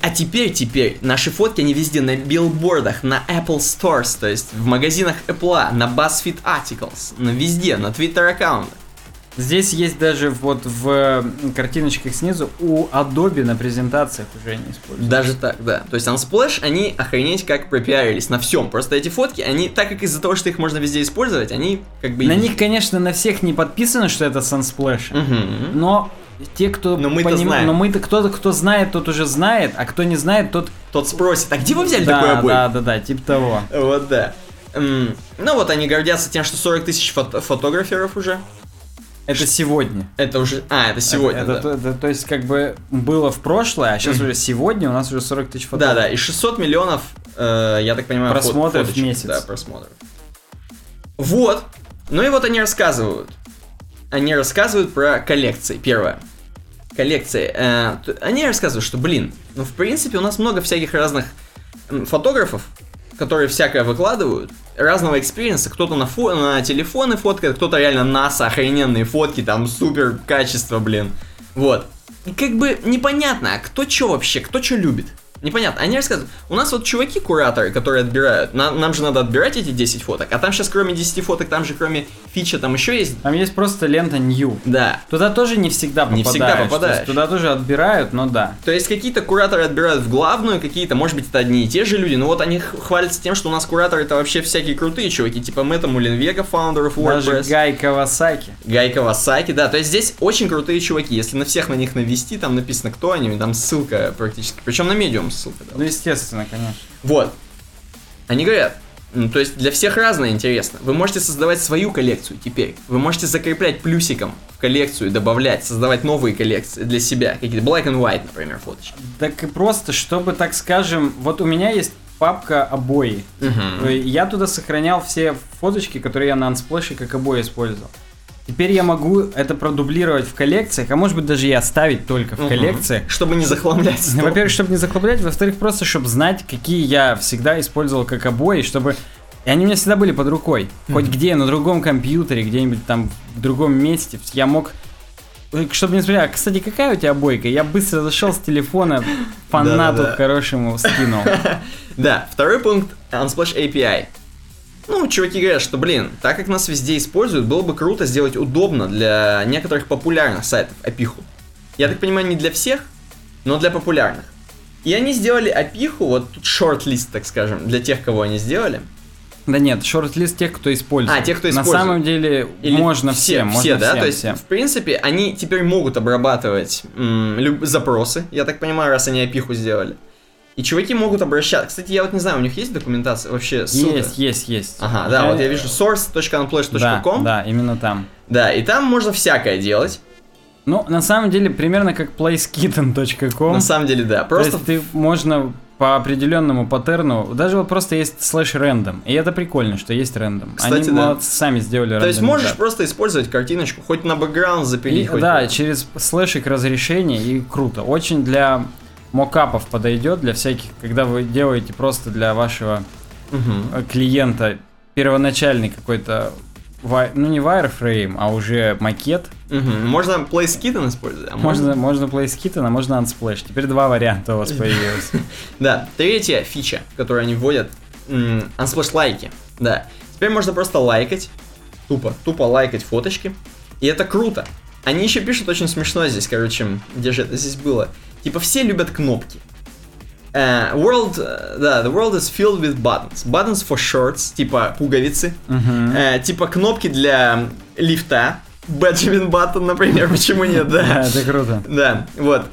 А теперь, теперь, наши фотки, они везде на билбордах, на Apple Stores, то есть в магазинах Apple, на BuzzFeed Articles, на везде, на Twitter аккаунтах. Здесь есть даже вот в картиночках снизу у Adobe на презентациях уже они используют. Даже так, да. То есть Unsplash, они охренеть как пропиарились на всем. Просто эти фотки, они, так как из-за того, что их можно везде использовать, они как бы... На них, конечно, на всех не подписано, что это Sunsplash. Мгм. Но те, кто Но мы-то поним- знаем. но мы-то кто-то, кто знает, тот уже знает, а кто не знает, тот. Тот спросит, а где вы взяли да, такой обои? да, да, да, типа того. Вот да. Ну вот они гордятся тем, что 40 тысяч фото- фотограферов уже. Это сегодня. Это уже... А, это сегодня, Это, да. то, это- то есть, как бы было в прошлое, а сейчас уже сегодня у нас уже 40 тысяч Да, фотографий. да, и 600 миллионов, э, я так понимаю, фот- Просмотров в фоточек. месяц. Да, просмотров. Вот. Ну и вот они рассказывают. Они рассказывают про коллекции. Первое. Коллекции. Э, они рассказывают, что, блин, ну в принципе у нас много всяких разных фотографов, которые всякое выкладывают, разного экспириенса, кто-то на, фо- на телефоны фоткает, кто-то реально НАСА, охрененные фотки, там супер качество, блин. Вот. И как бы непонятно, а кто что вообще, кто что любит. Непонятно. Они рассказывают, у нас вот чуваки-кураторы, которые отбирают, на- нам же надо отбирать эти 10 фоток, а там сейчас кроме 10 фоток, там же кроме фича, там еще есть... Там есть просто лента New. Да. Туда тоже не всегда Не попадаешь. всегда то есть попадаешь. Туда тоже отбирают, но да. То есть какие-то кураторы отбирают в главную, какие-то, может быть, это одни и те же люди, но вот они хвалятся тем, что у нас кураторы это вообще всякие крутые чуваки, типа Мэтта фаундеров Даже WordPress. Гай Кавасаки. Гай Кавасаки, да, то есть здесь очень крутые чуваки. Если на всех на них навести, там написано, кто они, там ссылка практически. Причем на медиум ссылка. да. Ну, естественно, конечно. Вот. Они говорят, ну, то есть для всех разное интересно. Вы можете создавать свою коллекцию теперь. Вы можете закреплять плюсиком в коллекцию, добавлять, создавать новые коллекции для себя. Какие-то black and white, например, фоточки. Так и просто, чтобы, так скажем, вот у меня есть папка обои. И Я туда сохранял все фоточки, которые я на Unsplash как обои использовал. Теперь я могу это продублировать в коллекциях, а может быть даже и оставить только в Мгм. коллекциях. Чтобы не захламлять Ну, стол. Во-первых, чтобы не захлоплять, во-вторых, просто чтобы знать, какие я всегда использовал как обои, чтобы... И они у меня всегда были под рукой. Хоть где, на другом компьютере, где-нибудь там в другом месте. Я мог... Э, Чтобы не смотрели, а, кстати, какая у тебя обойка? Я быстро зашел с телефона, фанату хорошему скинул. Да, второй пункт Unsplash API. Ну, чуваки говорят, что, блин, так как нас везде используют, было бы круто сделать удобно для некоторых популярных сайтов опиху. Я так понимаю, не для всех, но для популярных. И они сделали опиху, вот тут шорт-лист, так скажем, для тех, кого они сделали. Да нет, шорт-лист тех, кто использует. А, тех, кто На использует. самом деле Или можно все, всем, все, можно да? всем, То есть, всем. в принципе, они теперь могут обрабатывать м, люб- запросы, я так понимаю, раз они опиху сделали. И чуваки могут обращаться. Кстати, я вот не знаю, у них есть документация вообще ссылка? Есть, есть, есть. Ага, да, Э, вот я вижу source.unplash.com. Да, да, именно там. Да, и там можно всякое делать. Ну, на самом деле, примерно как playskitten.com. На самом деле, да. То Просто есть ты можно по определенному паттерну, даже вот просто есть слэш рандом, и это прикольно, что есть рандом. Кстати, Они да. молодцы, сами сделали То есть можешь рандомизацию. просто использовать картиночку, хоть на бэкграунд И, запилить, хоть да, куда. через слэшик разрешение, и круто. Очень для мокапов подойдет, для всяких, когда вы делаете просто для вашего э, клиента первоначальный какой-то, ну не wireframe, а уже макет. Мгм. Можно PlaySkitten использовать. а Можно, можно PlaySkitten, а можно Unsplash. Теперь два варианта у вас появилось. Да, третья фича, которую они вводят, Unsplash лайки. Да, теперь можно просто лайкать, тупо, тупо лайкать фоточки, и это круто. Они еще пишут очень смешно здесь, короче, где же это здесь было. Типа все любят кнопки. Э, world, э, да, the world is filled with buttons. Buttons for shorts, типа пуговицы. Мгм. Э, типа кнопки для лифта. Benjamin Button, например, почему нет, Да, это круто. Да, вот.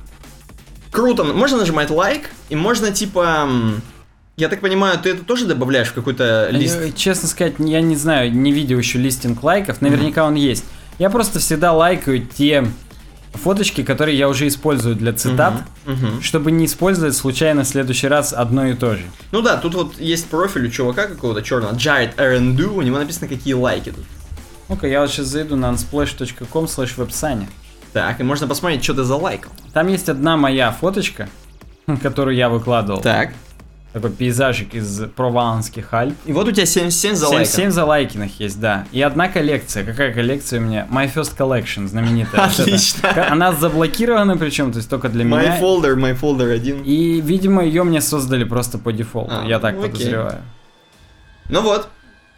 Круто. Можно нажимать лайк, и можно типа... Я так понимаю, ты это тоже добавляешь в какой-то лист? Честно сказать, я не знаю, не видел еще листинг лайков, наверняка он есть. Я просто всегда лайкаю те фоточки, которые я уже использую для цитат, Мгм, мгм. чтобы не использовать случайно в следующий раз одно и то же. Ну да, тут вот есть профиль у чувака какого-то черного, Jared Arendu, у него написано, какие лайки тут. Ну-ка, я вот сейчас зайду на unsplash.com slash вебсане. Так, и можно посмотреть, что ты за лайкал. Там есть одна моя фоточка, которую я выкладывал. Так. Такой пейзажик из Прованских Альп. И вот у тебя 77 за лайков. 7 залайкиных есть, да. И одна коллекция. Какая коллекция у меня? My First Collection, знаменитая. Отлично. Она заблокирована, причем, то есть только для My меня. folder, my folder один. И, видимо, ее мне создали просто по дефолту. А, я так окей. подозреваю. Ну вот,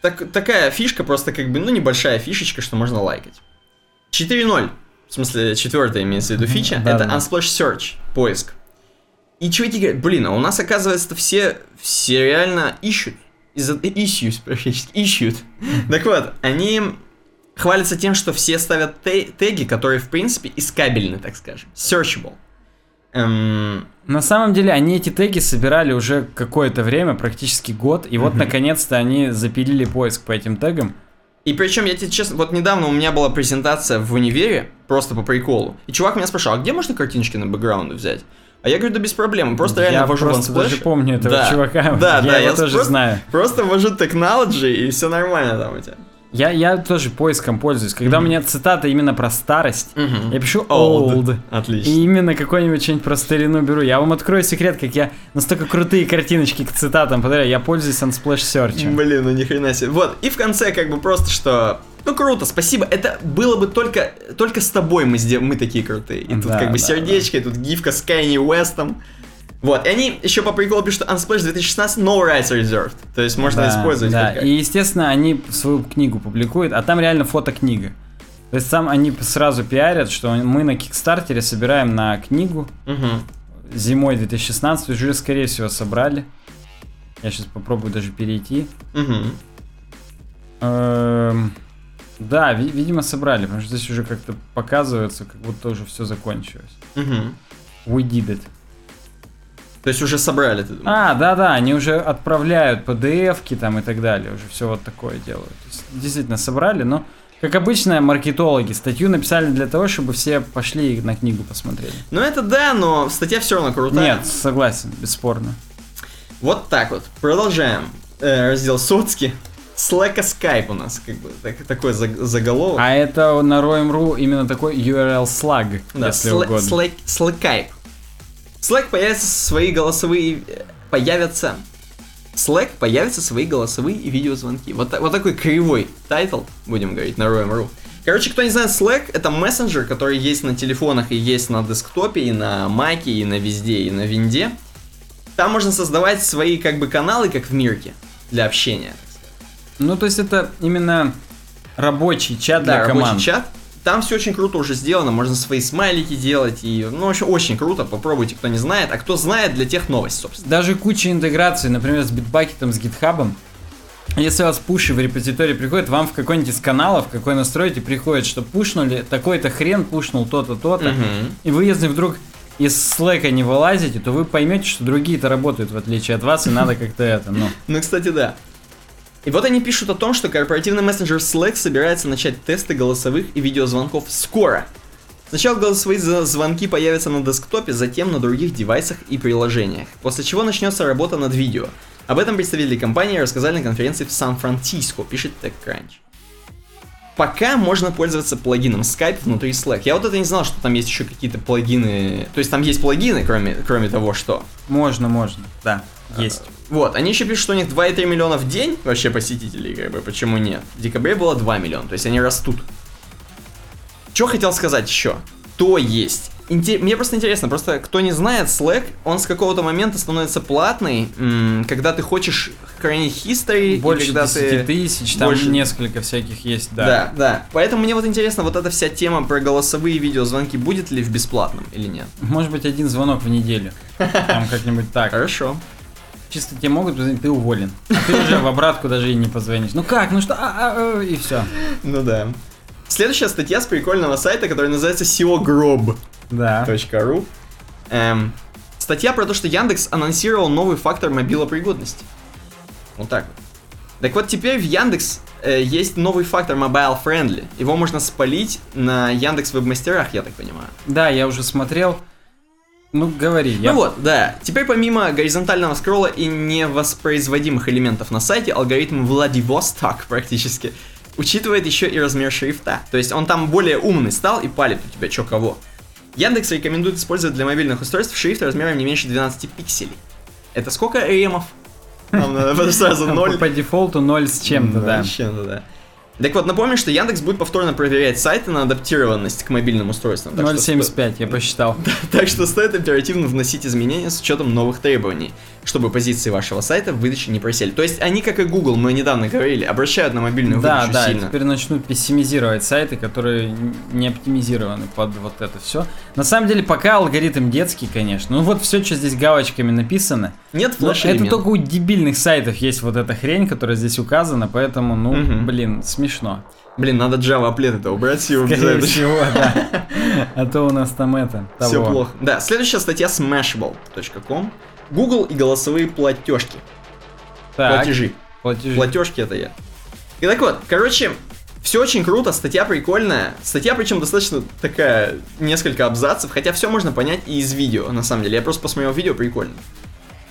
так, такая фишка, просто как бы, ну, небольшая фишечка, что можно лайкать. 4.0, в смысле, четвертая имеется в виду фича, Да, это да. Unsplash Search, поиск. И чуваки говорят, блин, а у нас, оказывается, все, все реально ищут. Из-за issues, практически, ищут. Так вот, они хвалятся тем, что все ставят те- теги, которые, в принципе, искабельны, так скажем. Searchable. Эм, На самом деле, они эти теги собирали уже какое-то время, практически год. И вот, наконец-то, они запилили поиск по этим тегам. И причем, я тебе честно, вот недавно у меня была презентация в универе, просто по приколу. И чувак меня спрашивал, а где можно картиночки на бэкграунды взять? А я говорю, да без проблем, просто реально я ввожу просто в Unsplash. даже помню этого Да. чувака. Да, я да, его я тоже просто- знаю. Просто ввожу technology, и все нормально там у тебя. Я, я тоже поиском пользуюсь. Когда у меня цитата именно про старость, Мгм. я пишу old. Отлично. И именно какой-нибудь что-нибудь про старину беру. Я вам открою секрет, как я настолько крутые картиночки к цитатам подаряю. Я пользуюсь Unsplash Search. Блин, ну ни хрена себе. Вот, и в конце как бы просто, что... Ну круто, спасибо. Это было бы только, только с тобой мы, сдел... мы такие крутые. И тут Да, как бы да, сердечко, и тут гифка с Кайни Уэстом. Вот, и они еще по приколу пишут, что Unsplash 2016 no rights reserved. То есть можно Да, использовать Да, и естественно они свою книгу публикуют, а там реально фотокнига. То есть там они сразу пиарят, что мы на Кикстартере собираем на книгу Мгм. зимой 2016, уже скорее всего собрали. Я сейчас попробую даже перейти. Мгм. Эм, Да, ви- видимо собрали, потому что здесь уже как-то показывается, как будто уже все закончилось. Мгм. We did it. То есть уже собрали, ты думаешь? А, да-да, они уже отправляют PDF-ки там и так далее, уже все вот такое делают. Действительно собрали, но, как обычно, маркетологи статью написали для того, чтобы все пошли на книгу посмотрели. Ну это да, но статья все равно крутая. Нет, согласен, бесспорно. Вот так вот. Продолжаем. Э, раздел соцки. Slack и Skype у нас, как бы, так- такой заг- заголовок. А это на Roam.ru именно такой URL slug, Да, если Sla- угодно. Slack, Slack. Slack появятся свои голосовые... э, Появятся... Slack появятся свои голосовые и видеозвонки. Вот, вот такой кривой title, будем говорить, на Roam.ru. Короче, кто не знает, Slack это мессенджер, который есть на телефонах и есть на десктопе, и на маке, и на везде, и на винде. Там можно создавать свои как бы каналы, как в Мирке, для общения. Ну, то есть это именно рабочий чат для Да, рабочий команд. чат. Там все очень круто уже сделано, можно свои смайлики делать, и, ну, вообще очень круто, попробуйте, кто не знает, а кто знает, для тех новость, собственно. Даже куча интеграций, например, с битбакетом, с гитхабом. Если у вас пуши в репозитории приходят, вам в какой-нибудь из каналов, какой настроите, приходит, что пушнули, такой-то хрен пушнул то-то, то-то. Мгм. И вы, если вдруг из слэка не вылазите, то вы поймете, что другие-то работают в отличие от вас, и надо как-то это, ну. Ну, кстати, да. И вот они пишут о том, что корпоративный мессенджер Slack собирается начать тесты голосовых и видеозвонков скоро. Сначала голосовые звонки появятся на десктопе, затем на других девайсах и приложениях, после чего начнется работа над видео. Об этом представители компании рассказали на конференции в Сан-Франциско, пишет TechCrunch. Пока можно пользоваться плагином Skype внутри Slack. Я вот это не знал, что там есть еще какие-то плагины. То есть там есть плагины, кроме, кроме того, что. Можно, можно, да, есть. Вот, они еще пишут, что у них 2,3 миллиона в день вообще посетителей, как бы, почему нет? В декабре было 2 миллиона, то есть они растут. Что хотел сказать еще? То есть. Инте- Мне просто интересно, просто кто не знает, Slack, он с какого-то момента становится платный, когда ты хочешь хранить history, Больше когда 10 ты... тысяч, там больше- несколько всяких есть, да. Да, да. Поэтому мне вот интересно, вот эта вся тема про голосовые видеозвонки будет ли в бесплатном или нет? Может быть, один звонок в неделю. Там как-нибудь так. Хорошо. Чисто тебе могут позвонить, ты уволен. А ты уже в обратку даже и не позвонишь. Ну как, ну что, а, а, а, и все. Ну да. Следующая статья с прикольного сайта, который называется SEOGrob. Да. Эм, статья про то, что Яндекс анонсировал новый фактор мобилопригодности. Вот так вот. Так вот, теперь в Яндекс э, есть новый фактор Mobile Friendly. Его можно спалить на Яндекс веб-мастерах, я так понимаю. Да, я уже смотрел. Ну, говори. Я... Ну вот, да. Теперь помимо горизонтального скролла и невоспроизводимых элементов на сайте, алгоритм Владивосток практически учитывает еще и размер шрифта. То есть он там более умный стал и палит у тебя чё кого. Яндекс рекомендует использовать для мобильных устройств шрифт размером не меньше 12 пикселей. Это сколько ремов? Нам надо сразу По- 0. По дефолту 0 с чем-то, да. С чем-то, да. Так вот, напомню, что Яндекс будет повторно проверять сайты на адаптированность к мобильным устройствам. Так что 0.75, я посчитал. так что стоит оперативно вносить изменения с учетом новых требований, чтобы позиции вашего сайта в выдаче не просели. То есть они, как и Google, мы недавно говорили, обращают на мобильную Да, выдачу да, сильно. теперь начнут пессимизировать сайты, которые не оптимизированы под вот это все. На самом деле, пока алгоритм детский, конечно. Ну вот все, что здесь галочками написано. Нет Но флеш это только у дебильных сайтов есть вот эта хрень, которая здесь указана, поэтому, ну, Мгм. блин, смешно. Блин, надо Java аплет это убрать его Скорее всего, да. А то у нас там это. Все плохо. Да, следующая статья smashable.com. Google и голосовые платежки. Так, Платежи. платежи. Платежки это я. И так вот, короче, все очень круто, статья прикольная. Статья, причем достаточно такая, несколько абзацев, хотя все можно понять и из видео, на самом деле. Я просто посмотрел видео, прикольно.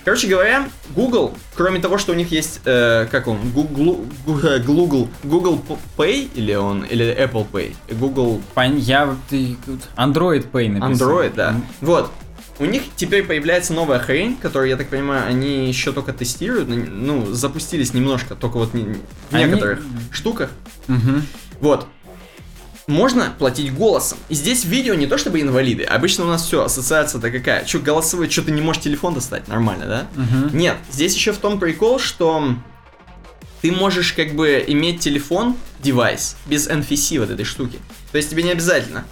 Короче говоря, Google, кроме того, что у них есть, э, как он, Google, Google, Google Pay или он, или Apple Pay, Google Я ты Android Pay написано. Android, да. Вот. У них теперь появляется новая хрень, которую, я так понимаю, они еще только тестируют. Ну, запустились немножко, только вот в Они- некоторых штуках. мгм. Вот. Можно платить голосом. И здесь видео не то чтобы инвалиды. Обычно у нас все, ассоциация-то какая. Че, голосовой, что ты не можешь телефон достать? Нормально, да? Мгм. Нет, здесь еще в том прикол, что ты можешь как бы иметь телефон, девайс, без NFC вот этой штуки. То есть тебе не обязательно.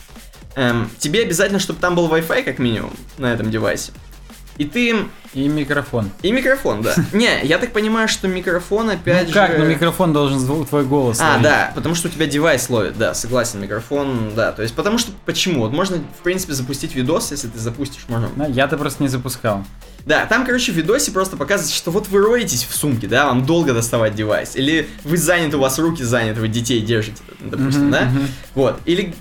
Эм, тебе обязательно, чтобы там был Wi-Fi как минимум на этом девайсе. И ты... И микрофон. И микрофон, да. Не, я так понимаю, что микрофон опять ну как, же... ну микрофон должен твой голос А, ловить. да, потому что у тебя девайс ловит, да, согласен, микрофон, да, то есть потому что, почему, вот можно, в принципе, запустить видос, если ты запустишь, можно, Да, Я-то просто не запускал. да, там, короче, в видосе просто показывается, что вот вы роетесь в сумке, да, вам долго доставать девайс, или вы заняты, у вас руки заняты, вы детей держите, допустим, Мгм, да, мгм. вот, или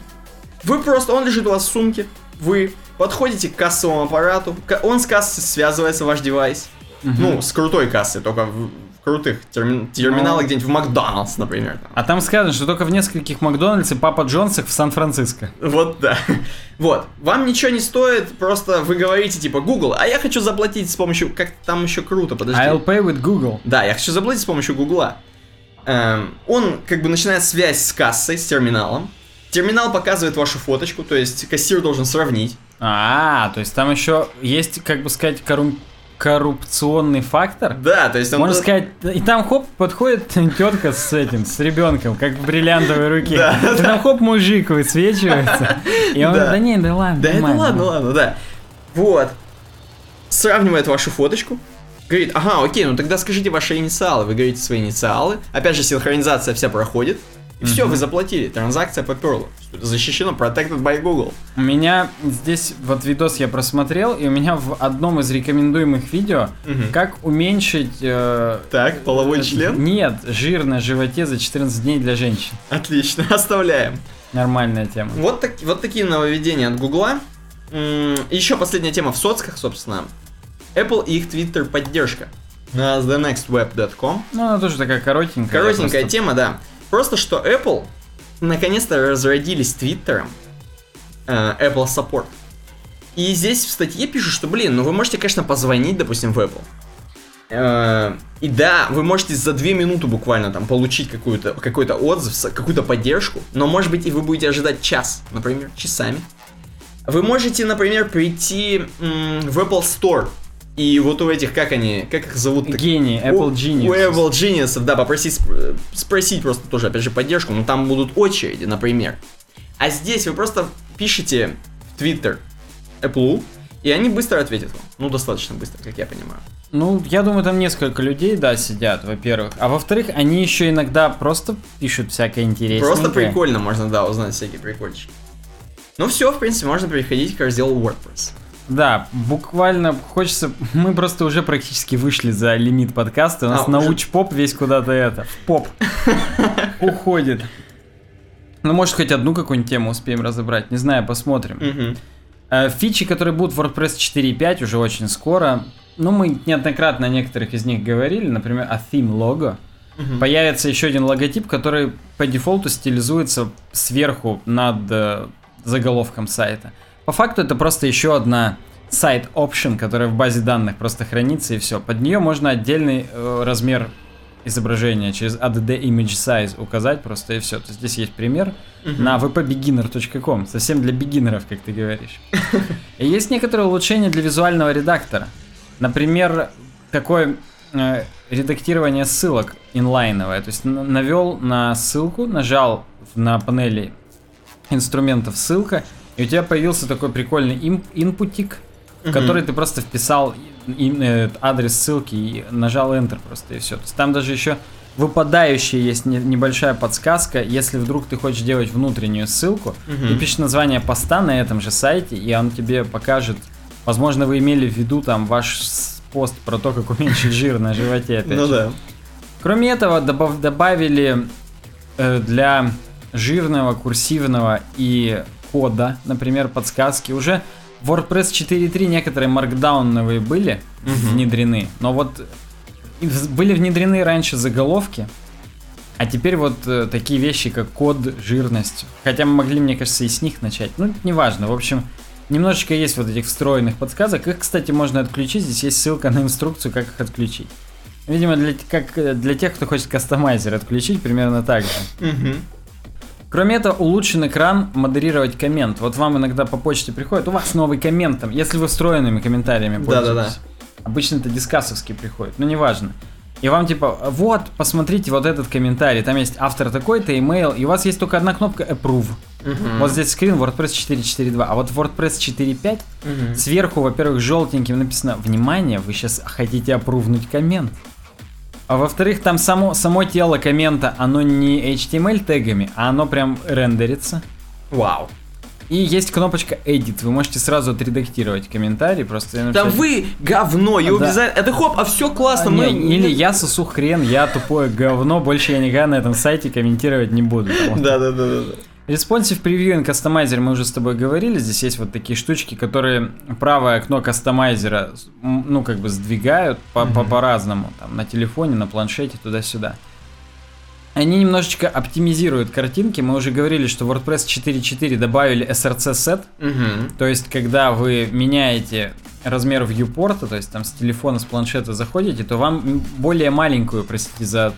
вы просто, он лежит у вас в сумке, вы подходите к кассовому аппарату, он с кассы связывается, ваш девайс, Мгм. ну, с крутой кассой, только в, крутых терми- терминалах Ну. где-нибудь в Макдоналдс, например, там. А там сказано, что только в нескольких Макдональдсе Папа Джонсах в Сан-Франциско. Вот, да. Вот. Вам ничего не стоит, просто вы говорите, типа, Google, а я хочу заплатить с помощью... Как там еще круто, подожди. I'll pay with Google. Да, я хочу заплатить с помощью Гугла. Эм, он как бы начинает связь с кассой, с терминалом. Терминал показывает вашу фоточку, то есть кассир должен сравнить. А, то есть там еще есть, как бы сказать, коррум- коррупционный фактор. Да, то есть он... Можно сказать, и там хоп, подходит тетка с этим, с ребенком, как в бриллиантовой руке. Да, и там хоп, мужик высвечивается. И он, Да. да не, да ладно, Да это нормально». ладно, ладно, да. Вот. Сравнивает вашу фоточку, говорит, ага, окей, ну тогда скажите ваши инициалы. Вы говорите свои инициалы. Опять же, синхронизация вся проходит. И все, вы заплатили, транзакция поперла. Защищено, protected by Google. У меня здесь вот видос я просмотрел, и у меня в одном из рекомендуемых видео, как уменьшить... э, Так, половой член? Нет, жир на животе за 14 дней для женщин. Отлично, оставляем. Нормальная тема. Вот, так, вот такие нововведения от Гугла. Еще последняя тема в соцках, собственно. Apple и их Twitter поддержка. На thenextweb.com. Ну, она тоже такая коротенькая. Коротенькая просто- тема, да. Просто что Apple наконец-то разродились Твиттером э, Apple Support. И здесь в статье пишут, что, блин, ну вы можете, конечно, позвонить, допустим, в Apple. Э, и да, вы можете за две минуты буквально там получить какую-то, какой-то отзыв, какую-то поддержку, но может быть и вы будете ожидать час, например, часами. Вы можете, например, прийти в Apple Store и вот у этих, как они, как их зовут? Гений, Apple Genius. У Apple Genius, да, попросить, сп- спросить просто тоже, опять же, поддержку, но там будут очереди, например. А здесь вы просто пишете в Twitter Apple, и они быстро ответят вам. Ну, достаточно быстро, как я понимаю. Ну, я думаю, там несколько людей, да, сидят, во-первых. А во-вторых, они еще иногда просто пишут всякое интересненькое. Просто прикольно можно, да, узнать всякие прикольчики. Ну все, в принципе, можно переходить к разделу WordPress. Да, буквально хочется... Мы просто уже практически вышли за лимит подкаста. У нас А, уже? науч-поп весь куда-то это, в поп уходит. Ну, может, хоть одну какую-нибудь тему успеем разобрать. Не знаю, посмотрим. Э, Фичи, которые будут в WordPress 4.5 уже очень скоро. Ну, мы неоднократно о некоторых из них говорили. Например, о theme logo. Мгм. Появится еще один логотип, который по дефолту стилизуется сверху над э, заголовком сайта. По факту это просто еще одна сайт option, которая в базе данных просто хранится и все. Под нее можно отдельный э, размер изображения через add image size указать просто и все. То есть здесь есть пример Мгм. на vpbeginner.com, совсем для бигинеров, как ты говоришь. И есть некоторые улучшения для визуального редактора. Например, такое э, редактирование ссылок инлайновое. То есть навел на ссылку, нажал на панели инструментов ссылка, и у тебя появился такой прикольный им- инпутик, в Мгм. который ты просто вписал э, адрес ссылки и нажал Enter просто и все. То есть там даже еще выпадающая есть не- небольшая подсказка, если вдруг ты хочешь делать внутреннюю ссылку, Мгм. ты пишешь название поста на этом же сайте, и он тебе покажет, возможно, вы имели в виду там ваш пост про то, как уменьшить жир на животе. опять Ну же. да. Кроме этого, добав- добавили э, для жирного, курсивного и кода, например, подсказки. Уже в WordPress 4.3 некоторые маркдауновые были Мгм. внедрены, но вот были внедрены раньше заголовки, а теперь вот э, такие вещи, как код, жирность. Хотя мы могли, мне кажется, и с них начать. Ну, неважно. В общем, немножечко есть вот этих встроенных подсказок. Их, кстати, можно отключить. Здесь есть ссылка на инструкцию, как их отключить. Видимо, для, как, э, для тех, кто хочет кастомайзер отключить, примерно так же. Мгм. Кроме этого, улучшен экран модерировать коммент. Вот вам иногда по почте приходит, у вас новый коммент там, если вы встроенными комментариями Да-да-да. пользуетесь. Обычно это дискассовский приходит, но неважно. И вам типа, вот, посмотрите вот этот комментарий, там есть автор такой-то, email, и у вас есть только одна кнопка approve. Мгм. Вот здесь скрин WordPress 4.4.2, а вот WordPress 4.5 Мгм. сверху, во-первых, желтеньким написано «Внимание, вы сейчас хотите опрувнуть коммент». А во-вторых, там само, само тело коммента, оно не HTML тегами, а оно прям рендерится. Вау. И есть кнопочка Edit, вы можете сразу отредактировать комментарий, просто... Написать, вы говно, you Да. design- Это хоп, а все классно. «А, мы... не, Или я сосу хрен, я тупое говно, больше я никогда на этом сайте комментировать не буду. Там Responsive Preview and Customizer мы уже с тобой говорили. Здесь есть вот такие штучки, которые правое окно кастомайзера, ну, как бы сдвигают по- по- по-разному. Там на телефоне, на планшете, туда-сюда. Они немножечко оптимизируют картинки. Мы уже говорили, что WordPress 4.4 добавили SRC set. Мгм. То есть, когда вы меняете размер viewport, то есть там с телефона, с планшета заходите, то вам более маленькую, простите за,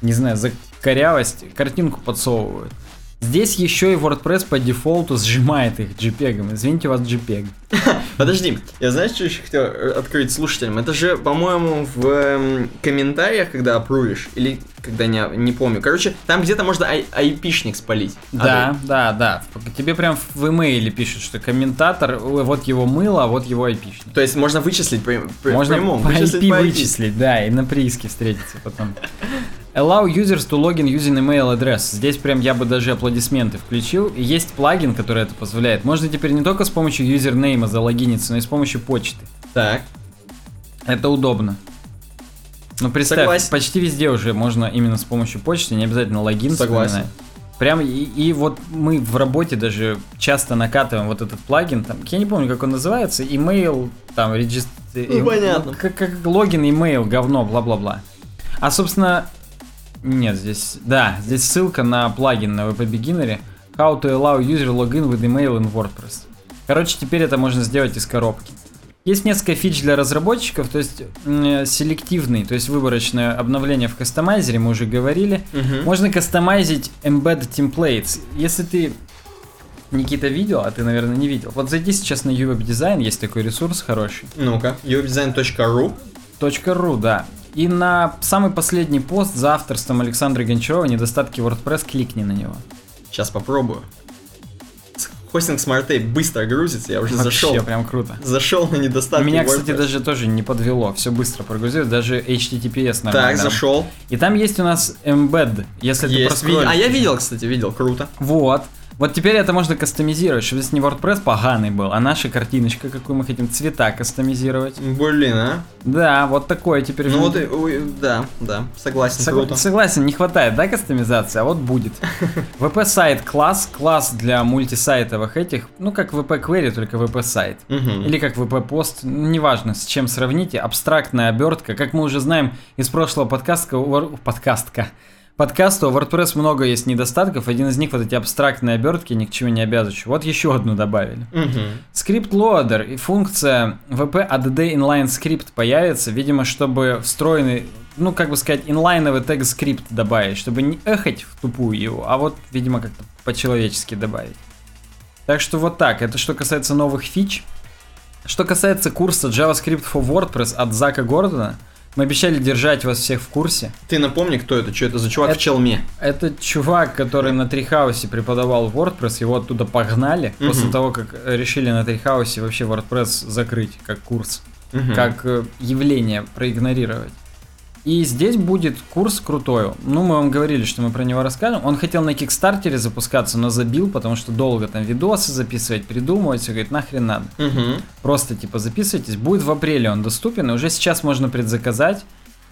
не знаю, за корявость, картинку подсовывают. Здесь еще и WordPress по дефолту сжимает их JPEG. Извините, у вас JPEG. Подожди, я знаешь, что еще хотел э, открыть слушателям? Это же, по-моему, в эм, комментариях, когда опрувишь, или когда не, не помню. Короче, там где-то можно ай- айпишник спалить. Да, да, да. Тебе прям в имейле пишут, что комментатор, вот его мыло, а вот его айпишник. То есть можно вычислить при, при, Можно прямом, по вычислить IP. вычислить, да, и на прииске встретиться потом. Allow users to login using email address. Здесь прям я бы даже аплодисменты включил. И есть плагин, который это позволяет. Можно теперь не только с помощью юзернейма залогиниться, но и с помощью почты. Так. Это удобно. Ну, представь, Согласен. почти везде уже можно именно с помощью почты, не обязательно логин Согласен. вспоминать. Прям и, и вот мы в работе даже часто накатываем вот этот плагин, там, я не помню, как он называется, email, там, регистр... Ну, понятно. как, как логин, email, говно, бла-бла-бла. А, собственно, нет, здесь, да, здесь ссылка на плагин на WP Beginner, how to allow user login with email in WordPress. Короче, теперь это можно сделать из коробки. Есть несколько фич для разработчиков, то есть м, селективный, то есть выборочное обновление в кастомайзере, мы уже говорили. Мгм. Можно кастомайзить embed templates. Если ты Никита видел, а ты, наверное, не видел. Вот зайди сейчас на UWeb Design, есть такой ресурс хороший. Ну-ка, uwebdesign.ru .ru, да. И на самый последний пост за авторством Александра Гончарова «Недостатки WordPress» кликни на него. Сейчас попробую. Хостинг SmartTape быстро грузится, я уже Вообще зашел. прям круто. Зашел на недостатки Меня, кстати, WordPress. даже тоже не подвело. Все быстро прогрузилось, даже HTTPS Так, нормально. зашел. И там есть у нас embed, если ты Есть. проскроллишь. Ви- А я видел, кстати, видел, круто. Вот. Вот теперь это можно кастомизировать, чтобы здесь не WordPress поганый был, а наша картиночка, какую мы хотим, цвета кастомизировать. Блин, а? Да, вот такое теперь. Ну вот, и- ой, да, да, согласен, Согла- круто. Согласен, не хватает, да, кастомизации, а вот будет. VP-сайт класс, класс для мультисайтовых этих, ну как VP-query, только VP-сайт. Мгм. Или как VP-пост, ну, неважно, с чем сравните, абстрактная обертка. Как мы уже знаем из прошлого Wor- подкастка, подкаста у WordPress много есть недостатков. Один из них вот эти абстрактные обертки, ни к чему не обязывающие. Вот еще одну добавили. Скрипт loader и функция VP ADD inline script появится, видимо, чтобы встроенный, ну, как бы сказать, инлайновый тег скрипт добавить, чтобы не эхать в тупую его, а вот, видимо, как-то по-человечески добавить. Так что вот так, это что касается новых фич. Что касается курса JavaScript for WordPress от Зака Гордона, мы обещали держать вас всех в курсе. Ты напомни, кто это, что это за чувак Это- в челме? Это чувак, который на Трихаусе преподавал WordPress, его оттуда погнали Мгм. после того, как решили на Трихаусе вообще WordPress закрыть как курс, Мгм. как э, явление проигнорировать. И здесь будет курс крутой. Ну, мы вам говорили, что мы про него расскажем. Он хотел на Кикстартере запускаться, но забил, потому что долго там видосы записывать, придумывать. Все говорит, нахрен надо. Мгм. Просто типа записывайтесь. Будет в апреле он доступен, и уже сейчас можно предзаказать.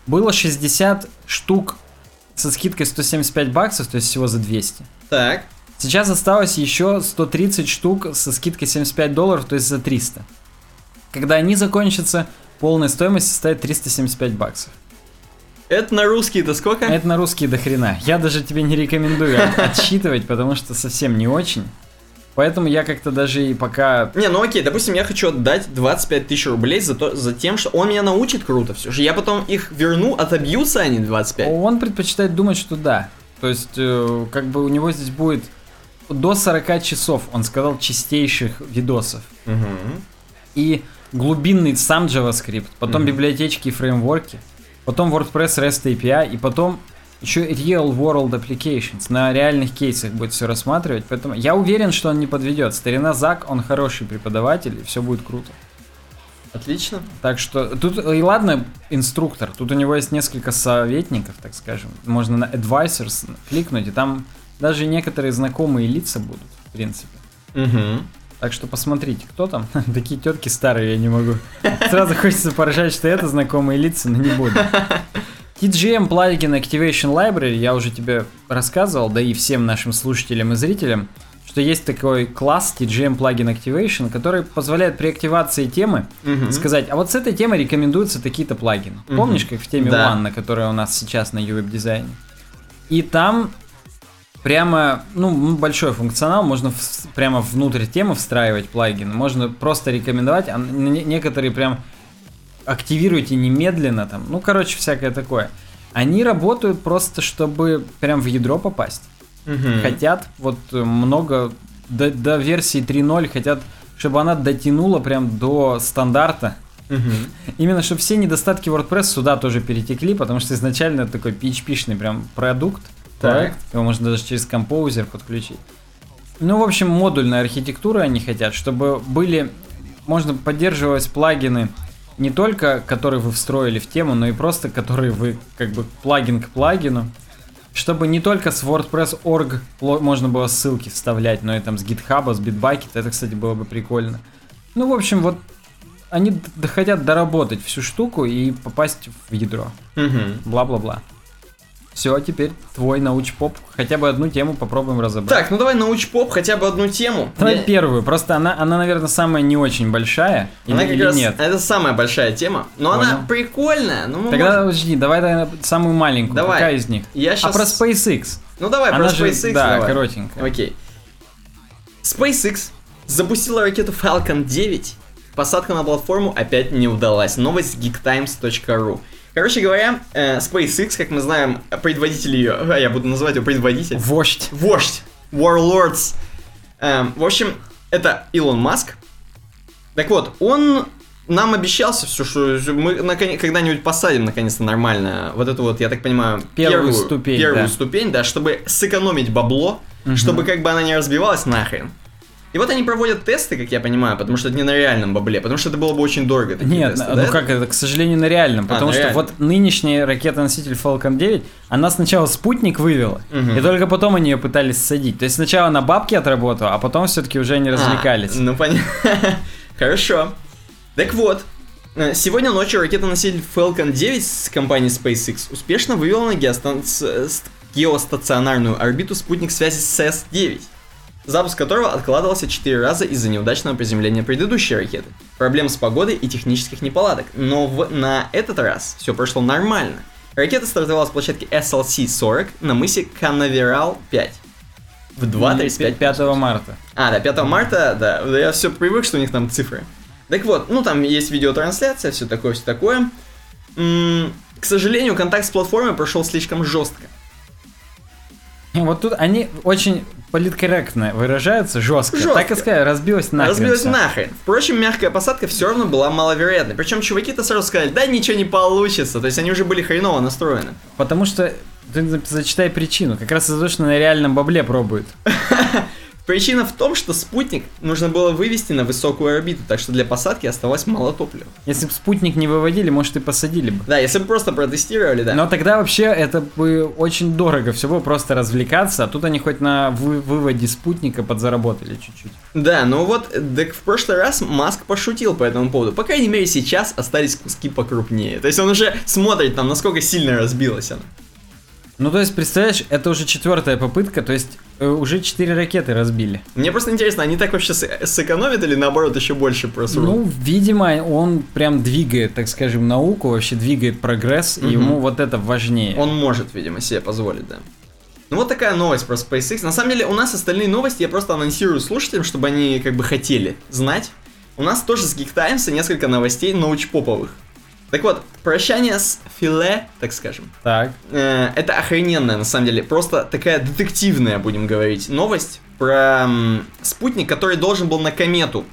Было 60 штук со скидкой 175 баксов, то есть всего за 200. Так. Сейчас осталось еще 130 штук со скидкой 75 долларов, то есть за 300. Когда они закончатся, полная стоимость составит 375 баксов. Это на русский-то сколько? Это на русский до хрена. Я даже тебе не рекомендую от- отсчитывать, потому что совсем не очень. Поэтому я как-то даже и пока... Не, ну окей, допустим, я хочу отдать 25 тысяч рублей за, то, за тем, что он меня научит круто все же. Я потом их верну, отобьются они 25. Он предпочитает думать, что да. То есть, э, как бы у него здесь будет до 40 часов, он сказал, чистейших видосов. Мгм. И глубинный сам JavaScript, потом Мгм. библиотечки и фреймворки, потом WordPress REST API, и потом еще Real World Applications. На реальных кейсах будет все рассматривать. Поэтому я уверен, что он не подведет. Старина Зак, он хороший преподаватель, и все будет круто. Отлично. Так что тут и ладно инструктор, тут у него есть несколько советников, так скажем. Можно на advisors кликнуть, и там даже некоторые знакомые лица будут, в принципе. Мгм. Так что посмотрите, кто там. Такие тетки старые, я не могу. Сразу хочется поржать, что это знакомые лица, но не буду. TGM плагин Activation Library, я уже тебе рассказывал, да и всем нашим слушателям и зрителям, что есть такой класс TGM плагин Activation, который позволяет при активации темы Мгм. сказать, а вот с этой темой рекомендуются такие-то плагины. Мгм. Помнишь, как в теме Да. One, на которой у нас сейчас на UWeb дизайне? И там прямо, ну, большой функционал, можно вс- прямо внутрь темы встраивать плагины, можно просто рекомендовать, а некоторые прям активируйте немедленно там, ну, короче, всякое такое. Они работают просто, чтобы прям в ядро попасть. Мгм. хотят вот много до, до версии 3.0 хотят, чтобы она дотянула прям до стандарта. Мгм. Именно, чтобы все недостатки WordPress сюда тоже перетекли, потому что изначально это такой PHP-шный прям продукт, Так. его можно даже через композер подключить. Ну, в общем, модульная архитектура они хотят, чтобы были, можно поддерживать плагины не только, которые вы встроили в тему, но и просто, которые вы, как бы, плагин к плагину, чтобы не только с WordPress.org можно было ссылки вставлять, но и там с GitHub, с Bitbucket, это, кстати, было бы прикольно. Ну, в общем, вот они хотят доработать всю штуку и попасть в ядро. Бла-бла-бла. Все, теперь твой научпоп. Хотя бы одну тему попробуем разобрать. Так, ну давай научпоп, хотя бы одну тему. Давай Я- первую. Просто она, она, наверное, самая не очень большая. Она или, как или раз, нет? это самая большая тема, но она Понял. прикольная. Ну, мы Тогда можем- подожди, давай, давай самую маленькую. Давай. Какая из них? Я А щас- про SpaceX. Ну давай, Она про же, SpaceX да, давай. коротенькая. Окей. SpaceX запустила ракету Falcon 9. Посадка на платформу опять не удалась. Новость geektimes.ru. Короче говоря, э, SpaceX, как мы знаем, предводитель ее, а я буду называть его предводитель, Вождь. вождь, Warlords. Эм, в общем, это Илон Маск. Так вот, он нам обещался все, что мы наконец- когда-нибудь посадим наконец-то нормально вот эту вот, я так понимаю, Первую ступень, первую да. ступень, да, чтобы сэкономить бабло, чтобы как бы она не разбивалась нахрен. И вот они проводят тесты, как я понимаю, потому что это не на реальном бабле, потому что это было бы очень дорого. такие Нет, тесты, ну да? как это, к сожалению, на реальном. Потому на что реальном. вот нынешняя ракета-носитель Falcon 9, она сначала спутник вывела, Мгм. и только потом они ее пытались садить. То есть сначала на бабки отработала, а потом все-таки уже они развлекались. А, ну понятно. Хорошо. Так вот, э, сегодня ночью ракета-носитель Falcon 9 с компании SpaceX успешно вывела на геостан- геостационарную орбиту спутник связи CS-9, запуск которого откладывался 4 раза из-за неудачного приземления предыдущей ракеты, проблем с погодой и технических неполадок. Но в- на этот раз все прошло нормально. Ракета стартовала с площадки SLC-40 на мысе Канаверал 5 в 2.35 5 марта. а, да, 5 марта, да. Да Я все привык, что у них там цифры. Так вот, ну там есть видеотрансляция, все такое, все такое. М, к сожалению, контакт с платформой прошел слишком жестко. И Вот тут они очень политкорректно выражаются, жестко. Жестко. Так и сказать, разбилась нахрен. Разбилась всё. нахрен. Впрочем, мягкая посадка все равно была маловероятной. Причем чуваки-то сразу сказали, да ничего не получится. То есть они уже были хреново настроены. Потому что ты за- зачитай причину. Как раз из-за того, что на реальном бабле пробуют. Причина в том, что спутник нужно было вывести на высокую орбиту, так что для посадки оставалось мало топлива. Если бы спутник не выводили, может и посадили бы. Да, если бы просто протестировали, да. Но тогда вообще это бы очень дорого всего просто развлекаться, а тут они хоть на вы- выводе спутника подзаработали чуть-чуть. Да, ну вот, так в прошлый раз Маск пошутил по этому поводу. По крайней мере, сейчас остались куски покрупнее. То есть он уже смотрит там, насколько сильно разбилась она. Ну то есть, представляешь, это уже четвертая попытка, то есть уже четыре ракеты разбили. Мне просто интересно, они так вообще сэ- сэкономят или наоборот еще больше просрут? Ну, видимо, он прям двигает, так скажем, науку, вообще двигает прогресс, и Мгм. ему вот это важнее. Он может, видимо, себе позволить, да. Ну вот такая новость про SpaceX. На самом деле у нас остальные новости я просто анонсирую слушателям, чтобы они как бы хотели знать. У нас тоже с Geek Times несколько новостей научпоповых. Так вот, прощание с филе, так скажем. Так. Э, это охрененная, на самом деле, просто такая детективная, будем говорить, новость про м, спутник, который должен был на комету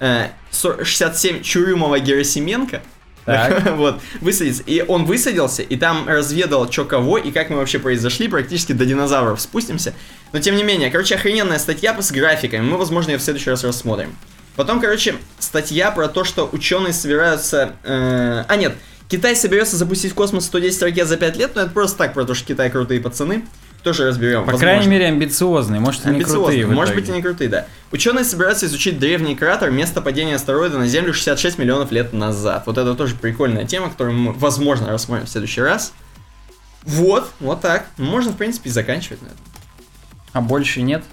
э, 67 Чурюмова Герасименко Так. вот, высадиться. И он высадился, и там разведал, что кого, и как мы вообще произошли, практически до динозавров спустимся. Но тем не менее, короче, охрененная статья с графиками, мы, возможно, ее в следующий раз рассмотрим. Потом, короче, статья про то, что ученые собираются... э, А, нет, Китай соберется запустить в космос 110 ракет за 5 лет, но это просто так, про то, что Китай крутые пацаны. Тоже разберем. По возможно. крайней мере, амбициозный, может, и не крутые Может быть и не крутые, да. Ученые собираются изучить древний кратер, место падения астероида на Землю 66 миллионов лет назад. Вот это тоже прикольная тема, которую мы, возможно, рассмотрим в следующий раз. Вот, вот так. Можно, в принципе, и заканчивать на этом. А больше нет?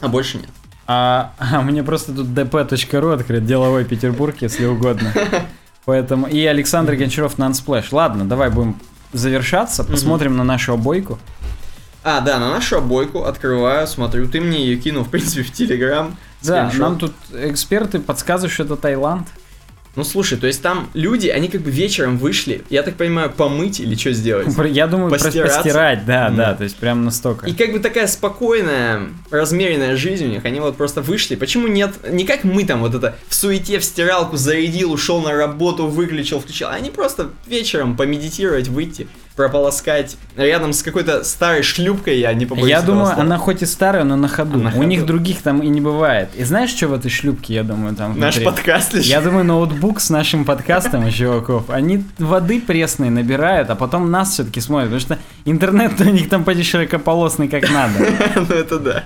А больше нет. А, а мне просто тут dp.ru открыт, деловой Петербург, если угодно. Поэтому и Александр Гончаров на Unsplash. Ладно, давай будем завершаться, посмотрим на нашу обойку. А, да, на нашу обойку открываю, смотрю. Ты мне ее кинул, в принципе, в Телеграм. Да, нам тут эксперты подсказывают, что это Таиланд. Ну слушай, то есть там люди, они как бы вечером вышли, я так понимаю, помыть или что сделать? Я думаю, постирать, да, Да. да, то есть прям настолько. И как бы такая спокойная, размеренная жизнь у них, они вот просто вышли. Почему нет, не как мы там вот это в суете в стиралку зарядил, ушел на работу, выключил, включил. Они просто вечером помедитировать, выйти, прополоскать рядом с какой-то старой шлюпкой, я не побоюсь Я думаю, слова. она хоть и старая, но на ходу. На У ходу. них других там и не бывает. И знаешь, что в этой шлюпке, я думаю, там Наш внутри? подкаст лишь. Я думаю, ноутбук с нашим подкастом чуваков, они воды пресной набирают, а потом нас все-таки смотрят, потому что интернет у них там почти широкополосный как надо. Ну это да.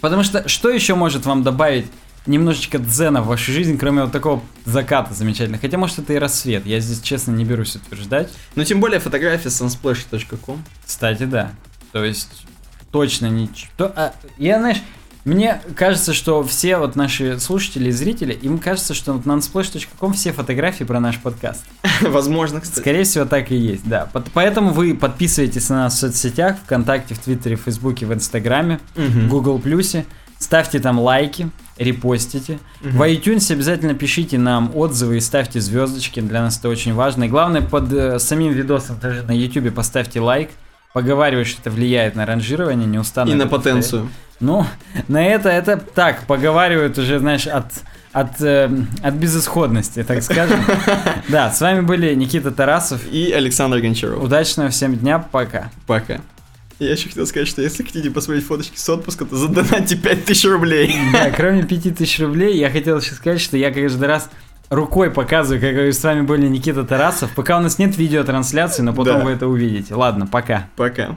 Потому что что еще может вам добавить немножечко дзена в вашу жизнь, кроме вот такого заката замечательного? Хотя, может, это и рассвет. Я здесь, честно, не берусь утверждать. Ну тем более фотография sunsplash.com. Кстати, да. То есть, точно ничего. А, я, знаешь, мне кажется, что все вот наши слушатели и зрители, им кажется, что вот на unsplash.com все фотографии про наш подкаст. Возможно, кстати. Скорее всего, так и есть, да. Поэтому вы подписываетесь на нас в соцсетях, ВКонтакте, в Твиттере, в Фейсбуке, в Инстаграме, в Мгм. Google Плюсе. Ставьте там лайки, репостите. Мгм. В iTunes обязательно пишите нам отзывы и ставьте звездочки, для нас это очень важно. И главное, под э, самим видосом тоже на YouTube поставьте лайк. Поговариваю, что это влияет на ранжирование, не устану. И на повторять. потенцию. Ну, на это, это так, поговаривают уже, знаешь, от, от, э, от безысходности, так скажем. Да, с вами были Никита Тарасов. И Александр Гончаров. Удачного всем дня, пока. Пока. Я еще хотел сказать, что если хотите посмотреть фоточки с отпуска, то задонатьте 5000 рублей. Да, кроме 5000 рублей, я хотел еще сказать, что я каждый раз рукой показываю, как с вами были Никита Тарасов. Пока у нас нет видеотрансляции, но потом Да. вы это увидите. Ладно, пока. Пока.